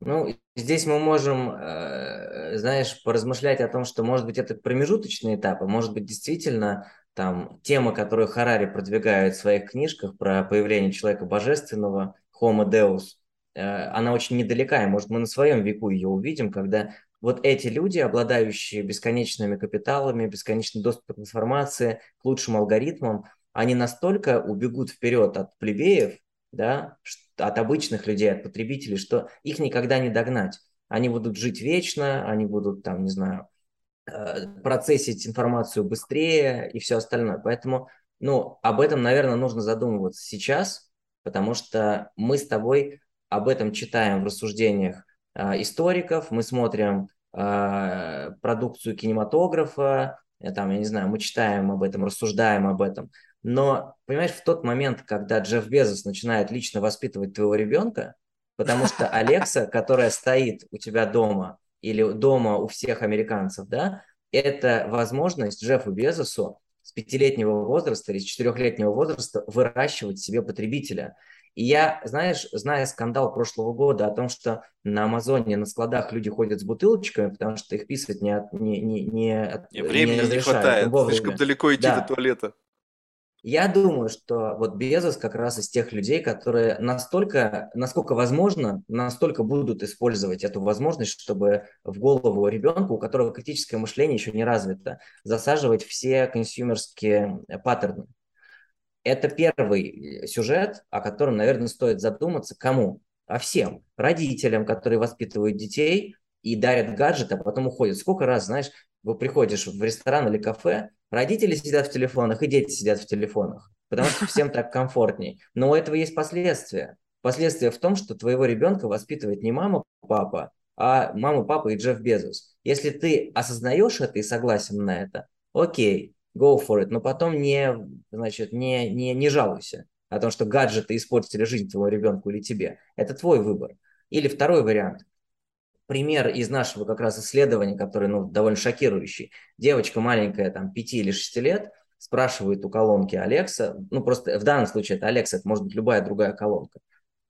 Ну, здесь мы можем, э, знаешь, поразмышлять о том, что, может быть, это промежуточные этапы, может быть, действительно там тема, которую Харари продвигает в своих книжках про появление человека божественного, Homo Deus, э, она очень недалека, и может мы на своем веку ее увидим, когда вот эти люди, обладающие бесконечными капиталами, бесконечным доступом к информации, к лучшим алгоритмам, они настолько убегут вперед от плебеев, да, от обычных людей, от потребителей, что их никогда не догнать. Они будут жить вечно, они будут там, не знаю, процессить информацию быстрее и все остальное. Поэтому, ну, об этом, наверное, нужно задумываться сейчас, потому что мы с тобой об этом читаем в рассуждениях э, историков, мы смотрим э, продукцию кинематографа, э, там, я не знаю, мы читаем об этом, рассуждаем об этом. Но, понимаешь, в тот момент, когда Джефф Безос начинает лично воспитывать твоего ребенка, потому что Алекса, которая стоит у тебя дома, или дома у всех американцев, да, это возможность Джеффу Безосу с пятилетнего возраста или с четырехлетнего возраста выращивать себе потребителя. И я, знаешь, зная скандал прошлого года о том, что на Амазоне на складах люди ходят с бутылочками, потому что их писать не, не, не, не, не Времени не, не хватает, слишком далеко идти да. до туалета. Я думаю, что вот Безос как раз из тех людей, которые настолько, насколько возможно, настолько будут использовать эту возможность, чтобы в голову ребенка, у которого критическое мышление еще не развито, засаживать все консюмерские паттерны. Это первый сюжет, о котором, наверное, стоит задуматься кому? А всем. Родителям, которые воспитывают детей и дарят гаджет, а потом уходят. Сколько раз, знаешь, вы приходишь в ресторан или кафе, родители сидят в телефонах и дети сидят в телефонах, потому что всем так комфортней. Но у этого есть последствия. Последствия в том, что твоего ребенка воспитывает не мама, папа, а мама, папа и Джефф Безос. Если ты осознаешь это и согласен на это, окей, go for it, но потом не, значит, не, не, не жалуйся о том, что гаджеты испортили жизнь твоему ребенку или тебе. Это твой выбор. Или второй вариант. Пример из нашего как раз исследования, который ну, довольно шокирующий. Девочка маленькая, там, 5 или 6 лет, спрашивает у колонки Алекса, ну просто в данном случае это Алекса, это может быть любая другая колонка,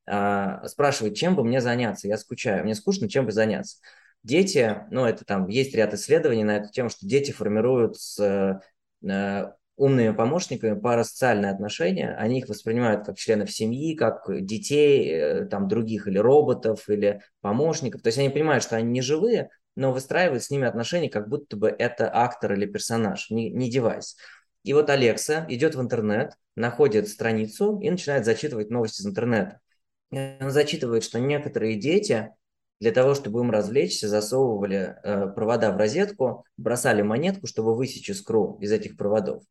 а, спрашивает, чем бы мне заняться, я скучаю, мне скучно, чем бы заняться. Дети, ну это там есть ряд исследований на эту тему, что дети формируют с Э, умными помощниками парасоциальные отношения, они их воспринимают как членов семьи, как детей, э, там, других или роботов, или помощников. То есть они понимают, что они не живые, но выстраивают с ними отношения, как будто бы это актор или персонаж, не, не девайс. И вот Алекса идет в интернет, находит страницу и начинает зачитывать новости из интернета. Он зачитывает, что некоторые дети для того, чтобы им развлечься, засовывали э, провода в розетку, бросали монетку, чтобы высечь искру из этих проводов.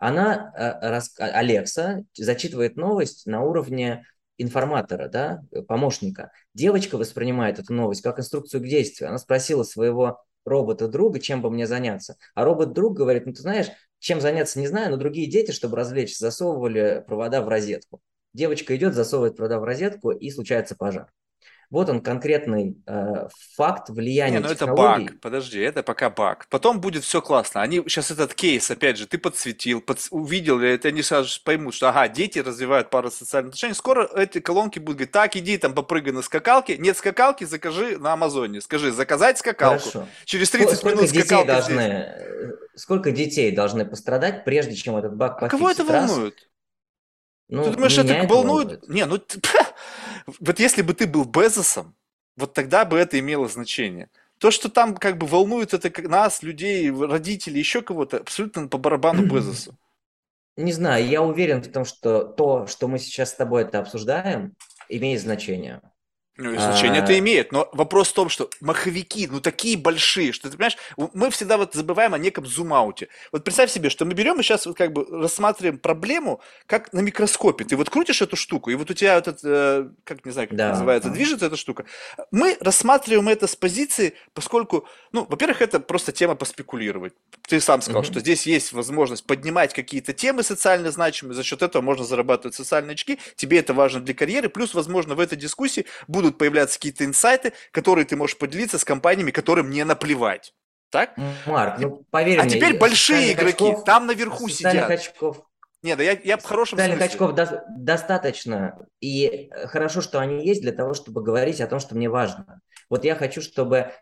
Она, э, рас... Алекса, зачитывает новость на уровне информатора, да, помощника. Девочка воспринимает эту новость как инструкцию к действию. Она спросила своего робота-друга, чем бы мне заняться. А робот-друг говорит, ну ты знаешь, чем заняться не знаю, но другие дети, чтобы развлечься, засовывали провода в розетку. Девочка идет, засовывает провода в розетку, и случается пожар. Вот он конкретный э, факт влияния Не, ну это баг, подожди, это пока баг. Потом будет все классно. Они сейчас этот кейс, опять же, ты подсветил, под, увидел, и это они сразу поймут, что ага, дети развивают парасоциальные отношения. Скоро эти колонки будут говорить, так, иди там попрыгай на скакалке. Нет скакалки, закажи на Амазоне. Скажи, заказать скакалку. Хорошо. Через 30 сколько минут детей скакалка должны, здесь. Э, сколько детей должны пострадать, прежде чем этот баг а кого это волнует? Раз? Ну, ты думаешь, это волнует? волнует? Не, ну вот если бы ты был Безосом, вот тогда бы это имело значение. То, что там как бы волнует это нас, людей, родителей, еще кого-то, абсолютно по барабану Безосу. Не знаю, я уверен в том, что то, что мы сейчас с тобой это обсуждаем, имеет значение. Ну, значение это а. имеет, но вопрос в том, что маховики, ну, такие большие, что ты понимаешь, мы всегда вот забываем о неком зум-ауте. Вот представь себе, что мы берем и сейчас вот как бы рассматриваем проблему, как на микроскопе. Ты вот крутишь эту штуку, и вот у тебя этот, э, как не знаю, как да. это называется, движется эта штука. Мы рассматриваем это с позиции, поскольку, ну, во-первых, это просто тема поспекулировать. Ты сам сказал, угу. что здесь есть возможность поднимать какие-то темы социально значимые, за счет этого можно зарабатывать социальные очки, тебе это важно для карьеры, плюс, возможно, в этой дискуссии будут будут появляться какие-то инсайты, которые ты можешь поделиться с компаниями, которым не наплевать. Так? Марк, ну поверь а мне. А теперь большие игроки, очков, там наверху сидят. очков. Нет, да я, я в хорошем Социальных смысле. очков до, достаточно. И хорошо, что они есть для того, чтобы говорить о том, что мне важно. Вот я хочу, чтобы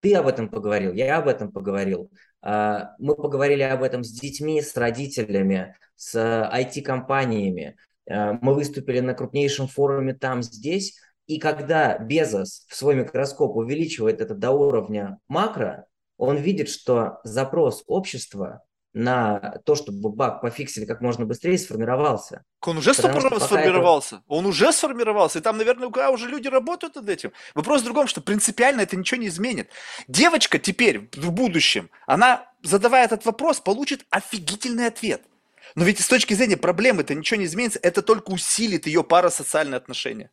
ты об этом поговорил, я об этом поговорил. А, мы поговорили об этом с детьми, с родителями, с IT-компаниями. А, мы выступили на крупнейшем форуме там, здесь. И когда Безос в свой микроскоп увеличивает это до уровня макро, он видит, что запрос общества на то, чтобы баг пофиксили как можно быстрее, сформировался. Он уже сформировался. Это... Он уже сформировался. И там, наверное, уже люди работают над этим. Вопрос в другом, что принципиально это ничего не изменит. Девочка теперь, в будущем, она, задавая этот вопрос, получит офигительный ответ. Но ведь с точки зрения проблемы это ничего не изменится, это только усилит ее парасоциальные отношения.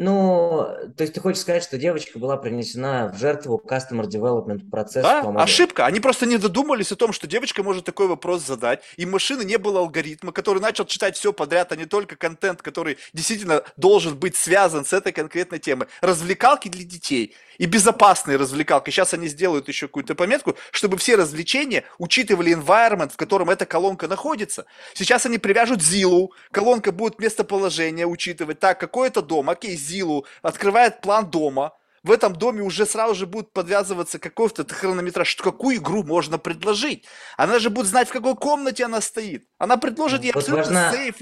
Ну, то есть ты хочешь сказать, что девочка была принесена в жертву customer development процессу? Да, ошибка. Они просто не додумались о том, что девочка может такой вопрос задать, и машины не было алгоритма, который начал читать все подряд, а не только контент, который действительно должен быть связан с этой конкретной темой. Развлекалки для детей и безопасные развлекалки. Сейчас они сделают еще какую-то пометку, чтобы все развлечения учитывали environment, в котором эта колонка находится. Сейчас они привяжут Зилу, колонка будет местоположение учитывать. Так, какой это дом? Окей, Зилу, открывает план дома, в этом доме уже сразу же будет подвязываться какой-то хронометраж, какую игру можно предложить. Она же будет знать, в какой комнате она стоит. Она предложит ей вот абсолютно важна, сейф,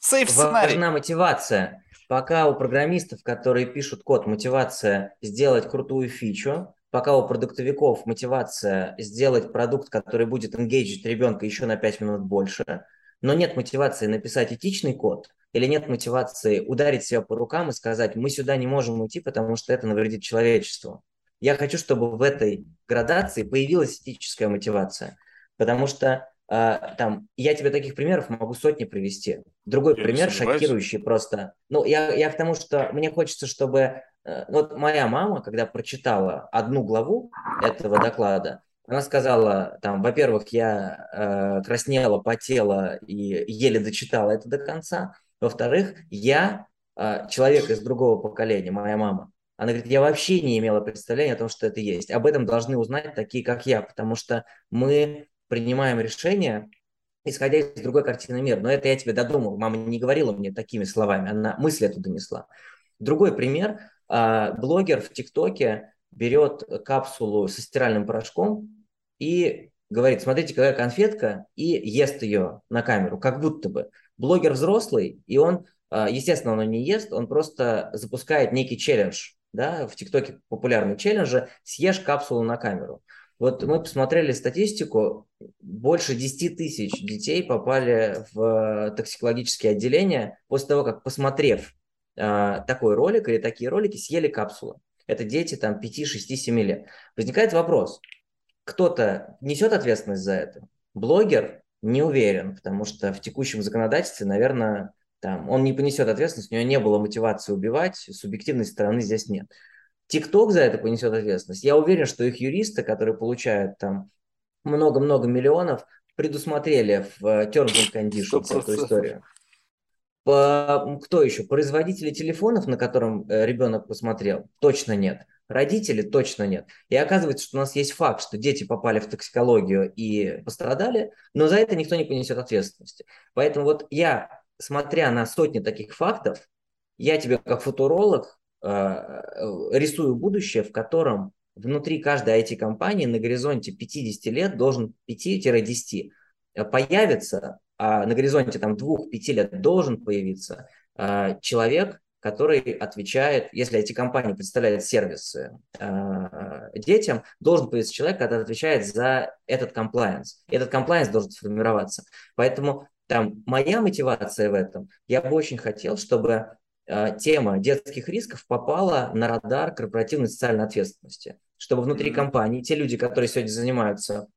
сейф сценарий. Важна мотивация. Пока у программистов, которые пишут код, мотивация сделать крутую фичу, пока у продуктовиков мотивация сделать продукт, который будет engagить ребенка еще на 5 минут больше, но нет мотивации написать этичный код, или нет мотивации ударить себя по рукам и сказать, мы сюда не можем уйти, потому что это навредит человечеству. Я хочу, чтобы в этой градации появилась этическая мотивация, потому что э, там, я тебе таких примеров могу сотни привести. Другой я пример шокирующий просто. Ну, я, я к тому, что мне хочется, чтобы... Э, вот моя мама, когда прочитала одну главу этого доклада, она сказала, там, во-первых, я э, краснела, потела и еле дочитала это до конца. Во-вторых, я э, человек из другого поколения, моя мама. Она говорит, я вообще не имела представления о том, что это есть. Об этом должны узнать такие, как я, потому что мы принимаем решения, исходя из другой картины мира. Но это я тебе додумал. Мама не говорила мне такими словами, она мысль эту донесла. Другой пример. Э, блогер в ТикТоке берет капсулу со стиральным порошком и говорит, смотрите, какая конфетка, и ест ее на камеру, как будто бы. Блогер взрослый, и он, а, естественно, он не ест, он просто запускает некий челлендж, да, в ТикТоке популярные челленджи, съешь капсулу на камеру. Вот мы посмотрели статистику, больше 10 тысяч детей попали в токсикологические отделения после того, как, посмотрев э, такой ролик или такие ролики, съели капсулы. Это дети там 5, 6, 7 лет. Возникает вопрос, кто-то несет ответственность за это? Блогер не уверен, потому что в текущем законодательстве, наверное, там, он не понесет ответственность, у него не было мотивации убивать, субъективной стороны здесь нет. ТикТок за это понесет ответственность. Я уверен, что их юристы, которые получают там много-много миллионов, предусмотрели в э, Terms and Conditions эту историю. По, кто еще? Производители телефонов, на котором э, ребенок посмотрел? Точно нет. Родители точно нет. И оказывается, что у нас есть факт, что дети попали в токсикологию и пострадали, но за это никто не понесет ответственности. Поэтому вот я, смотря на сотни таких фактов, я тебе как футуролог рисую будущее, в котором внутри каждой IT-компании на горизонте 50 лет должен 5-10 появиться, а на горизонте там 2-5 лет должен появиться э, человек, который отвечает, если эти компании представляют сервисы э, детям, должен появиться человек, который отвечает за этот комплайенс. Этот комплайенс должен сформироваться. Поэтому там моя мотивация в этом, я бы очень хотел, чтобы э, тема детских рисков попала на радар корпоративной социальной ответственности, чтобы внутри компании те люди, которые сегодня занимаются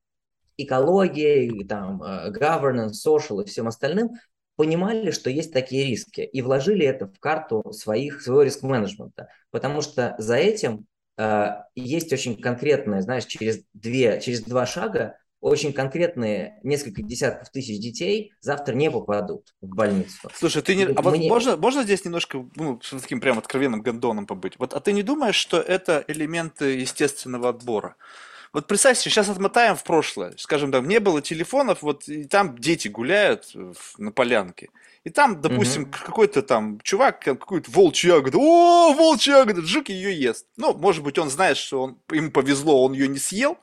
экологией, там, э, governance, social и всем остальным, понимали, что есть такие риски и вложили это в карту своих, своего риск-менеджмента. Потому что за этим э, есть очень конкретное, знаешь, через, две, через два шага очень конкретные несколько десятков тысяч детей завтра не попадут в больницу. Слушай, ты не... А вот Мне... можно, можно здесь немножко, ну, с таким прям откровенным гондоном побыть? Вот, а ты не думаешь, что это элементы естественного отбора? Вот представьте, сейчас отмотаем в прошлое. Скажем, там не было телефонов, вот и там дети гуляют на полянке. И там, допустим, угу. какой-то там чувак, какую-то волчью ягоду, о, волчья ягода, жук ее ест. Ну, может быть, он знает, что он, ему повезло, он ее не съел,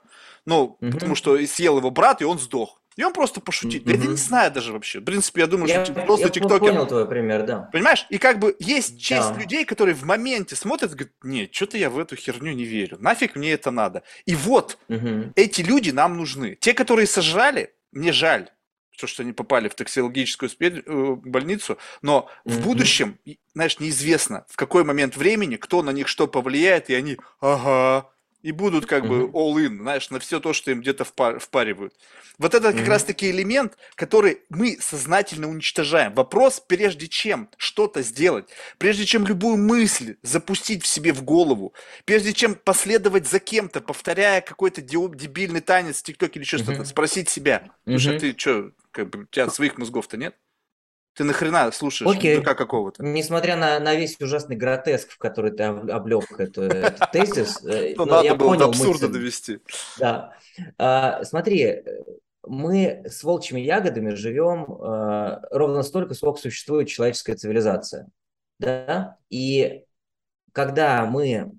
ну, угу. потому что съел его брат, и он сдох. И он просто пошутит. Mm-hmm. Я не знаю даже вообще. В принципе, я думаю, я, что просто тиктокер. Я понял твой пример, да. Понимаешь? И как бы есть часть да. людей, которые в моменте смотрят и говорят, нет, что-то я в эту херню не верю. Нафиг мне это надо. И вот, mm-hmm. эти люди нам нужны. Те, которые сожрали, мне жаль то, что они попали в токсикологическую э, больницу, но mm-hmm. в будущем, знаешь, неизвестно, в какой момент времени, кто на них что повлияет, и они, ага, и будут как бы all-in, знаешь, на все то, что им где-то впар- впаривают. Вот это как mm-hmm. раз-таки элемент, который мы сознательно уничтожаем. Вопрос, прежде чем что-то сделать, прежде чем любую мысль запустить в себе в голову, прежде чем последовать за кем-то, повторяя какой-то дебильный танец в ТикТоке или еще mm-hmm. что-то, спросить себя, слушай, mm-hmm. ты что, как бы, у тебя своих мозгов-то нет? Ты нахрена слушаешь Окей. дурака какого-то? Несмотря на, на весь ужасный гротеск, в который ты облег это, этот тезис, э, ну, надо было до абсурда довести. Да. А, смотри, мы с волчьими ягодами живем а, ровно столько, сколько существует человеческая цивилизация. Да? И когда мы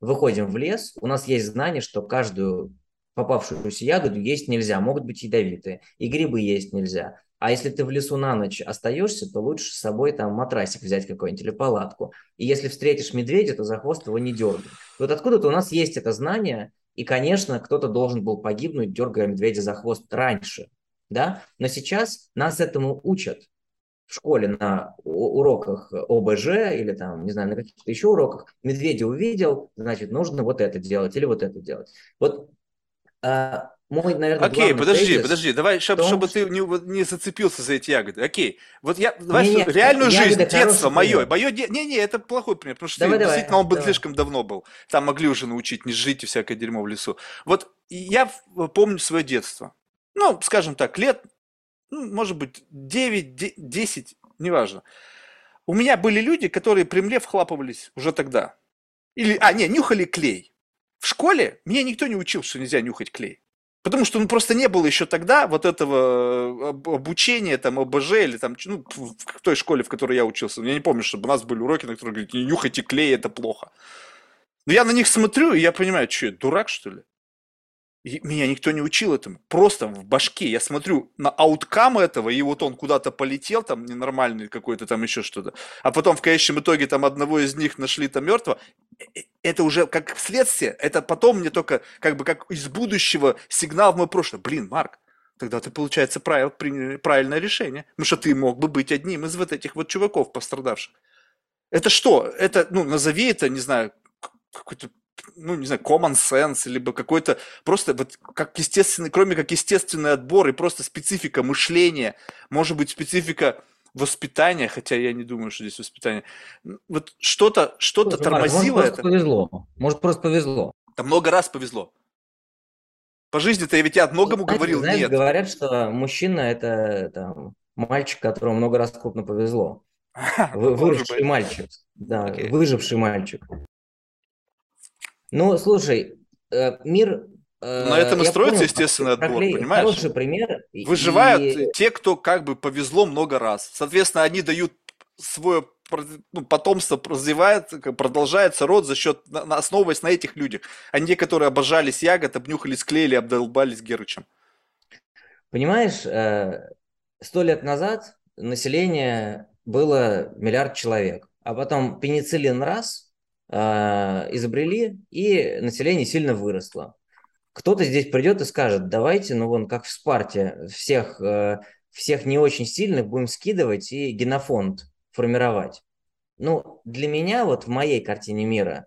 выходим в лес, у нас есть знание, что каждую попавшуюся ягоду есть нельзя, могут быть ядовитые, и грибы есть нельзя. А если ты в лесу на ночь остаешься, то лучше с собой там матрасик взять какой-нибудь или палатку. И если встретишь медведя, то за хвост его не дергай. Вот откуда-то у нас есть это знание, и, конечно, кто-то должен был погибнуть, дергая медведя за хвост раньше. да, но сейчас нас этому учат в школе на уроках ОБЖ или там, не знаю, на каких-то еще уроках, медведя увидел, значит, нужно вот это делать или вот это делать. Вот а, мой, наверное, Окей, подожди, тезис подожди, давай, чтобы, том, чтобы ты не, не зацепился за эти ягоды. Окей, вот я, давай, не, что, реальную жизнь, детство мое, мое, не-не, это плохой пример, потому что давай, действительно давай, он бы слишком давно был. Там могли уже научить не жить и всякое дерьмо в лесу. Вот я помню свое детство. Ну, скажем так, лет, ну, может быть, 9, 10, неважно. У меня были люди, которые при мне вхлапывались уже тогда. Или, а, не, нюхали клей. В школе меня никто не учил, что нельзя нюхать клей. Потому что ну, просто не было еще тогда вот этого э, обучения, там, ОБЖ или там, ну, в той школе, в которой я учился. Я не помню, чтобы у нас были уроки, на которых говорят, нюхайте клей, это плохо. Но я на них смотрю, и я понимаю, что я, дурак, что ли? И меня никто не учил этому. Просто в башке. Я смотрю на ауткам этого, и вот он куда-то полетел, там ненормальный какой-то, там еще что-то. А потом в конечном итоге там одного из них нашли там мертвого. Э, э, это уже как следствие. Это потом мне только как бы как из будущего сигнал в мое прошлое. Блин, Марк, тогда ты, получается, правил, принял правильное решение. Потому что ты мог бы быть одним из вот этих вот чуваков пострадавших. Это что? Это, ну, назови это, не знаю, какой-то ну, не знаю, common sense, либо какой-то просто вот как естественный, кроме как естественный отбор и просто специфика мышления, может быть, специфика воспитания, хотя я не думаю, что здесь воспитание. Вот что-то, что-то Слушай, тормозило может, это. повезло. Может, просто повезло. Да много раз повезло. По жизни-то я ведь я многому Знаете, говорил знаешь, нет. Говорят, что мужчина – это там, мальчик, которому много раз крупно повезло. Выживший мальчик. Да, выживший мальчик. Ну, слушай, э, мир... Э, На этом и строится понял, естественный отбор, проклей... понимаешь? Хороший пример. Выживают и... те, кто как бы повезло много раз. Соответственно, они дают свое ну, потомство развивает, продолжается род за счет, основываясь на этих людях, а не те, которые обожались ягод, обнюхались клеили, обдолбались Герычем. Понимаешь, э, сто лет назад население было миллиард человек, а потом пенициллин раз – изобрели, и население сильно выросло. Кто-то здесь придет и скажет, давайте, ну вон как в Спарте, всех, э, всех не очень сильных будем скидывать и генофонд формировать. Ну, для меня, вот в моей картине мира,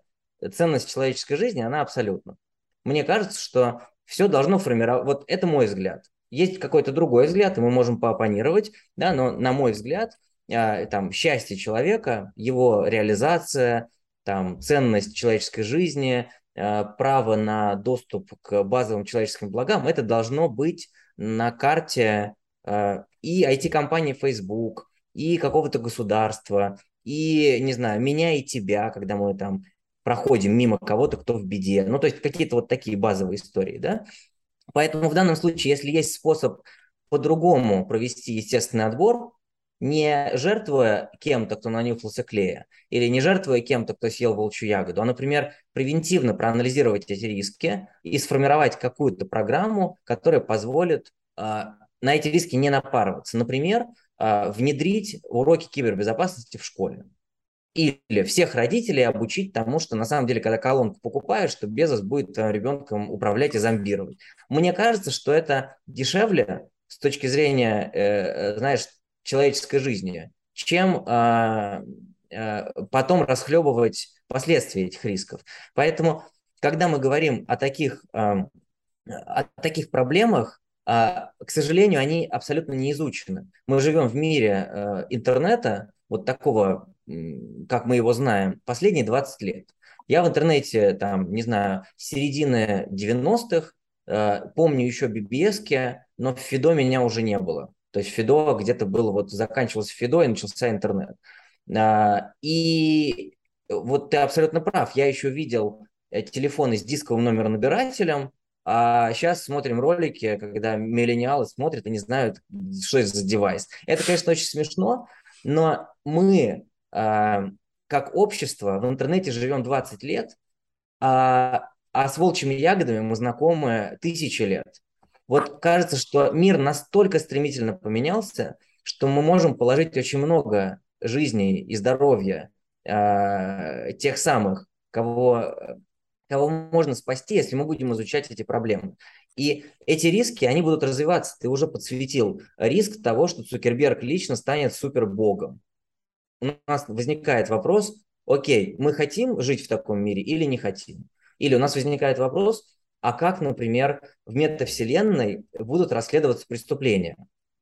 ценность человеческой жизни, она абсолютно. Мне кажется, что все должно формировать, вот это мой взгляд. Есть какой-то другой взгляд, и мы можем поопонировать, да, но на мой взгляд, э, там, счастье человека, его реализация, там, ценность человеческой жизни, э, право на доступ к базовым человеческим благам, это должно быть на карте э, и IT-компании Facebook, и какого-то государства, и, не знаю, меня и тебя, когда мы там проходим мимо кого-то, кто в беде. Ну, то есть какие-то вот такие базовые истории, да. Поэтому в данном случае, если есть способ по-другому провести естественный отбор, не жертвуя кем-то, кто нанюхался клея, или не жертвуя кем-то, кто съел волчью ягоду, а, например, превентивно проанализировать эти риски и сформировать какую-то программу, которая позволит а, на эти риски не напарываться. Например, а, внедрить уроки кибербезопасности в школе. Или всех родителей обучить тому, что на самом деле, когда колонку покупаешь, что Безос будет ребенком управлять и зомбировать. Мне кажется, что это дешевле с точки зрения, э, э знаешь, человеческой жизни, чем а, а, потом расхлебывать последствия этих рисков. Поэтому, когда мы говорим о таких, а, о таких проблемах, а, к сожалению, они абсолютно не изучены. Мы живем в мире а, интернета, вот такого, как мы его знаем, последние 20 лет. Я в интернете, там, не знаю, середины 90-х, э, помню еще BBS, но в Фидо меня уже не было. То есть Фидо где-то было, вот заканчивалось Фидо и начался интернет. А, и вот ты абсолютно прав. Я еще видел э, телефоны с дисковым номером набирателем, а сейчас смотрим ролики, когда миллениалы смотрят и не знают, что это за девайс. Это, конечно, очень смешно, но мы, а, как общество, в интернете живем 20 лет, а, а с волчьими ягодами мы знакомы тысячи лет. Вот кажется, что мир настолько стремительно поменялся, что мы можем положить очень много жизней и здоровья э, тех самых, кого, кого можно спасти, если мы будем изучать эти проблемы. И эти риски, они будут развиваться. Ты уже подсветил риск того, что Цукерберг лично станет супербогом. У нас возникает вопрос, окей, мы хотим жить в таком мире или не хотим? Или у нас возникает вопрос, а как, например, в метавселенной будут расследоваться преступления?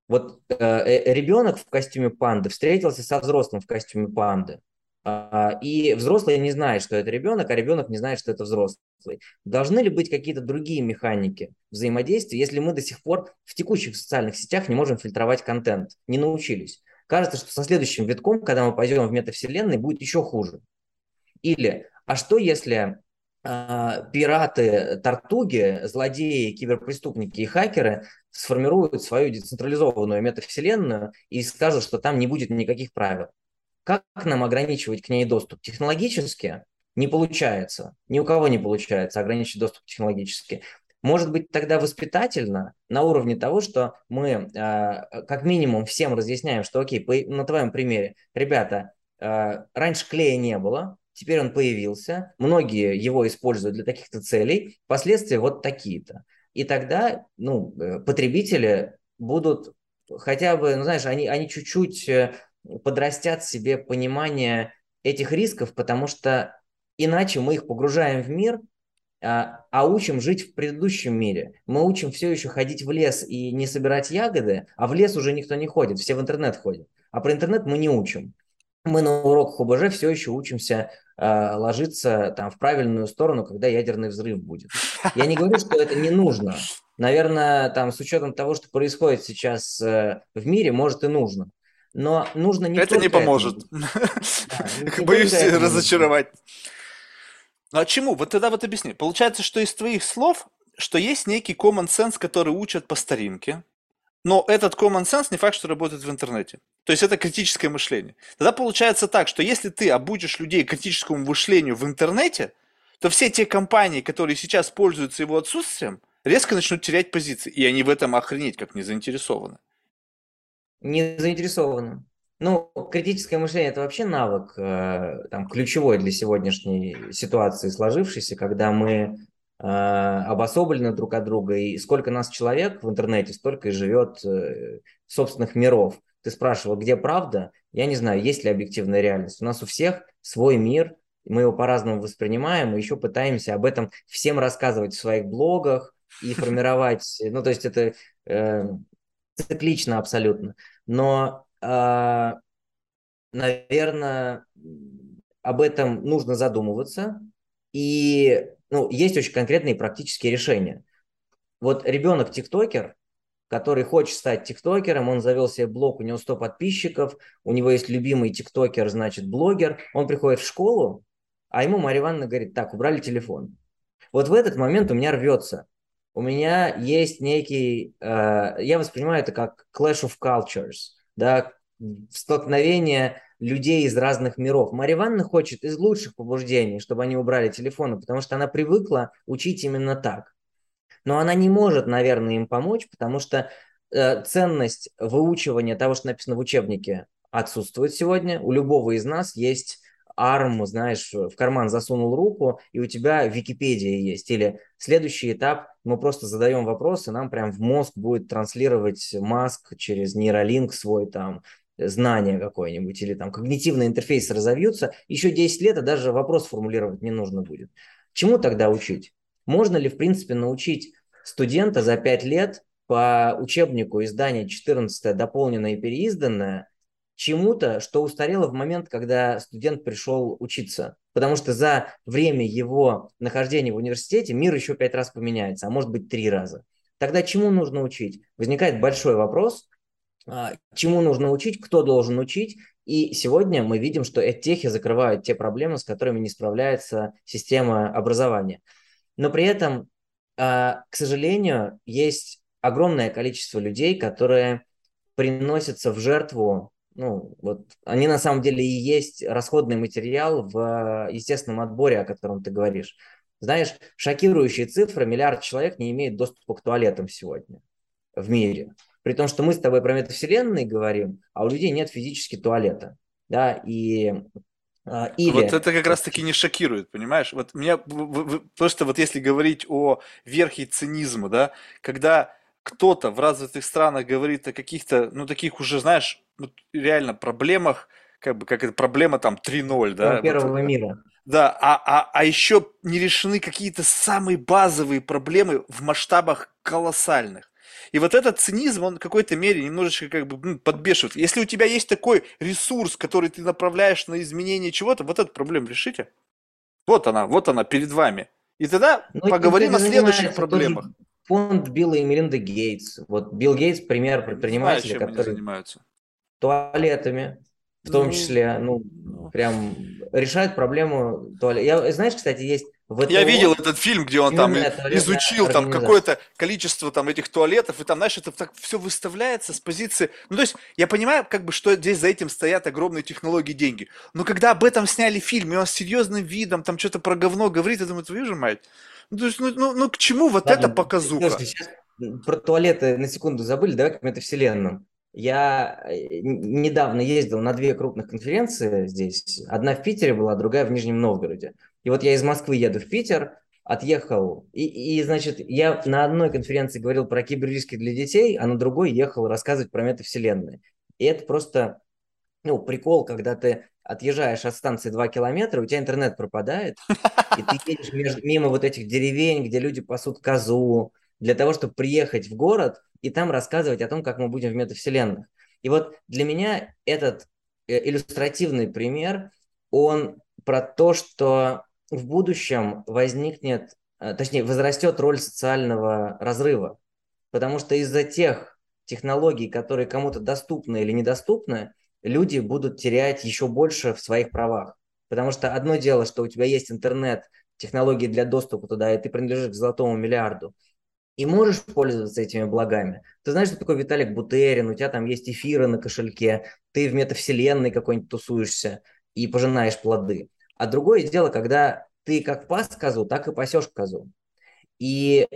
Вот э, э ребенок в костюме панды встретился со взрослым в костюме панды. А, и взрослый не знает, что это ребенок, а ребенок не знает, что это взрослый. Должны ли быть какие-то другие механики взаимодействия, если мы до сих пор в текущих социальных сетях не можем фильтровать контент, не научились? Кажется, что со следующим витком, когда мы пойдем в метавселенной, будет еще хуже. Или, а что если э, пираты, тартуги, злодеи, киберпреступники и хакеры сформируют свою децентрализованную метавселенную и скажут, что там не будет никаких правил? Как нам ограничивать к ней доступ? Технологически не получается. Ни у кого не получается ограничить доступ технологически. Может быть, тогда воспитательно на уровне того, что мы э, как минимум всем разъясняем, что окей, по, на твоем примере, ребята, э, раньше клея не было, теперь он появился, многие его используют для таких-то целей, последствия вот такие-то. И тогда ну, э, потребители будут хотя бы, ну, знаешь, они, они чуть-чуть э, подрастят себе понимание этих рисков, потому что иначе мы их погружаем в мир, а, а учим жить в предыдущем мире. Мы учим все еще ходить в лес и не собирать ягоды, а в лес уже никто не ходит, все в интернет ходят. А про интернет мы не учим. Мы на уроках ОБЖ все еще учимся э, ложиться там в правильную сторону, когда ядерный взрыв будет. Я не говорю, что это не нужно. Наверное, там с учетом того, что происходит сейчас э, в мире, может и нужно. Но нужно не Это не поможет. Боюсь разочаровать. Ну а чему? Вот тогда вот объясни. Получается, что из твоих слов, что есть некий common sense, который учат по старинке, но этот common sense не факт, что работает в интернете. То есть это критическое мышление. Тогда получается так, что если ты обучишь людей критическому мышлению в интернете, то все те компании, которые сейчас пользуются его отсутствием, резко начнут терять позиции. И они в этом охренеть как не заинтересованы не заинтересованным. Ну, критическое мышление – это вообще навык э, там, ключевой для сегодняшней ситуации сложившейся, когда мы э, обособлены друг от друга, и сколько нас человек в интернете, столько и живет э, собственных миров. Ты спрашивал, где правда? Я не знаю, есть ли объективная реальность. У нас у всех свой мир, мы его по-разному воспринимаем, и еще пытаемся об этом всем рассказывать в своих блогах и формировать, ну, то есть это э, циклично абсолютно. Но, э, наверное, об этом нужно задумываться. И ну, есть очень конкретные практические решения. Вот ребенок тиктокер, который хочет стать тиктокером, он завел себе блог, у него 100 подписчиков, у него есть любимый тиктокер, значит, блогер, он приходит в школу, а ему Мария Ивановна говорит, так, убрали телефон. Вот в этот момент у меня рвется у меня есть некий, э, я воспринимаю это как clash of cultures, да, столкновение людей из разных миров. Мария Ивановна хочет из лучших побуждений, чтобы они убрали телефоны, потому что она привыкла учить именно так. Но она не может, наверное, им помочь, потому что э, ценность выучивания того, что написано в учебнике, отсутствует сегодня. У любого из нас есть ARM, знаешь, в карман засунул руку, и у тебя Википедия есть. Или следующий этап, мы просто задаем вопросы, нам прям в мозг будет транслировать Маск через нейролинк свой там, знание какое-нибудь, или там когнитивные интерфейсы разовьются, еще 10 лет, а даже вопрос формулировать не нужно будет. Чему тогда учить? Можно ли, в принципе, научить студента за 5 лет по учебнику издания 14 дополненное и переизданное чему-то, что устарело в момент, когда студент пришел учиться. Потому что за время его нахождения в университете мир еще пять раз поменяется, а может быть три раза. Тогда чему нужно учить? Возникает большой вопрос, а, чему нужно учить, кто должен учить. И сегодня мы видим, что эдтехи закрывают те проблемы, с которыми не справляется система образования. Но при этом, а, к сожалению, есть огромное количество людей, которые приносятся в жертву ну, вот они на самом деле и есть расходный материал в естественном отборе, о котором ты говоришь. Знаешь, шокирующие цифры, миллиард человек не имеет доступа к туалетам сегодня в мире. При том, что мы с тобой про метавселенные говорим, а у людей нет физически туалета. Да, и А, или... Вот это как раз-таки не шокирует, понимаешь? Вот меня просто вот если говорить о верхе цинизма, да, когда кто-то в развитых странах говорит о каких-то, ну, таких уже, знаешь, ну, реально проблемах, как бы, как это, проблема там 3.0, да? Первого вот, мира. Да, а, а, а еще не решены какие-то самые базовые проблемы в масштабах колоссальных. И вот этот цинизм, он в какой-то мере немножечко как бы ну, подбешивает. Если у тебя есть такой ресурс, который ты направляешь на изменение чего-то, вот эту проблему решите. Вот она, вот она перед вами. И тогда ну, поговорим о следующих проблемах. Фонд Билла и Мелинда Гейтс. Вот Билл Гейтс пример предпринимателя, знаю, который занимаются. туалетами, в том ну, числе, ну, ну, прям решает проблему туалета. Я, знаешь, кстати, есть ВТО, Я видел этот фильм, где он там изучил там какое-то количество там этих туалетов, и там, знаешь, это так все выставляется с позиции... Ну, то есть, я понимаю, как бы, что здесь за этим стоят огромные технологии, деньги. Но когда об этом сняли фильм, и он с серьезным видом там что-то про говно говорит, я думаю, твою же мать. Ну, то есть, ну, ну, ну к чему вот Ладно, эта показуха? Сейчас про туалеты на секунду забыли, давай к метавселенным. Я э, недавно ездил на две крупных конференции здесь. Одна в Питере была, другая в Нижнем Новгороде. И вот я из Москвы еду в Питер, отъехал, и, и, значит, я на одной конференции говорил про киберриски для детей, а на другой ехал рассказывать про метавселенные. И это просто, ну, прикол, когда ты отъезжаешь от станции 2 километра, у тебя интернет пропадает, и ты едешь между, мимо вот этих деревень, где люди пасут козу, для того, чтобы приехать в город и там рассказывать о том, как мы будем в метавселенных. И вот для меня этот э, иллюстративный пример, он про то, что в будущем возникнет, э, точнее, возрастет роль социального разрыва. Потому что из-за тех технологий, которые кому-то доступны или недоступны, люди будут терять еще больше в своих правах. Потому что одно дело, что у тебя есть интернет, технологии для доступа туда, и ты принадлежишь к золотому миллиарду, и можешь пользоваться этими благами. Ты знаешь, что такое Виталик Бутерин, у тебя там есть эфиры на кошельке, ты в метавселенной какой-нибудь тусуешься и пожинаешь плоды. А другое дело, когда ты как пас козу, так и пасешь козу. И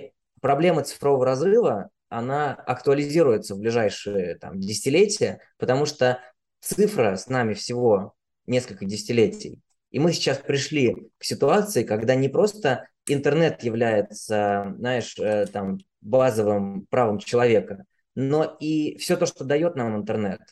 проблема цифрового разрыва, она актуализируется в ближайшие там, десятилетия, потому что цифра с нами всего несколько десятилетий. И мы сейчас пришли к ситуации, когда не просто интернет является, знаешь, э, там, базовым правом человека, но и все то, что дает нам интернет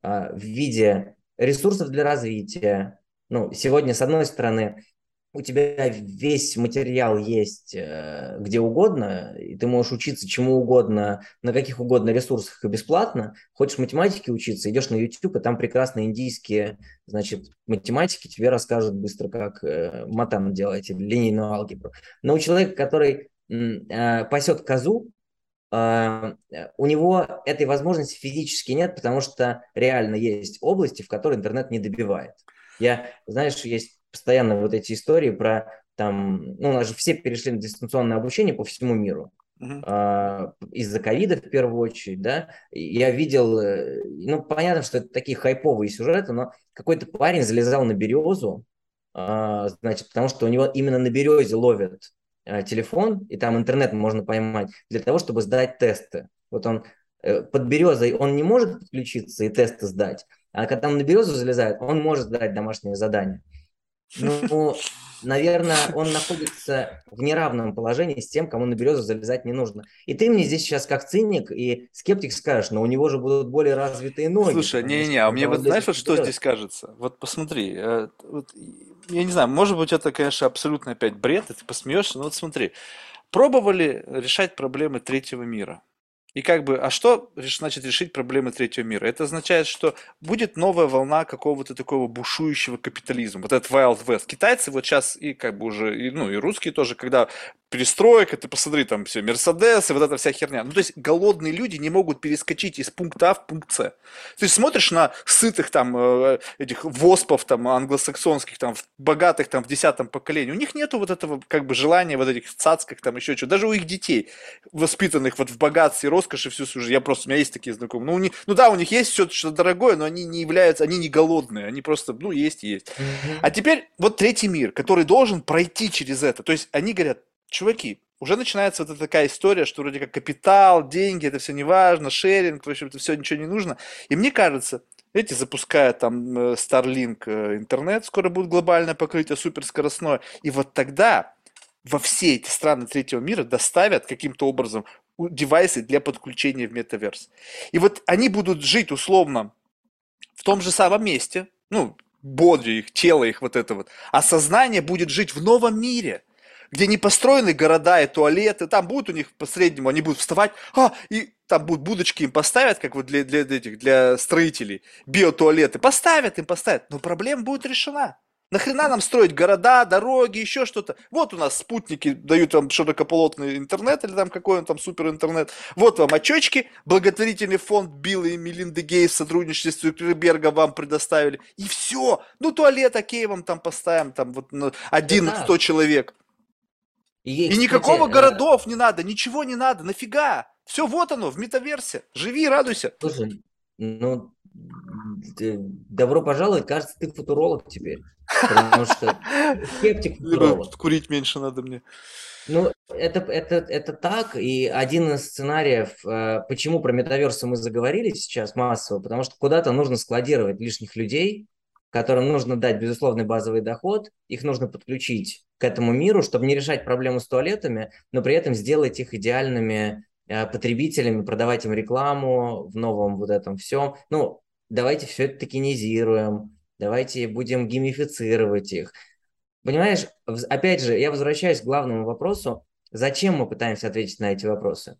а, в виде ресурсов для развития. Ну, сегодня, с одной стороны, у тебя весь материал есть э, где угодно, и ты можешь учиться чему угодно, на каких угодно ресурсах и бесплатно. Хочешь математике учиться, идешь на YouTube, и там прекрасные индийские, значит, математики тебе расскажут быстро, как э, матан делать, или линейную алгебру. Но у человека, который э, пасет козу, э, у него этой возможности физически нет, потому что реально есть области, в которые интернет не добивает. Я, знаешь, есть постоянно вот эти истории про там, ну, у нас же все перешли на дистанционное обучение по всему миру. Uh-huh. из-за ковида в первую очередь, да, я видел, э, ну, понятно, что это такие хайповые сюжеты, но какой-то парень залезал на березу, а, значит, потому что у него именно на березе ловят а, телефон, и там интернет можно поймать, для того, чтобы сдать тесты. Вот он э, под березой, он не может подключиться и тесты сдать, а когда он на березу залезает, он может сдать домашнее задание. Ну, наверное, он находится в неравном положении с тем, кому на березу залезать не нужно. И ты мне здесь сейчас как циник и скептик скажешь, но у него же будут более развитые ноги. Слушай, не-не, а мне вот знаешь, вот что здесь кажется? Вот посмотри, э, вот, я не знаю, может быть, это, конечно, абсолютно опять бред, и ты посмеешься, но вот смотри, пробовали решать проблемы третьего мира? И как бы, а что значит решить проблемы третьего мира? Это означает, что будет новая волна какого-то такого бушующего капитализма. Вот этот Wild West. Китайцы вот сейчас и как бы уже, и, ну и русские тоже, когда перестройка, ты посмотри, там все, Мерседесы, вот эта вся херня. Ну, то есть голодные люди не могут перескочить из пункта А в пункт С. Ты смотришь на сытых там э, этих воспов там англосаксонских, там богатых там в десятом поколении, у них нету вот этого как бы желания вот этих цацках там еще что даже у их детей, воспитанных вот в богатстве, роскоши всю свою жизнь. Я просто, у меня есть такие знакомые. Ну, у них, ну да, у них есть все что дорогое, но они не являются, они не голодные, они просто, ну, есть, есть. Mm-hmm. А теперь вот третий мир, который должен пройти через это. То есть они говорят, чуваки, уже начинается вот такая история, что вроде как капитал, деньги, это все не важно, шеринг, в общем, это все ничего не нужно. И мне кажется, эти запускают там э, Starlink э, интернет, скоро будет глобальное покрытие суперскоростное. И вот тогда во все эти страны третьего мира доставят каким-то образом девайсы для подключения в метаверс. И вот они будут жить условно в том же самом месте, ну, боди их, тело их вот это вот, а сознание будет жить в новом мире – где не построены города и туалеты, там будут у них по среднему, они будут вставать, а, и там будут будочки им поставят, как вот для, для этих, для строителей, биотуалеты, поставят им, поставят, но проблема будет решена. Нахрена нам строить города, дороги, еще что-то? Вот у нас спутники дают вам широкополотный интернет или там какой он там супер интернет. Вот вам очечки, благотворительный фонд Билла и Мелинды Гейс в сотрудничестве с Цукерберга вам предоставили. И все. Ну, туалет, окей, вам там поставим, там вот ну, один на сто человек. И, и никакого кстати, э, городов не надо, ничего не надо, нафига? Все вот оно, в метаверсе. Живи, радуйся. Слушай, ну, добро пожаловать, кажется, ты футуролог теперь. Потому что скептик футуролог. Курить меньше надо мне. Ну, это, это, это так, и один из сценариев, э, почему про метаверсы мы заговорили сейчас массово, потому что куда-то нужно складировать лишних людей, которым нужно дать безусловный базовый доход, их нужно подключить к этому миру, чтобы не решать проблему с туалетами, но при этом сделать их идеальными э, потребителями, продавать им рекламу в новом вот этом всем. Ну, давайте все это токенизируем, давайте будем геймифицировать их. Понимаешь, опять же, я возвращаюсь к главному вопросу, зачем мы пытаемся ответить на эти вопросы?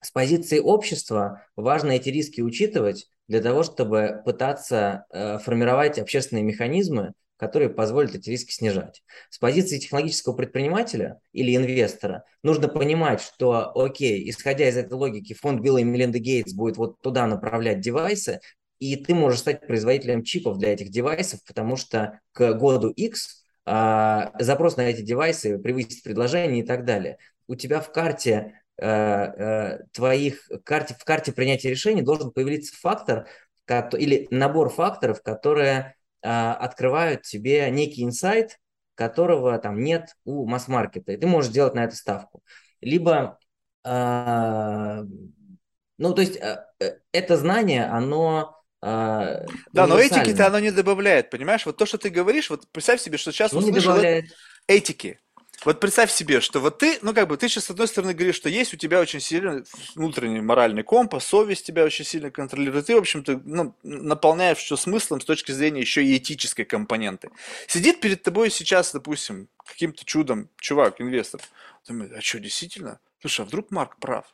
С позиции общества важно эти риски учитывать, для того, чтобы пытаться э, формировать общественные механизмы, которые позволят эти риски снижать. С позиции технологического предпринимателя или инвестора нужно понимать, что, окей, исходя из этой логики, фонд Билла и Мелинда Гейтс будет вот туда направлять девайсы, и ты можешь стать производителем чипов для этих девайсов, потому что к году X а, запрос на эти девайсы превысит предложение и так далее. У тебя в карте Э, э, твоих карте, в карте принятия решений должен появиться фактор или набор факторов, которые открывают тебе некий инсайт, которого там нет у масс-маркета, и ты можешь делать на это ставку. Либо, ну, то есть это знание, оно да, но этики-то оно не добавляет, понимаешь? Вот то, что ты говоришь, вот представь себе, что сейчас ну, услышал этики. Вот представь себе, что вот ты, ну как бы, ты сейчас с одной стороны говоришь, что есть у тебя очень сильный внутренний моральный компас, совесть тебя очень сильно контролирует, ты, в общем-то, ну, наполняешь все смыслом с точки зрения еще и этической компоненты. Сидит перед тобой сейчас, допустим, каким-то чудом чувак, инвестор, думает, а что, действительно? Слушай, а вдруг Марк прав?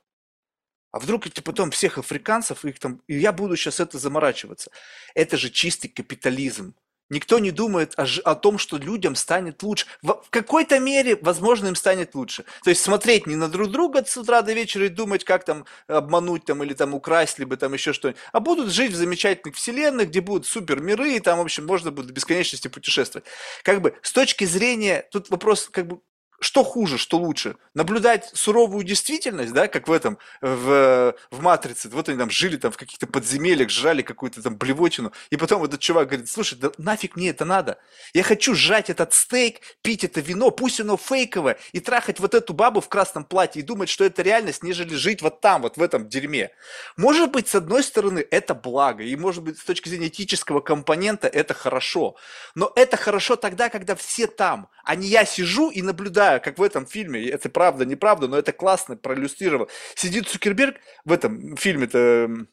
А вдруг эти потом всех африканцев, их там, и я буду сейчас это заморачиваться. Это же чистый капитализм. Никто не думает о, о том, что людям станет лучше. В, в какой-то мере, возможно, им станет лучше. То есть смотреть не на друг друга с утра до вечера и думать, как там обмануть там, или там украсть, либо там еще что-нибудь. А будут жить в замечательных вселенных, где будут супер миры, и там, в общем, можно будет до бесконечности путешествовать. Как бы с точки зрения, тут вопрос как бы что хуже, что лучше? Наблюдать суровую действительность, да, как в этом, в, в «Матрице». Вот они там жили там в каких-то подземельях, жрали какую-то там блевотину. И потом этот чувак говорит, слушай, да нафиг мне это надо? Я хочу жрать этот стейк, пить это вино, пусть оно фейковое, и трахать вот эту бабу в красном платье и думать, что это реальность, нежели жить вот там, вот в этом дерьме. Может быть, с одной стороны, это благо, и может быть, с точки зрения этического компонента это хорошо. Но это хорошо тогда, когда все там, а не я сижу и наблюдаю знаю, как в этом фильме, это правда, неправда, но это классно проиллюстрировал. Сидит Цукерберг в этом фильме-то,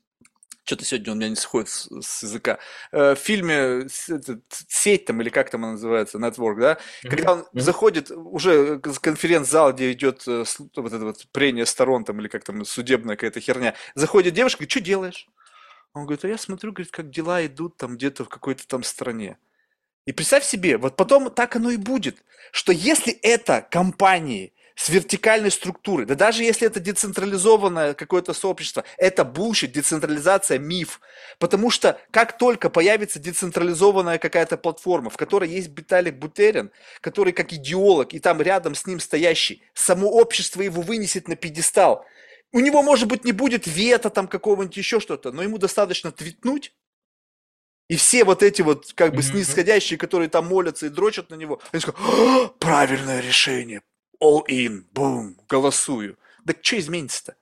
что-то сегодня у меня не сходит с, с языка. Э, в фильме сеть там или как там она называется, Network, да, mm-hmm. когда он mm-hmm. заходит уже конференц-зал, где идет э, вот это вот прение сторон там или как там судебная какая-то херня, заходит девушка, говорит, что делаешь? Он говорит, а я смотрю, говорит, как дела идут там где-то в какой-то там стране. И представь себе, вот потом так оно и будет, что если это компании с вертикальной структурой, да даже если это децентрализованное какое-то сообщество, это bullshit, децентрализация, миф. Потому что как только появится децентрализованная какая-то платформа, в которой есть Виталик Бутерин, который как идеолог, и там рядом с ним стоящий, само общество его вынесет на пьедестал. У него, может быть, не будет вето там какого-нибудь еще что-то, но ему достаточно твитнуть, и все вот эти вот как бы mm-hmm. снисходящие, которые там молятся и дрочат на него, они скажут, правильное решение, all in, бум, голосую. Да что изменится-то?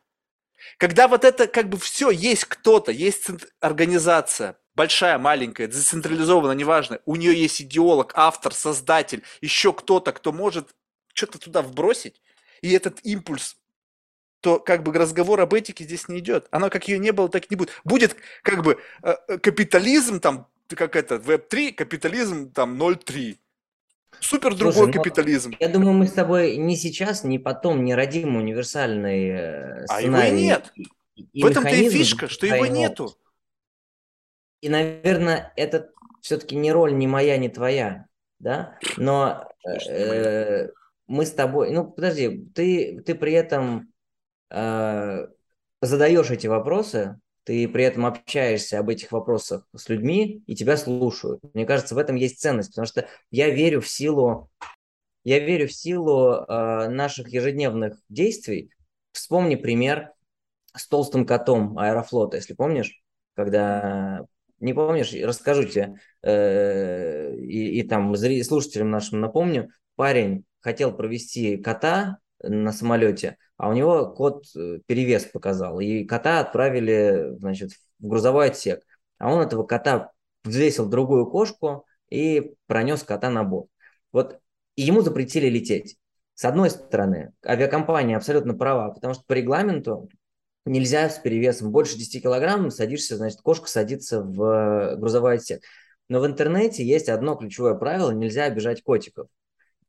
Когда вот это как бы все, есть кто-то, есть организация, большая, маленькая, децентрализованная, неважно, у нее есть идеолог, автор, создатель, еще кто-то, кто может что-то туда вбросить, и этот импульс то как бы разговор об этике здесь не идет. Оно как ее не было, так и не будет. Будет как бы э, э, капитализм там, как это, веб-3, капитализм там 0.3. Супер другой Слушай, ну, капитализм. Я думаю, мы с тобой не сейчас, не потом не родим универсальный сценарий. А его и нет. И В этом-то и фишка, что его нету. И, наверное, это все-таки не роль ни моя, ни твоя, да? Но э, мы с тобой, ну подожди, ты, ты при этом э, задаешь эти вопросы, ты при этом общаешься об этих вопросах с людьми, и тебя слушают. Мне кажется, в этом есть ценность, потому что я верю в силу, я верю в силу э, наших ежедневных действий. Вспомни пример с толстым котом Аэрофлота, если помнишь, когда не помнишь, расскажу тебе, э, и, и там слушателям нашим напомню, парень хотел провести кота на самолете, а у него кот э, перевес показал, и кота отправили, значит, в грузовой отсек, а он этого кота взвесил другую кошку и пронес кота на борт. Вот и ему запретили лететь. С одной стороны, авиакомпания абсолютно права, потому что по регламенту нельзя с перевесом больше 10 килограмм садишься, значит, кошка садится в грузовой отсек. Но в интернете есть одно ключевое правило – нельзя обижать котиков.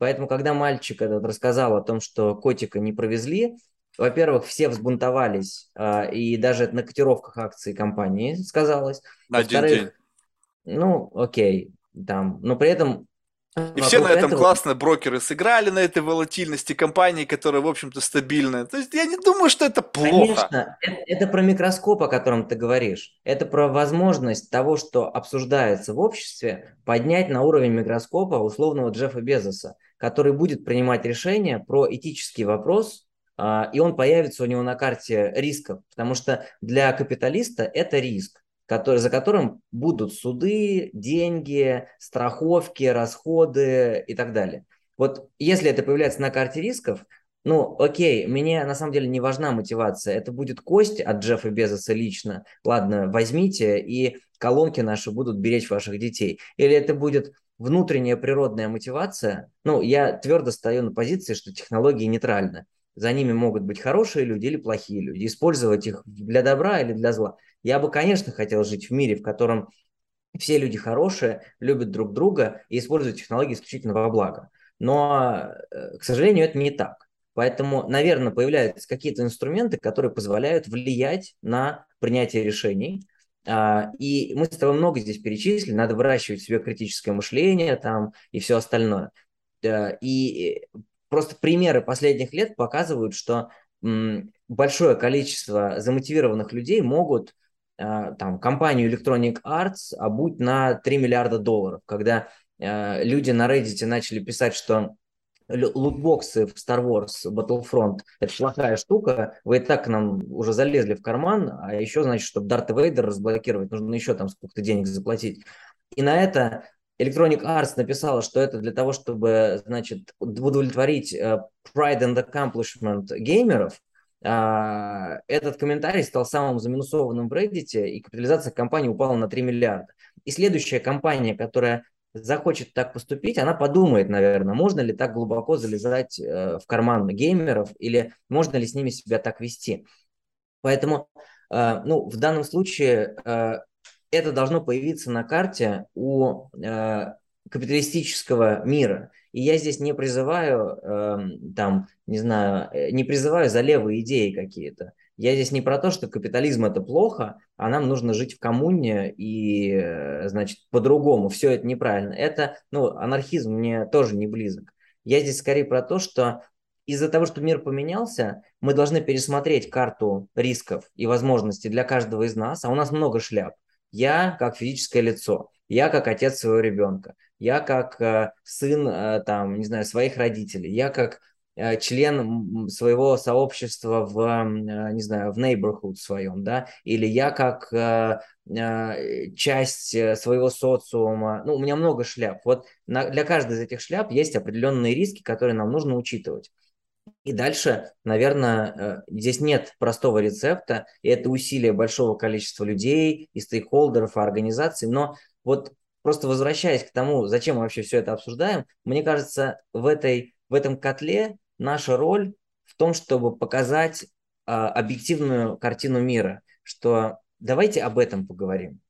Поэтому, когда мальчик этот рассказал о том, что котика не провезли, во-первых, все взбунтовались, а, и даже на котировках акций компании сказалось. Один день. Ну, окей, там. Но при этом и все на этом этого... классно брокеры сыграли на этой волатильности компании, которая, в общем-то, стабильная. То есть я не думаю, что это плохо. Конечно, это, это про микроскоп, о котором ты говоришь. Это про возможность того, что обсуждается в обществе, поднять на уровень микроскопа условного Джеффа Безоса, который будет принимать решения про этический вопрос, а, и он появится у него на карте рисков, потому что для капиталиста это риск который, за которым будут суды, деньги, страховки, расходы и так далее. Вот если это появляется на карте рисков, ну, окей, мне на самом деле не важна мотивация. Это будет кость от Джеффа Безоса лично. Ладно, возьмите, и колонки наши будут беречь ваших детей. Или это будет внутренняя природная мотивация. Ну, я твердо стою на позиции, что технологии нейтральны. За ними могут быть хорошие люди или плохие люди. Использовать их для добра или для зла. Я бы, конечно, хотел жить в мире, в котором все люди хорошие, любят друг друга и используют технологии исключительно во благо. Но, э, к сожалению, это не так. Поэтому, наверное, появляются какие-то инструменты, которые позволяют влиять на принятие решений. А, и мы с тобой много здесь перечислили, надо выращивать в себе критическое мышление там и все остальное. И просто примеры последних лет показывают, что большое количество замотивированных людей могут Э, там, компанию Electronic Arts обуть на 3 миллиарда долларов, когда э, люди на Reddit начали писать, что лутбоксы в Star Wars Battlefront – это плохая штука, вы и так к нам уже залезли в карман, а еще, значит, чтобы Дарта Вейдер разблокировать, нужно еще там сколько-то денег заплатить. И на это Electronic Arts написала, что это для того, чтобы, значит, удовлетворить uh, pride and accomplishment геймеров, а, этот комментарий стал самым заминусованным в Reddit, и капитализация компании упала на 3 миллиарда. И следующая компания, которая захочет так поступить, она подумает, наверное, можно ли так глубоко залезать э, в карман геймеров, или можно ли с ними себя так вести. Поэтому, э, ну, в данном случае э, это должно появиться на карте у капиталистического мира. И я здесь не призываю, э, там, не знаю, э, не призываю за левые идеи какие-то. Я здесь не про то, что капитализм это плохо, а нам нужно жить в коммуне и, э, значит, по-другому. Все это неправильно. Это, ну, анархизм мне тоже не близок. Я здесь скорее про то, что из-за того, что мир поменялся, мы должны пересмотреть карту рисков и возможностей для каждого из нас, а у нас много шляп. Я как физическое лицо, я как отец своего ребенка, я как э, сын, э, там, не знаю, своих родителей, я как э, член своего сообщества в, не знаю, в neighborhood своем, да, или я как часть своего социума, ну, у меня много шляп. Вот на, для каждой из этих шляп есть определенные риски, которые нам нужно учитывать. И дальше, наверное, здесь нет простого рецепта, и это усилие большого количества людей, и стейкхолдеров, и организаций, но вот просто возвращаясь к тому, зачем мы вообще все это обсуждаем, мне кажется, в, этой, в этом котле наша роль в том, чтобы показать а, объективную картину мира, что давайте об этом поговорим.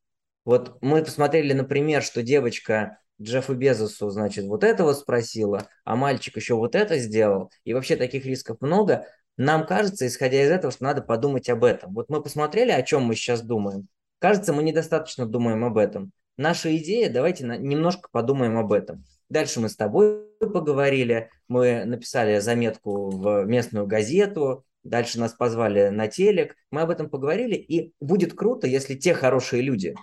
Вот мы посмотрели, например, что девочка Джеффу Безосу, значит, вот это вот спросила, а мальчик еще вот это сделал, и вообще таких рисков много, нам кажется, исходя из этого, что надо подумать об этом. Вот мы посмотрели, о чем мы сейчас думаем. Кажется, мы недостаточно думаем об этом. Наша идея, давайте на, немножко подумаем об этом. Дальше мы с тобой поговорили, мы написали заметку в местную газету, дальше нас позвали на телек, мы об этом поговорили, и будет круто, если те хорошие люди,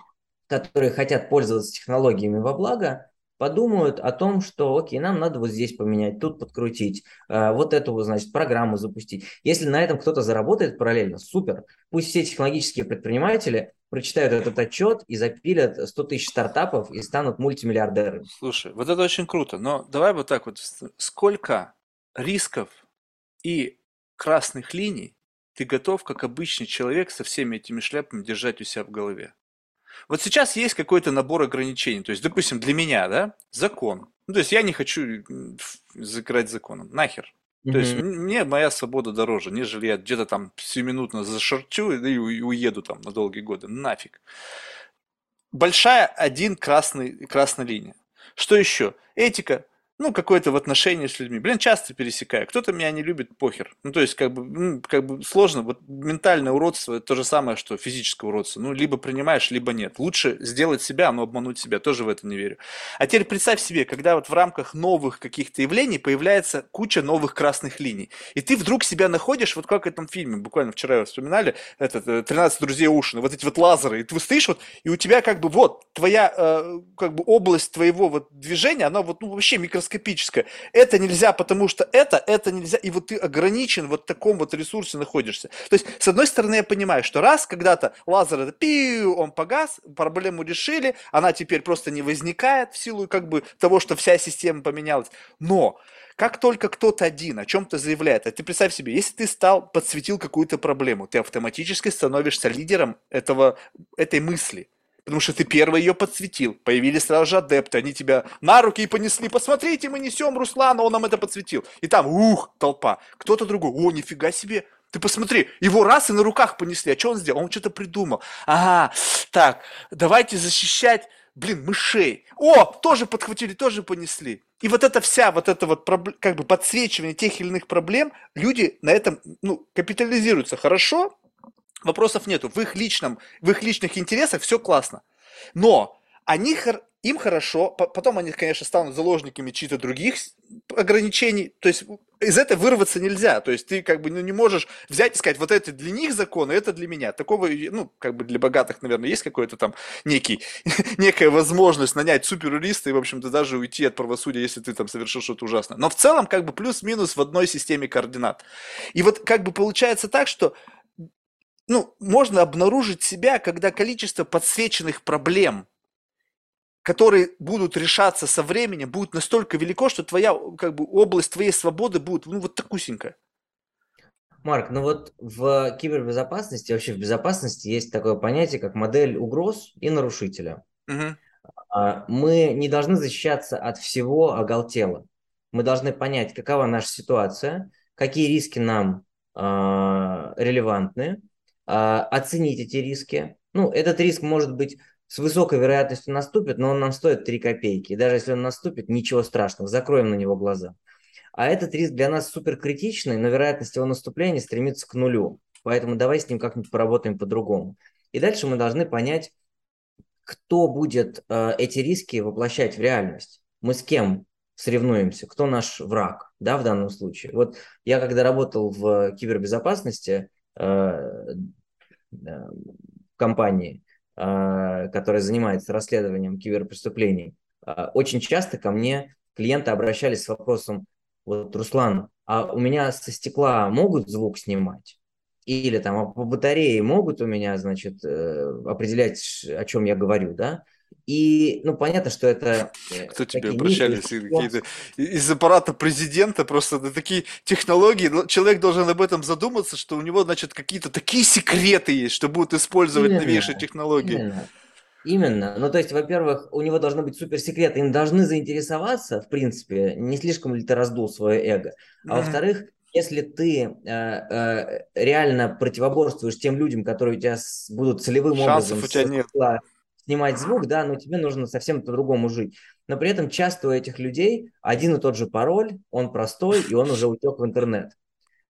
которые хотят пользоваться технологиями во благо, подумают о том, что, окей, нам надо вот здесь поменять, тут подкрутить, э, вот эту, значит, программу запустить. Если на этом кто-то заработает параллельно, супер. Пусть все технологические предприниматели прочитают этот отчет и запилят 100 тысяч стартапов и станут мультимиллиардерами. Слушай, вот это очень круто, но давай вот так вот, сколько рисков и красных линий ты готов, как обычный человек, со всеми этими шляпами держать у себя в голове? Вот сейчас есть какой-то набор ограничений. То есть, допустим, для меня, да, закон. Ну, то есть я не хочу закрыть законом. Нахер. Mm-hmm. То есть мне моя свобода дороже, нежели я где-то там сиюминутно зашарчу и уеду там на долгие годы. Нафиг. Большая один красный, красная линия. Что еще? Этика ну, какое-то в отношении с людьми. Блин, часто пересекаю. Кто-то меня не любит, похер. Ну, то есть, как бы, ну, как бы сложно. Вот ментальное уродство – это то же самое, что физическое уродство. Ну, либо принимаешь, либо нет. Лучше сделать себя, но обмануть себя. Тоже в это не верю. А теперь представь себе, когда вот в рамках новых каких-то явлений появляется куча новых красных линий. И ты вдруг себя находишь, вот как в этом фильме, буквально вчера вспоминали, этот «13 э, друзей Ушина», вот эти вот лазеры. И ты стоишь вот, и у тебя как бы вот твоя, э, как бы область твоего вот движения, она вот, ну, вообще микроскопическая микроскопическое. Это нельзя, потому что это, это нельзя. И вот ты ограничен вот в таком вот ресурсе находишься. То есть, с одной стороны, я понимаю, что раз когда-то лазер это пиу, он погас, проблему решили, она теперь просто не возникает в силу как бы того, что вся система поменялась. Но как только кто-то один о чем-то заявляет, а ты представь себе, если ты стал, подсветил какую-то проблему, ты автоматически становишься лидером этого, этой мысли потому что ты первый ее подсветил. Появились сразу же адепты, они тебя на руки и понесли. Посмотрите, мы несем Руслана, он нам это подсветил. И там, ух, толпа. Кто-то другой, о, нифига себе, ты посмотри, его раз и на руках понесли. А что он сделал? Он что-то придумал. Ага, так, давайте защищать, блин, мышей. О, тоже подхватили, тоже понесли. И вот эта вся, вот это вот как бы подсвечивание тех или иных проблем, люди на этом, ну, капитализируются хорошо, вопросов нету. В их личном, в их личных интересах все классно. Но они, им хорошо, потом они, конечно, станут заложниками чьих-то других ограничений, то есть из этого вырваться нельзя, то есть ты как бы ну, не можешь взять и сказать, вот это для них закон, а это для меня. Такого, ну, как бы для богатых, наверное, есть какой-то там некий, некая возможность нанять суперюриста и, в общем-то, даже уйти от правосудия, если ты там совершил что-то ужасное. Но в целом, как бы плюс-минус в одной системе координат. И вот как бы получается так, что ну, можно обнаружить себя, когда количество подсвеченных проблем, которые будут решаться со временем, будет настолько велико, что твоя как бы, область твоей свободы будет ну, вот такусенькая. Марк, ну вот в кибербезопасности, вообще в безопасности есть такое понятие, как модель угроз и нарушителя. Угу. Мы не должны защищаться от всего оголтела. Мы должны понять, какова наша ситуация, какие риски нам э, релевантны, оценить эти риски. Ну, этот риск может быть с высокой вероятностью наступит, но он нам стоит 3 копейки. И даже если он наступит, ничего страшного, закроем на него глаза. А этот риск для нас супер критичный, но вероятность его наступления стремится к нулю. Поэтому давай с ним как-нибудь поработаем по-другому. И дальше мы должны понять, кто будет э, эти риски воплощать в реальность. Мы с кем соревнуемся, кто наш враг, да, в данном случае. Вот я когда работал в кибербезопасности, э, компании, а, которая занимается расследованием киберпреступлений, а, очень часто ко мне клиенты обращались с вопросом, вот, Руслан, а у меня со стекла могут звук снимать? Или там а по батарее могут у меня, значит, э, определять, о чем я говорю, да? И, ну, понятно, что это... Э, Кто тебе обращались? Какие-то из аппарата президента просто такие технологии. Человек должен об этом задуматься, что у него, значит, какие-то такие секреты есть, что будут использовать именно, новейшие технологии. Именно. Именно. Ну, то есть, во-первых, у него должны быть суперсекреты, им должны заинтересоваться, в принципе, не слишком ли ты раздул свое эго. А mm-hmm. во-вторых, если ты э, э, реально противоборствуешь тем людям, которые у тебя с, будут целевым Шансов образом у тебя нет. Снимать звук, да, но тебе нужно совсем по-другому жить. Но при этом часто у этих людей один и тот же пароль, он простой, и он уже утек в интернет.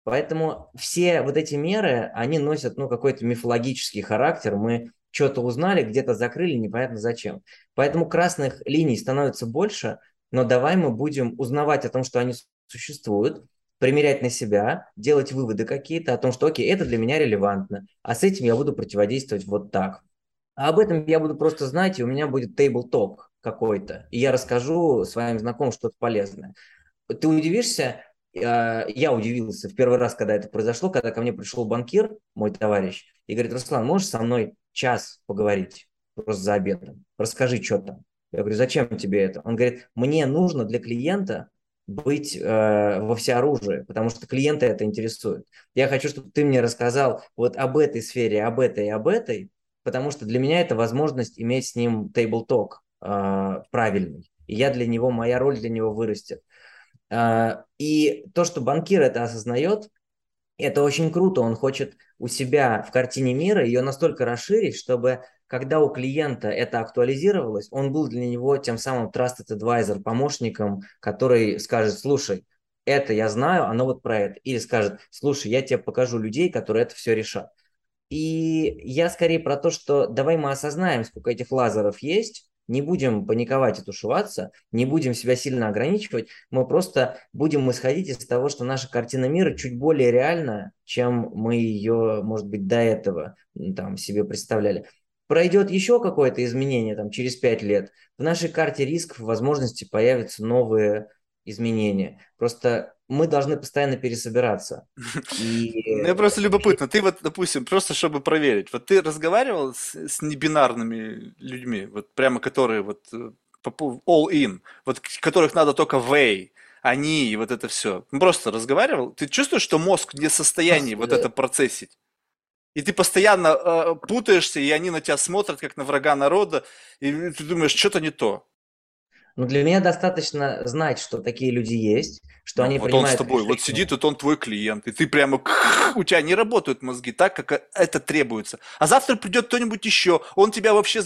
Поэтому все вот эти меры, они носят ну, какой-то мифологический характер. Мы что-то узнали, где-то закрыли, непонятно зачем. Поэтому красных линий становится больше, но давай мы будем узнавать о том, что они существуют, примерять на себя, делать выводы какие-то о том, что окей, это для меня релевантно, а с этим я буду противодействовать вот так. А об этом я буду просто знать, и у меня будет talk какой-то, и я расскажу своим знакомым что-то полезное. Ты удивишься, а, я удивился в первый раз, когда это произошло, когда ко мне пришел банкир, мой товарищ, и говорит, Руслан, можешь со мной час поговорить просто за обедом? Расскажи, что там. Я говорю, зачем тебе это? Он говорит, мне нужно для клиента быть э, во всеоружии, потому что клиента это интересует. Я хочу, чтобы ты мне рассказал вот об этой сфере, об этой и об этой, потому что для меня это возможность иметь с ним talk э, правильный. И я для него, моя роль для него вырастет. Э, и то, что банкир это осознает, это очень круто. Он хочет у себя в картине мира ее настолько расширить, чтобы когда у клиента это актуализировалось, он был для него тем самым trusted advisor, помощником, который скажет, слушай, это я знаю, оно вот про это. Или скажет, слушай, я тебе покажу людей, которые это все решат. И я скорее про то, что давай мы осознаем, сколько этих лазеров есть, не будем паниковать и тушеваться, не будем себя сильно ограничивать, мы просто будем исходить из того, что наша картина мира чуть более реальна, чем мы ее, может быть, до этого там себе представляли пройдет еще какое-то изменение там, через 5 лет, в нашей карте рисков возможности появятся новые изменения. Просто мы должны постоянно пересобираться. И... Мне просто любопытно, ты вот, допустим, просто чтобы проверить, вот ты разговаривал с, с небинарными людьми, вот прямо которые вот э, all in, вот которых надо только way, они и вот это все. Ну, просто разговаривал. Ты чувствуешь, что мозг не в состоянии вот это процессить? И ты постоянно э, путаешься, и они на тебя смотрят, как на врага народа, и ты думаешь, что-то не то. Ну, для меня достаточно знать, что такие люди есть, что ну, они вот принимают... он с тобой, решения. вот сидит, вот он твой клиент, и ты прямо... У тебя не работают мозги так, как это требуется. А завтра придет кто-нибудь еще, он тебя вообще...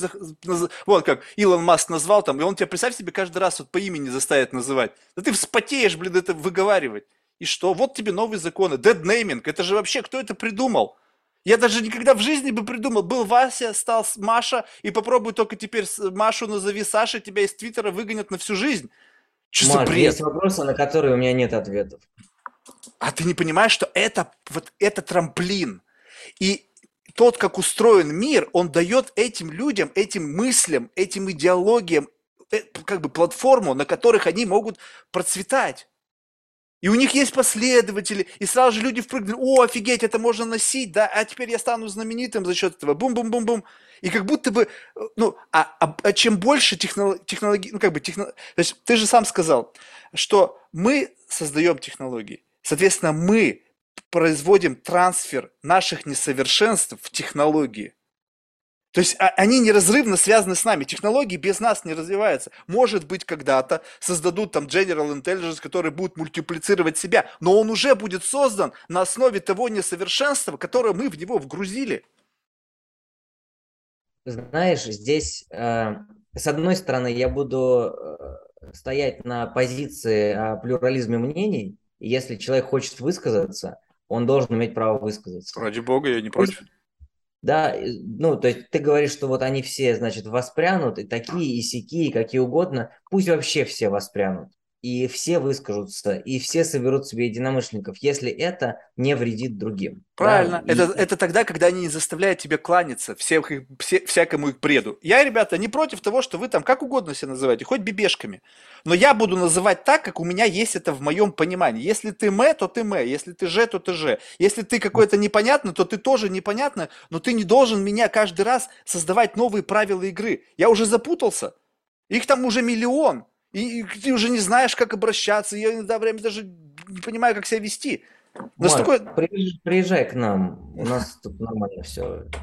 Вот как Илон Маск назвал там, и он тебя, представь себе, каждый раз вот по имени заставит называть. Да ты вспотеешь, блин, это выговаривать. И что? Вот тебе новые законы. Деднейминг. Это же вообще, кто это придумал? Я даже никогда в жизни бы придумал, был Вася, стал Маша, и попробуй только теперь Машу назови Саша, тебя из Твиттера выгонят на всю жизнь. Что Маш, есть вопросы, на которые у меня нет ответов. А ты не понимаешь, что это, вот это трамплин. И тот, как устроен мир, он дает этим людям, этим мыслям, этим идеологиям, э, как бы платформу, на которых они могут процветать. И у них есть последователи, и сразу же люди впрыгнули, о, офигеть, это можно носить, да, а теперь я стану знаменитым за счет этого, бум-бум-бум-бум. И как будто бы, ну, а, а, а чем больше технологий, технологий, ну, как бы, техно... то есть ты же сам сказал, что мы создаем технологии, соответственно, мы производим трансфер наших несовершенств в технологии. То есть а, они неразрывно связаны с нами. Технологии без нас не развиваются. Может быть, когда-то создадут там General Intelligence, который будет мультиплицировать себя, но он уже будет создан на основе того несовершенства, которое мы в него вгрузили. Знаешь, здесь, э, с одной стороны, я буду э, стоять на позиции о плюрализме мнений, если человек хочет высказаться, он должен иметь право высказаться. Ради бога, я не против. Да, ну, то есть ты говоришь, что вот они все, значит, воспрянут, и такие, и сякие, какие угодно, пусть вообще все воспрянут. И все выскажутся, и все соберут себе единомышленников, если это не вредит другим. Правильно. Да? Это, и... это тогда, когда они не заставляют тебя кланяться всех все, всякому их бреду. Я, ребята, не против того, что вы там как угодно себя называете, хоть бибешками. Но я буду называть так, как у меня есть это в моем понимании. Если ты мэ, то ты мэ. Если ты же, то ты же. Если ты какой-то непонятный, то ты тоже непонятно, но ты не должен меня каждый раз создавать новые правила игры. Я уже запутался. Их там уже миллион. И, ты уже не знаешь, как обращаться. Я иногда время даже не понимаю, как себя вести. Марк, такое... приезжай, приезжай к нам. У нас тут нормально все.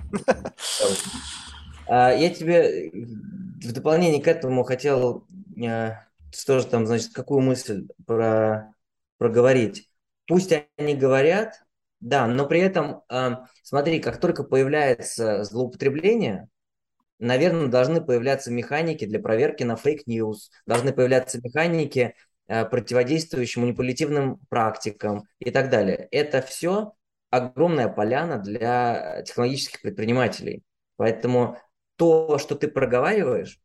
А, я тебе в дополнение к этому хотел тоже там, значит, какую мысль про, проговорить. Пусть они говорят, да, но при этом, а, смотри, как только появляется злоупотребление, наверное, должны появляться механики для проверки на fake news, должны появляться механики, э, противодействующие манипулятивным практикам и так далее. Это все огромная поляна для технологических предпринимателей. Поэтому то, что ты проговариваешь,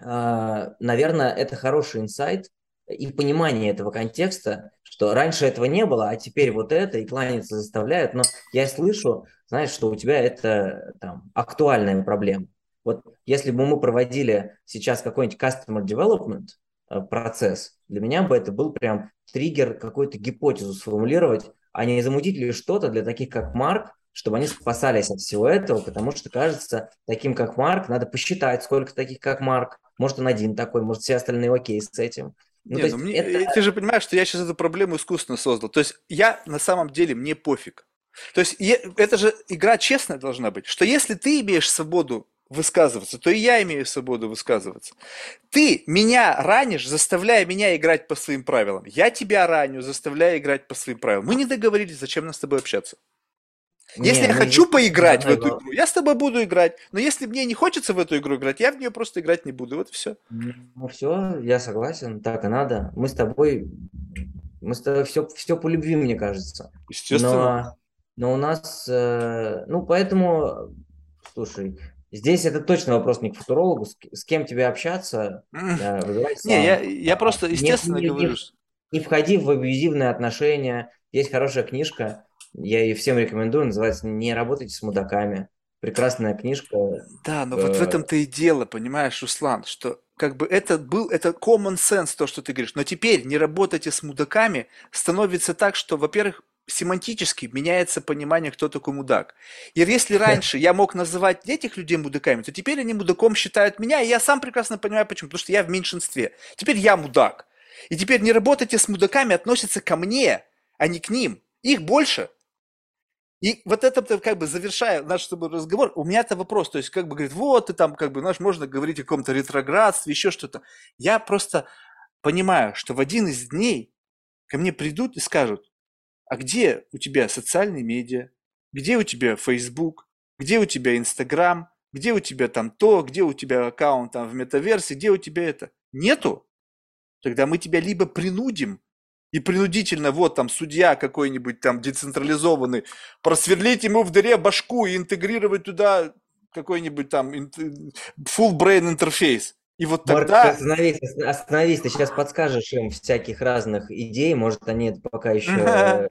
э, наверное, это хороший инсайт и понимание этого контекста, что раньше этого не было, а теперь вот это и кланяться заставляют. Но я слышу, знаешь, что у тебя это там, актуальная проблема. Вот если бы мы проводили сейчас какой-нибудь customer development э, процесс, для меня бы это был прям триггер какую-то гипотезу сформулировать, а не замутить ли что-то для таких, как Марк, чтобы они спасались от всего этого, потому что, кажется, таким, как Марк, надо посчитать, сколько таких, как Марк. Может, он один такой, может, все остальные окей с этим. Ну, Не, ну мне, это... Ты же понимаешь, что я сейчас эту проблему искусственно создал. То есть я на самом деле, мне пофиг. То есть это же игра честная должна быть, что если ты имеешь свободу высказываться, то и я имею свободу высказываться. Ты меня ранишь, заставляя меня играть по своим правилам. Я тебя раню, заставляя играть по своим правилам. Мы не договорились, зачем нам с тобой общаться. Если не, я хочу поиграть в эту игру, я с тобой буду играть. Но если мне не хочется в эту игру играть, я в нее просто играть не буду. Вот и все. Ну все, я согласен, так и надо. Мы с тобой, мы с тобой все, все по любви, мне кажется. Естественно. Но, но у нас, э, ну поэтому, слушай, Здесь это точно вопрос не к футурологу, с, кем тебе общаться. Да, не, я, я просто естественно не, говорю. Не, не входи в абьюзивные отношения. Есть хорошая книжка, я ее всем рекомендую, называется «Не работайте с мудаками». Прекрасная книжка. Да, но вот в э, этом-то и дело, понимаешь, Руслан, что как бы это был, это common sense, то, что ты говоришь. Но теперь не работайте с мудаками становится так, что, во-первых, семантически меняется понимание, кто такой мудак. И если раньше я мог называть этих людей мудаками, то теперь они мудаком считают меня, и я сам прекрасно понимаю, почему. Потому что я в меньшинстве. Теперь я мудак. И теперь не работайте с мудаками относятся ко мне, а не к ним. Их больше. И вот это как бы завершая наш с тобой разговор, у меня это вопрос, то есть как бы говорит, вот ты там как бы, знаешь, можно говорить о каком-то ретроградстве, еще что-то. Я просто понимаю, что в один из дней ко мне придут и скажут, а где у тебя социальные медиа, где у тебя Facebook, где у тебя Instagram, где у тебя там то, где у тебя аккаунт там в метаверсе, где у тебя это. Нету? Тогда мы тебя либо принудим и принудительно, вот там судья какой-нибудь там децентрализованный, просверлить ему в дыре башку и интегрировать туда какой-нибудь там full brain интерфейс. И вот тогда... Марк, остановись, остановись, ты сейчас подскажешь им всяких разных идей, может, они это пока еще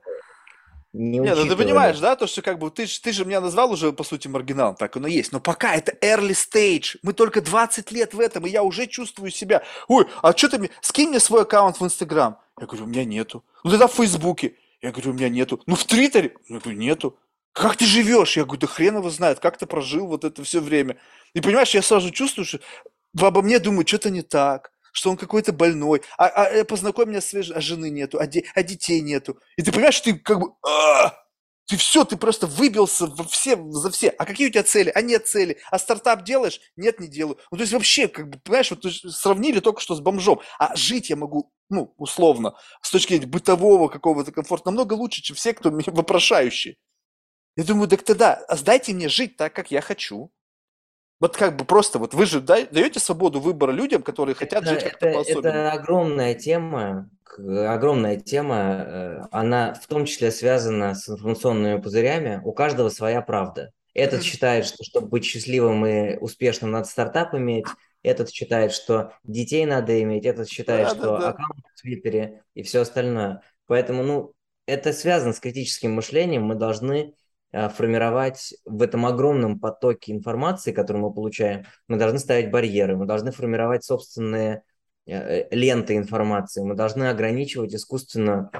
не Нет, ну ты понимаешь, да, то, что как бы ты, ты же меня назвал уже, по сути, маргиналом, так оно есть. Но пока это early stage, мы только 20 лет в этом, и я уже чувствую себя, ой, а что ты мне, скинь мне свой аккаунт в Инстаграм. Я говорю, у меня нету. Ну тогда в Фейсбуке. Я говорю, у меня нету. Ну в Твиттере. Я говорю, нету. Как ты живешь? Я говорю, да хрен его знает, как ты прожил вот это все время. И понимаешь, я сразу чувствую, что обо мне думают, что-то не так, что он какой-то больной, а, а э, познакомь меня с своей а жены нету, а, де, а детей нету. И ты понимаешь, ты как бы, а, ты все, ты просто выбился во все, за все. А какие у тебя цели? А нет цели. А стартап делаешь? Нет, не делаю. Ну, то есть вообще, как бы, понимаешь, вот сравнили только что с бомжом. А жить я могу, ну, условно, с точки зрения бытового какого-то комфорта, намного лучше, чем все, кто меня вопрошающие. Я думаю, так тогда сдайте мне жить так, как я хочу. Вот как бы просто, вот вы же даете свободу выбора людям, которые хотят это, жить как-то по-особенному. Это огромная тема, огромная тема, э, она в том числе связана с информационными пузырями. У каждого своя правда. Этот считает, что чтобы быть счастливым и успешным, надо стартап иметь. этот считает, что детей надо иметь, этот считает, Да, да, что да. аккаунт в Твиттере и все остальное. Поэтому, ну, это связано с критическим мышлением. Мы должны формировать в этом огромном потоке информации, который мы получаем, мы должны ставить барьеры, мы должны формировать собственные э, ленты информации, мы должны ограничивать искусственно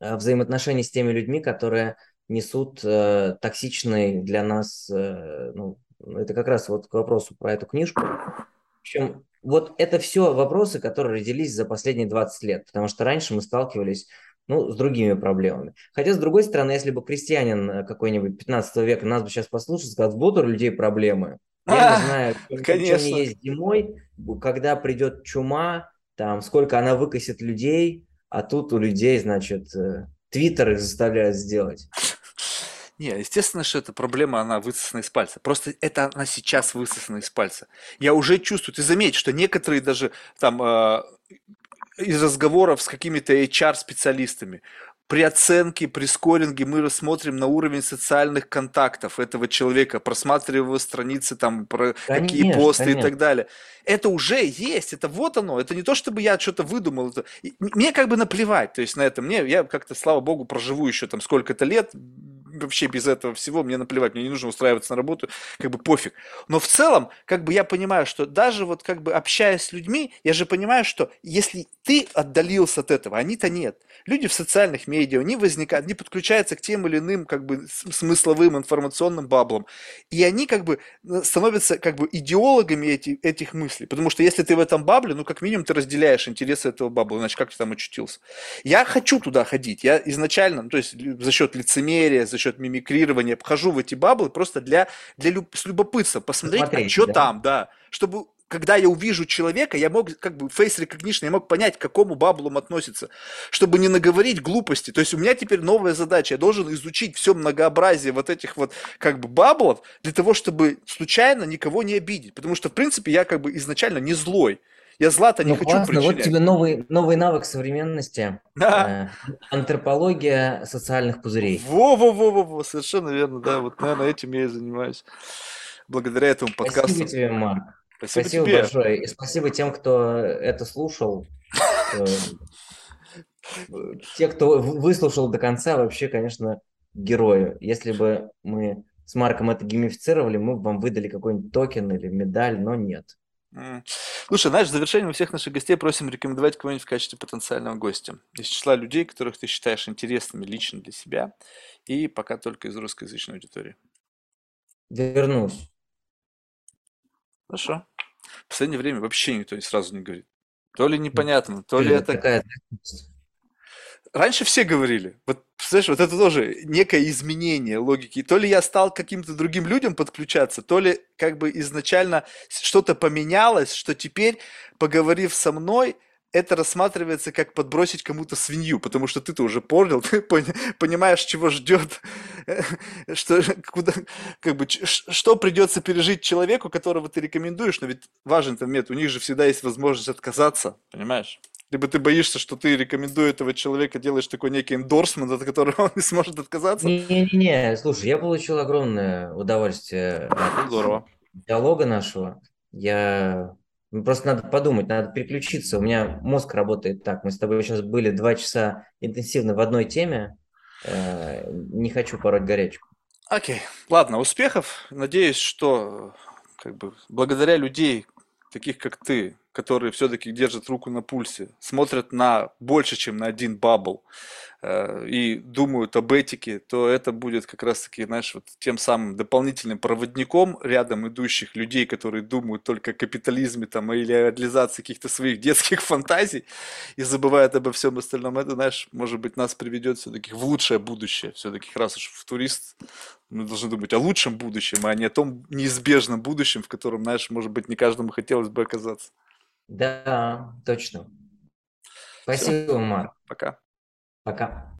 э, взаимоотношения с теми людьми, которые несут э, токсичный для нас, э, ну, это как раз вот к вопросу про эту книжку. В общем, вот это все вопросы, которые родились за последние 20 лет, потому что раньше мы сталкивались ну, с другими проблемами. Хотя, с другой стороны, если бы крестьянин э, какой-нибудь 15 века нас бы сейчас послушал, сказал, вот у людей проблемы. Я не знаю, что не есть зимой, когда придет чума, там, сколько она выкосит людей, а тут у людей, значит, э, Твиттер их заставляет сделать. Не, естественно, что эта проблема, она высосана из пальца. Просто это она сейчас высосана из пальца. Я уже чувствую, ты заметь, что некоторые даже там э, из разговоров с какими-то HR-специалистами, при оценке, при скоринге мы рассмотрим на уровень социальных контактов этого человека, просматривая его страницы, там, про конечно, какие посты конечно. и так далее. Это уже есть, это вот оно. Это не то, чтобы я что-то выдумал. Это... Мне как бы наплевать, то есть на это. Мне, я как-то, слава богу, проживу еще там сколько-то лет, вообще без этого всего, мне наплевать, мне не нужно устраиваться на работу, как бы пофиг. Но в целом, как бы я понимаю, что даже вот как бы общаясь с людьми, я же понимаю, что если ты отдалился от этого, они-то нет. Люди в социальных медиа, они возникают, они подключаются к тем или иным как бы смысловым информационным баблам. И они как бы э, становятся как бы идеологами эти, этих мыслей. Потому что если ты в этом бабле, ну как минимум ты разделяешь интересы этого бабла, значит как ты там очутился. Я хочу туда ходить. Я изначально, ну, то есть за счет лицемерия, за счет мимикрирования, вхожу в эти баблы просто для, для с любопытства, посмотреть, Смотреть, а что да? там, да, чтобы когда я увижу человека, я мог, как бы, face recognition, я мог понять, к какому баблу он относится, чтобы не наговорить глупости. То есть у меня теперь новая задача, я должен изучить все многообразие вот этих вот, как бы, баблов, для того, чтобы случайно никого не обидеть. Потому что, в принципе, я, как бы, изначально не злой. Я зла-то не ну, хочу классно. Вот тебе новый, новый навык современности. Да. Э, антропология социальных пузырей. Во-во-во-во, совершенно верно, да. Вот, наверное, этим я и занимаюсь. Благодаря этому подкасту. Спасибо тебе, Марк. Спасибо, спасибо тебе. большое. И спасибо тем, кто это слушал. Те, кто выслушал до конца, вообще, конечно, герои. Если бы мы с Марком это геймифицировали, мы бы вам выдали какой-нибудь токен или медаль, но нет. Слушай, знаешь, в завершение мы всех наших гостей просим рекомендовать кого-нибудь в качестве потенциального гостя. Из числа людей, которых ты считаешь интересными лично для себя, и пока только из русскоязычной аудитории. Вернусь. Хорошо. В последнее время вообще никто сразу не говорит. То ли непонятно, то ли это... Такая... Раньше все говорили. Вот, знаешь, вот это тоже некое изменение логики. То ли я стал каким-то другим людям подключаться, то ли как бы изначально что-то поменялось, что теперь, поговорив со мной, это рассматривается как подбросить кому-то свинью, потому что ты-то уже понял, ты понимаешь, чего ждет, что, куда, как бы, что придется пережить человеку, которого ты рекомендуешь, но ведь важен этот момент, у них же всегда есть возможность отказаться, понимаешь? Либо ты боишься, что ты рекомендуя этого человека, делаешь такой некий эндорсмент, от которого он не сможет отказаться? Не-не-не, слушай, я получил огромное удовольствие от Здорово. диалога нашего. Я ну, просто надо подумать, надо переключиться. У меня мозг работает так. Мы с тобой сейчас были два часа интенсивно в одной теме. Э, не хочу пороть горячку. Окей, ладно, успехов. Надеюсь, что как бы благодаря людей, таких как ты, которые все-таки держат руку на пульсе, смотрят на больше, чем на один бабл, и думают об этике, то это будет как раз-таки, знаешь, вот тем самым дополнительным проводником рядом идущих людей, которые думают только о капитализме там, или о реализации каких-то своих детских фантазий и забывают обо всем остальном. Это, знаешь, может быть, нас приведет все-таки в лучшее будущее. Все-таки раз уж в турист мы должны думать о лучшем будущем, а не о том неизбежном будущем, в котором, знаешь, может быть, не каждому хотелось бы оказаться. Да, точно. Спасибо, Все. Марк. Пока. Пока.